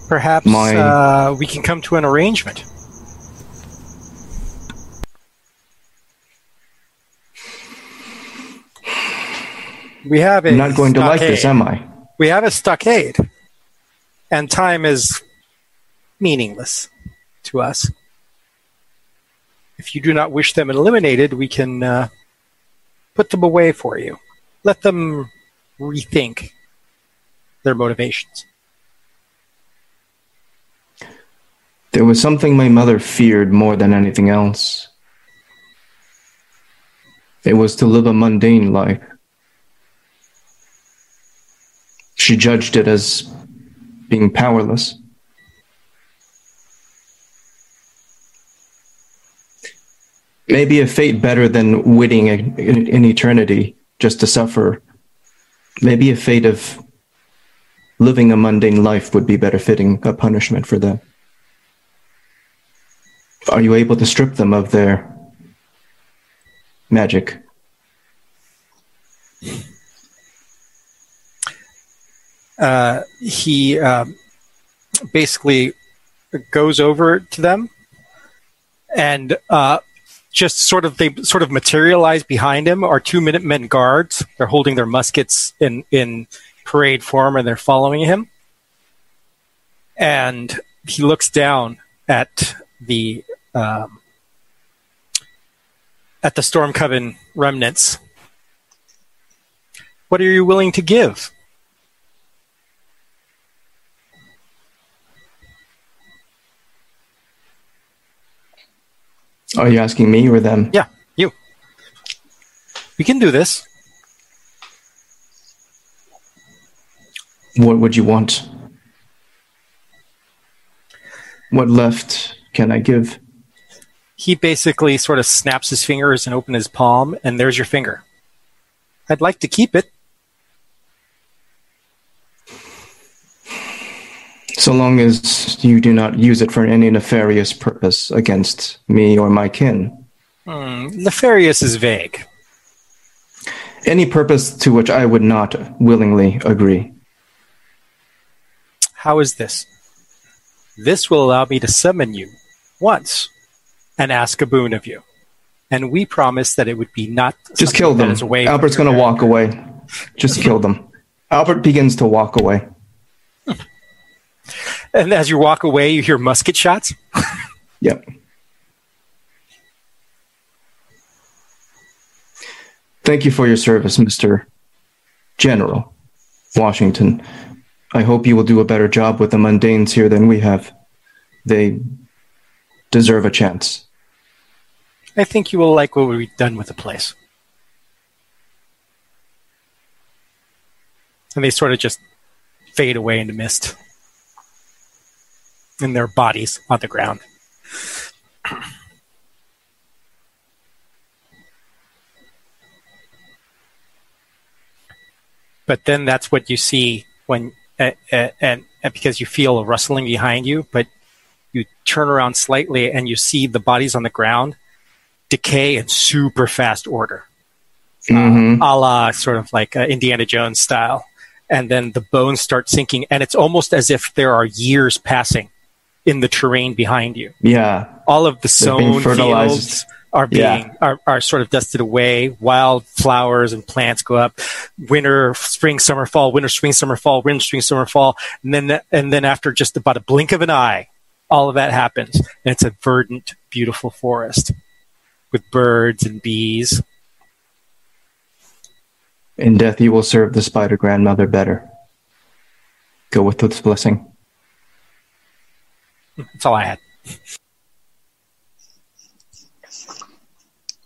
Speaker 5: Perhaps
Speaker 3: My-
Speaker 5: uh, we can come to an arrangement. We have a
Speaker 3: I'm not going to like this, am I?
Speaker 5: We have a stockade, and time is meaningless to us. If you do not wish them eliminated, we can uh, put them away for you. Let them rethink their motivations.
Speaker 3: There was something my mother feared more than anything else. It was to live a mundane life. She judged it as being powerless. Maybe a fate better than waiting in eternity just to suffer. Maybe a fate of living a mundane life would be better fitting a punishment for them. Are you able to strip them of their magic?
Speaker 5: Uh, he um, basically goes over to them and uh, just sort of they sort of materialize behind him are two Minutemen guards. They're holding their muskets in in parade form and they're following him. And he looks down at the um, at the Storm Coven remnants. What are you willing to give?
Speaker 3: Oh, Are you asking me or them?
Speaker 5: Yeah, you. We can do this.
Speaker 3: What would you want? What left can I give?
Speaker 5: He basically sort of snaps his fingers and opens his palm, and there's your finger. I'd like to keep it.
Speaker 3: So long as you do not use it for any nefarious purpose against me or my kin.
Speaker 5: Hmm, nefarious is vague.
Speaker 3: Any purpose to which I would not willingly agree.
Speaker 5: How is this? This will allow me to summon you once and ask a boon of you. And we promise that it would be not
Speaker 3: Just kill them.
Speaker 5: is away from
Speaker 3: Albert's going to walk away. Just kill them. Albert begins to walk away.
Speaker 5: And as you walk away, you hear musket shots.
Speaker 3: Yep. Thank you for your service, Mr. General Washington. I hope you will do a better job with the mundanes here than we have. They deserve a chance.
Speaker 5: I think you will like what we've done with the place. And they sort of just fade away into mist. And their bodies on the ground. But then that's what you see when, uh, uh, and, and because you feel a rustling behind you, but you turn around slightly and you see the bodies on the ground decay in super fast order,
Speaker 3: Mhm.
Speaker 5: a la sort of like uh, Indiana Jones style. And then the bones start sinking, and it's almost as if there are years passing in the terrain behind you.
Speaker 3: Yeah.
Speaker 5: All of the sown fields are being
Speaker 3: Yeah.
Speaker 5: are, are sort of dusted away. Wild flowers and plants go up. Winter, spring, summer, fall. Winter, spring, summer, fall. Winter, spring, summer, fall. And then and then after just about a blink of an eye, all of that happens, and it's a verdant, beautiful forest with birds and bees.
Speaker 3: In death, you will serve the spider grandmother better. Go with this blessing.
Speaker 5: That's all I had.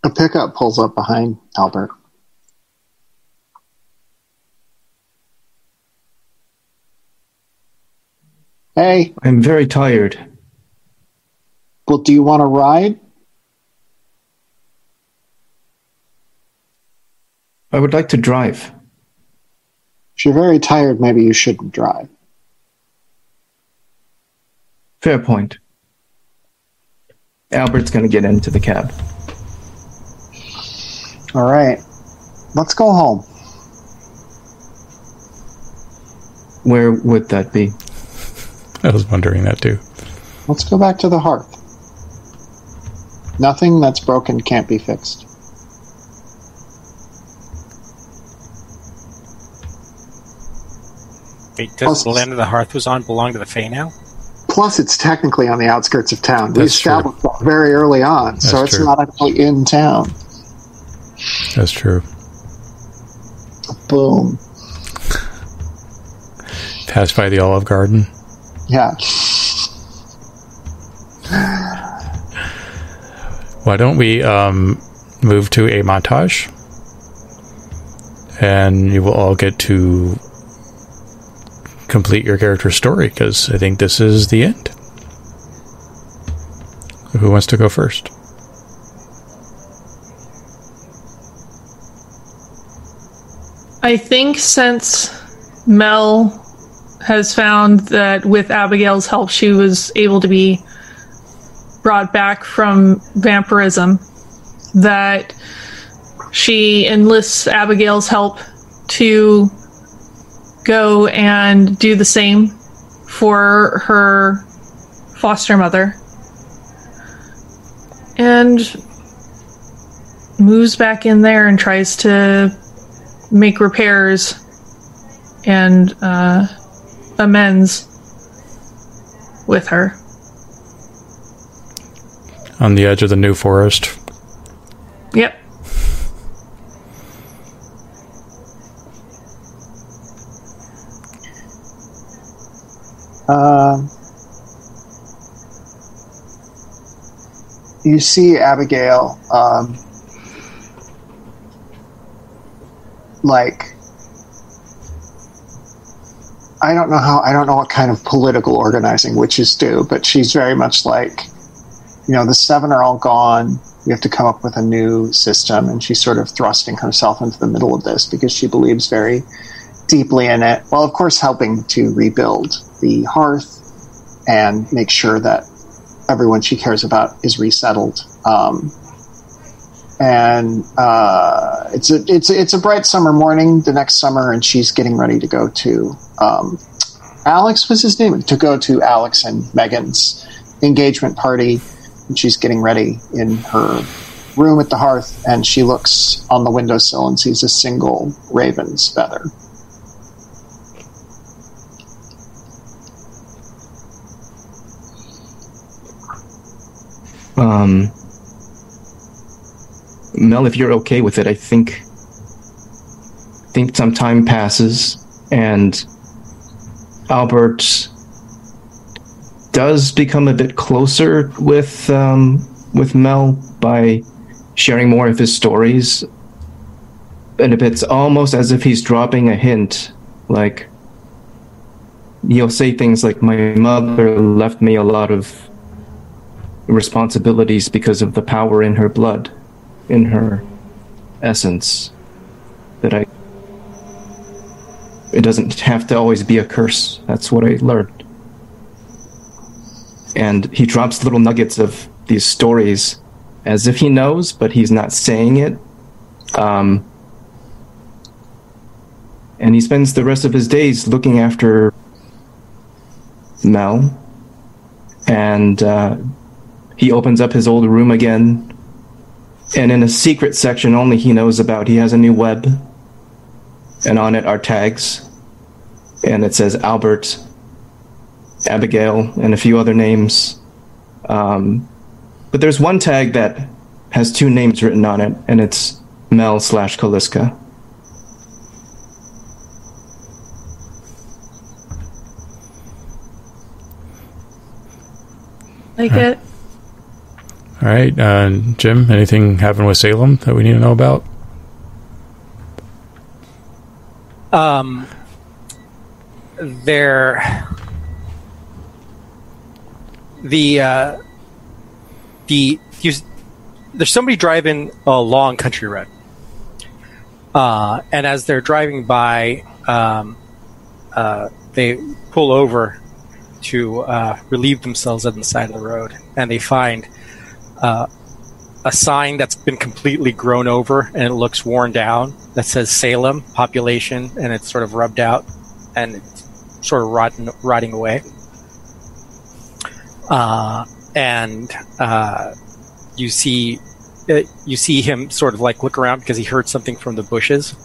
Speaker 4: A pickup pulls up behind Albert. Hey,
Speaker 3: I'm very tired.
Speaker 4: well, do you want to ride?
Speaker 3: I would like to drive.
Speaker 4: If you're very tired, maybe you shouldn't drive.
Speaker 3: Fair point. Albert's going to get into the cab.
Speaker 4: All right. Let's go home.
Speaker 3: Where would that be?
Speaker 1: I was wondering that too.
Speaker 4: Let's go back to the hearth. Nothing that's broken can't be fixed.
Speaker 5: Wait, does the land of the hearth was on belong to the Fae now?
Speaker 4: Plus, it's technically on the outskirts of town. we
Speaker 1: That's true.
Speaker 4: that very early on, so it's
Speaker 1: true.
Speaker 4: not actually in town.
Speaker 1: That's true.
Speaker 4: Boom.
Speaker 1: Pass by the Olive Garden.
Speaker 4: Yeah.
Speaker 1: Why don't we um, move to a montage? And you will all get to complete your character's story because I think this is the end. Who wants to go first?
Speaker 2: I think since Mel has found that with Abigail's help, she was able to be brought back from vampirism, that she enlists Abigail's help to go and do the same for her foster mother. And moves back in there and tries to make repairs and uh, amends with her.
Speaker 1: On the edge of the New Forest.
Speaker 2: Yep.
Speaker 4: Um, you see Abigail, um, like, I don't know how, I don't know what kind of political organizing witches do, but she's very much like, you know, the seven are all gone. We have to come up with a new system. And she's sort of thrusting herself into the middle of this because she believes very deeply in it. Well, of course, helping to rebuild the hearth and make sure that everyone she cares about is resettled. Um, and uh, it's a it's a, it's a bright summer morning the next summer, and she's getting ready to go to um, Alex was his name to go to Alex and Megan's engagement party, and she's getting ready in her room at the hearth, and she looks on the windowsill and sees a single raven's feather.
Speaker 3: Um, Mel, if you're okay with it, I think think some time passes and Albert does become a bit closer with um, with Mel by sharing more of his stories. And it's almost as if he's dropping a hint, like he'll say things like, "My mother left me a lot of responsibilities because of the power in her blood, in her essence. That I. It doesn't have to always be a curse. That's what I learned. And he drops little nuggets of these stories as if he knows, but he's not saying it. Um, and he spends the rest of his days looking after Mel. And uh, he opens up his old room again, and in a secret section only he knows about, he has a new web, and on it are tags, and it says Albert, Abigail, and a few other names. Um, but there's one tag that has two names written on it, and it's Mel slash Kaliska.
Speaker 2: Like it.
Speaker 1: All right, uh, Jim. Anything happen with Salem that we need to know about?
Speaker 5: Um, there, the uh, the there's somebody driving a long country road, uh, and as they're driving by, um, uh, they pull over to uh, relieve themselves on the side of the road, and they find uh, a sign that's been completely grown over and it looks worn down that says Salem population and it's sort of rubbed out and it's sort of rotting, rotting away. Uh, and uh, you see uh, you see him sort of like look around because he heard something from the bushes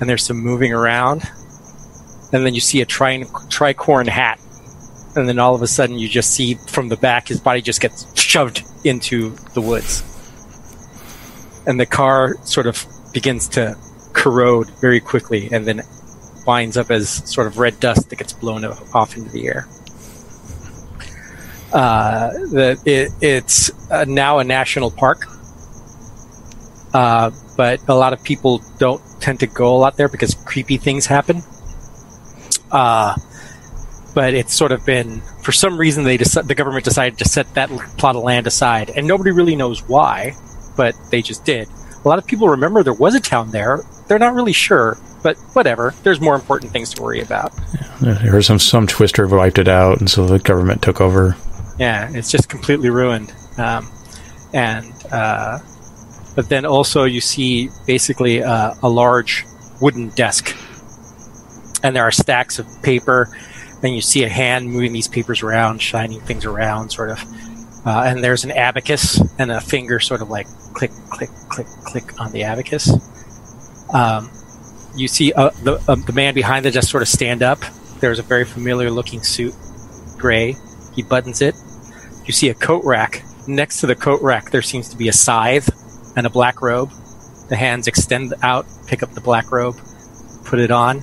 Speaker 5: and there's some moving around and then you see a tri- tricorn hat and then all of a sudden you just see from the back his body just gets shoved into the woods. And the car sort of begins to corrode very quickly and then winds up as sort of red dust that gets blown off into the air. Uh, the, it, it's uh, now a national park. Uh, but a lot of people don't tend to go a lot there because creepy things happen. Uh, but it's sort of been for some reason they deci- the government decided to set that plot of land aside, and nobody really knows why, but they just did. A lot of people remember there was a town there. They're not really sure, but whatever. There's more important things to worry about.
Speaker 1: There was some some twister wiped it out, and so the government took over.
Speaker 5: Yeah, it's just completely ruined. Um, and uh, but then also you see basically uh, a large wooden desk, and there are stacks of paper. And you see a hand moving these papers around, shining things around, sort of. Uh, and there's an abacus and a finger sort of like click, click, click, click on the abacus. Um, you see uh, the, uh, the man behind the desk sort of stand up. There's a very familiar looking suit, gray. He buttons it. You see a coat rack. Next to the coat rack, there seems to be a scythe and a black robe. The hands extend out, pick up the black robe, put it on.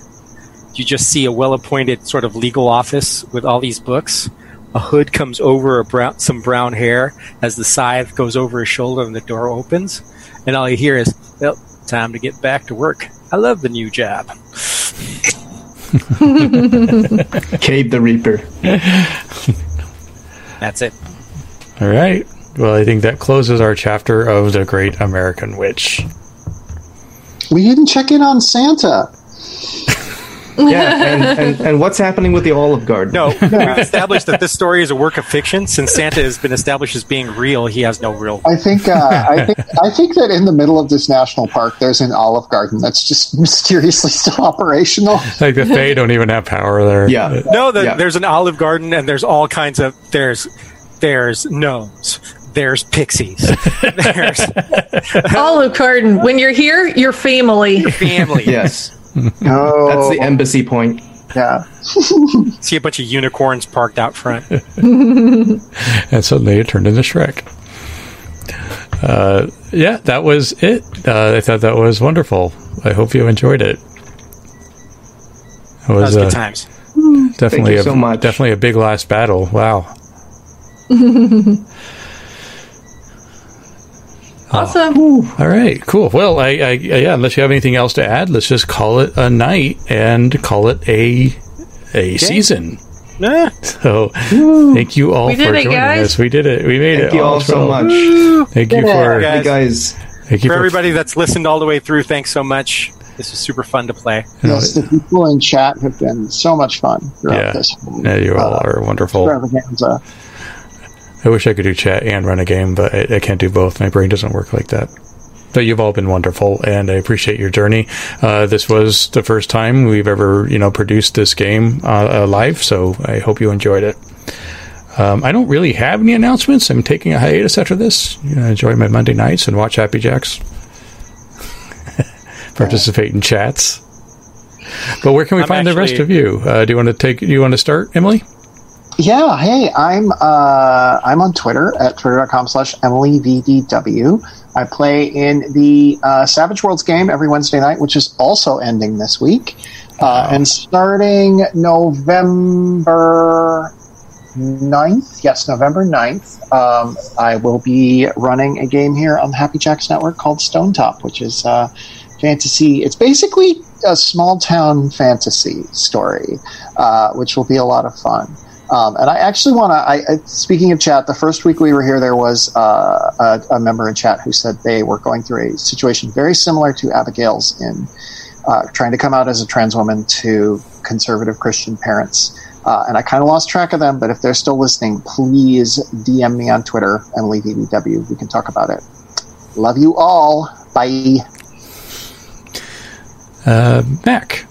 Speaker 5: You just see a well appointed sort of legal office with all these books. A hood comes over a brown, some brown hair as the scythe goes over his shoulder and the door opens. And all you hear is, well, time to get back to work. I love the new job.
Speaker 3: Cade the Reaper.
Speaker 5: That's it.
Speaker 1: All right. Well, I think that closes our chapter of the Great American Witch.
Speaker 4: We didn't check in on Santa.
Speaker 3: Yeah, and, and, and what's happening with the Olive Garden?
Speaker 5: No, we've established that this story is a work of fiction. Since Santa has been established as being real, he has no real.
Speaker 4: I think uh, I think I think that in the middle of this national park, there's an Olive Garden that's just mysteriously still operational.
Speaker 1: Like the Fae don't even have power there.
Speaker 3: Yeah.
Speaker 5: No, the,
Speaker 3: Yeah.
Speaker 5: there's an Olive Garden, and there's all kinds of there's there's gnomes, there's pixies, there's
Speaker 2: Olive Garden. When you're here, you're family.
Speaker 5: family.
Speaker 3: Yes,
Speaker 4: Oh,
Speaker 3: that's the embassy point.
Speaker 4: yeah.
Speaker 5: See a bunch of unicorns parked out front.
Speaker 1: and suddenly it turned into Shrek. Uh, yeah, that was it. Uh, I thought that was wonderful. I hope you enjoyed it. It
Speaker 5: That
Speaker 1: was,
Speaker 5: was
Speaker 1: uh,
Speaker 5: good times.
Speaker 1: definitely
Speaker 3: you
Speaker 1: a,
Speaker 3: so much.
Speaker 1: definitely a big last battle. Wow.
Speaker 2: Awesome.
Speaker 1: All right, cool. Well, I, I yeah, unless you have anything else to add, let's just call it a night and call it a a season.
Speaker 5: Nah,
Speaker 1: So, thank you all
Speaker 2: We
Speaker 1: for
Speaker 2: did it,
Speaker 1: joining
Speaker 2: guys.
Speaker 1: us. We did it. We made
Speaker 3: Thank
Speaker 1: it.
Speaker 3: Thank you all so
Speaker 1: 12.
Speaker 3: much.
Speaker 1: Thank you for
Speaker 5: Yeah.
Speaker 3: Hey guys,
Speaker 1: thank you
Speaker 5: for
Speaker 1: for
Speaker 5: everybody that's listened all the way through, thanks so much. This was super fun to play.
Speaker 4: Yes, the people in chat have been so much fun throughout
Speaker 1: Yeah.
Speaker 4: this whole
Speaker 1: Yeah, you all
Speaker 4: uh,
Speaker 1: are wonderful. I wish I could do chat and run a game, but I, I can't do both. My brain doesn't work like that. But you've all been wonderful, and I appreciate your journey. Uh, this was the first time we've ever, you know, produced this game uh, uh, live, so I hope you enjoyed it. Um, I don't really have any announcements. I'm taking a hiatus after this. You know, enjoy my Monday nights and watch Happy Jacks. Participate in chats. But where can we
Speaker 5: I'm
Speaker 1: find the rest of you? Uh, do you want to take? Do you want to start, Emily?
Speaker 4: Yeah, hey, I'm uh, I'm on Twitter at twitter.com slash emilyvdw. I play in the uh, Savage Worlds game every Wednesday night, which is also ending this week. Uh, and starting November 9th, yes, November 9th, um, I will be running a game here on the Happy Jacks Network called Stonetop, which is uh, fantasy. It's basically a small town fantasy story, uh, which will be a lot of fun. Um, and I actually want to. Speaking of chat, the first week we were here, there was uh, a, a member in chat who said they were going through a situation very similar to Abigail's in uh, trying to come out as a trans woman to conservative Christian parents. Uh, and I kind of lost track of them, but if they're still listening, please DM me on Twitter EDW. We can talk about it. Love you all. Bye.
Speaker 1: Uh, Mac.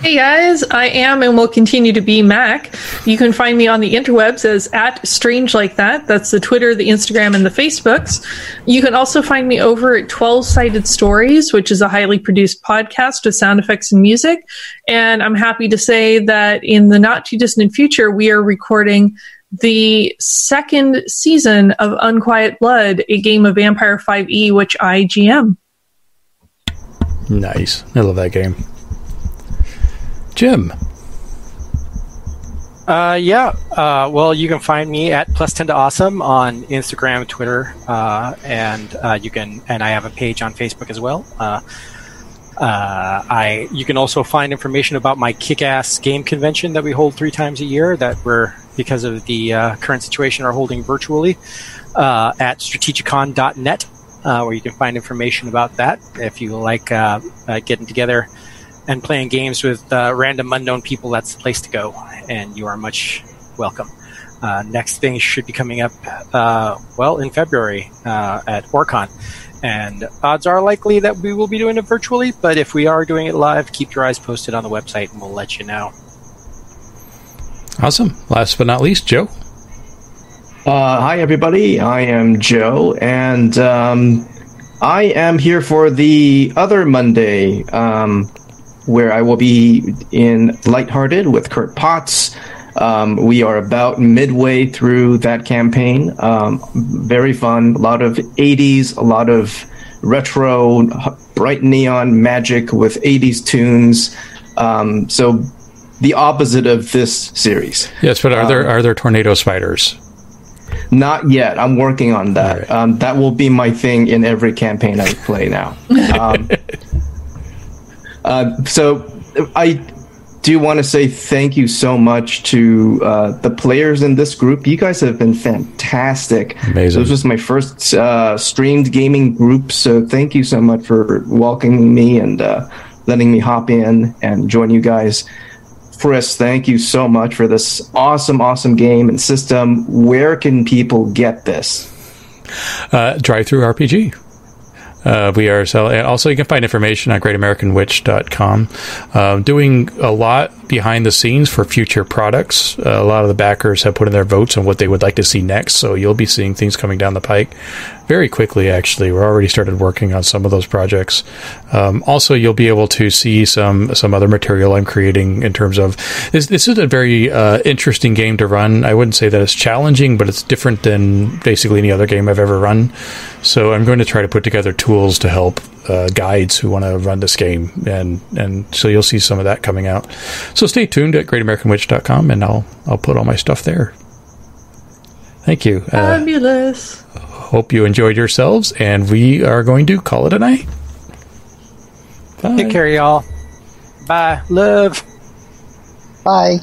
Speaker 2: Hey guys, I am and will continue to be Mac. You can find me on the interwebs as at Strange Like That. That's the Twitter, the Instagram, and the Facebooks. You can also find me over at 12 Sided Stories, which is a highly produced podcast with sound effects and music. And I'm happy to say that in the not too distant future, we are recording the second season of Unquiet Blood, a game of Vampire 5e, which I GM.
Speaker 1: Nice. I love that game. Jim.
Speaker 5: Uh, yeah. Uh, well, you can find me at plus ten to awesome on Instagram, Twitter, uh, and uh, you can and I have a page on Facebook as well. Uh, uh, I you can also find information about my kick-ass game convention that we hold three times a year that we're because of the current situation are holding virtually at strategicon.net where you can find information about that if you like getting together and playing games with uh, random unknown people that's the place to go and you are much welcome uh, next thing should be coming up uh, well in february uh, at OrcCon and odds are likely that we will be doing it virtually but if we are doing it live keep your eyes posted on the website and we'll let you know
Speaker 1: Awesome. Last but not least, Joe.
Speaker 3: Uh, hi, everybody. I am Joe, and um, I am here for the other Monday, um, where I will be in Lighthearted with Kurt Potts. Um, we are about midway through that campaign. Um, very fun. A lot of 80s, a lot of retro, bright neon magic with 80s tunes. Um, so the opposite of this series.
Speaker 1: Yes, but are there are there tornado spiders?
Speaker 3: Not yet. I'm working on that.
Speaker 1: Right.
Speaker 3: Um, that will be my thing in every campaign I play now. Um, uh, so I do want to say thank you so much to uh, the players in this group. You guys have been fantastic.
Speaker 1: Amazing.
Speaker 3: This was my first uh, streamed gaming group, so thank you so much for welcoming me and uh, letting me hop in and join you guys. Chris, thank you so much for this awesome, awesome game and system. Where can people get this?
Speaker 1: Uh, DriveThruRPG. Uh, we are selling. Also, you can find information on greatamericanwitch.com. Uh, doing a lot behind the scenes for future products. Uh, a lot of the backers have put in their votes on what they would like to see next, so you'll be seeing things coming down the pike very quickly. Actually, we're already started working on some of those projects. Um, also, you'll be able to see some some other material I'm creating in terms of this. This is a very uh, interesting game to run. I wouldn't say that it's challenging, but it's different than basically any other game I've ever run. So I'm going to try to put together tools to help uh, guides who want to run this game, and and so you'll see some of that coming out. So stay tuned at GreatAmericanWitch.com, and I'll I'll put all my stuff there. Thank you. Uh, hope you enjoyed yourselves, and we are going to call it a night. Bye.
Speaker 5: take care y'all bye love
Speaker 4: Bye.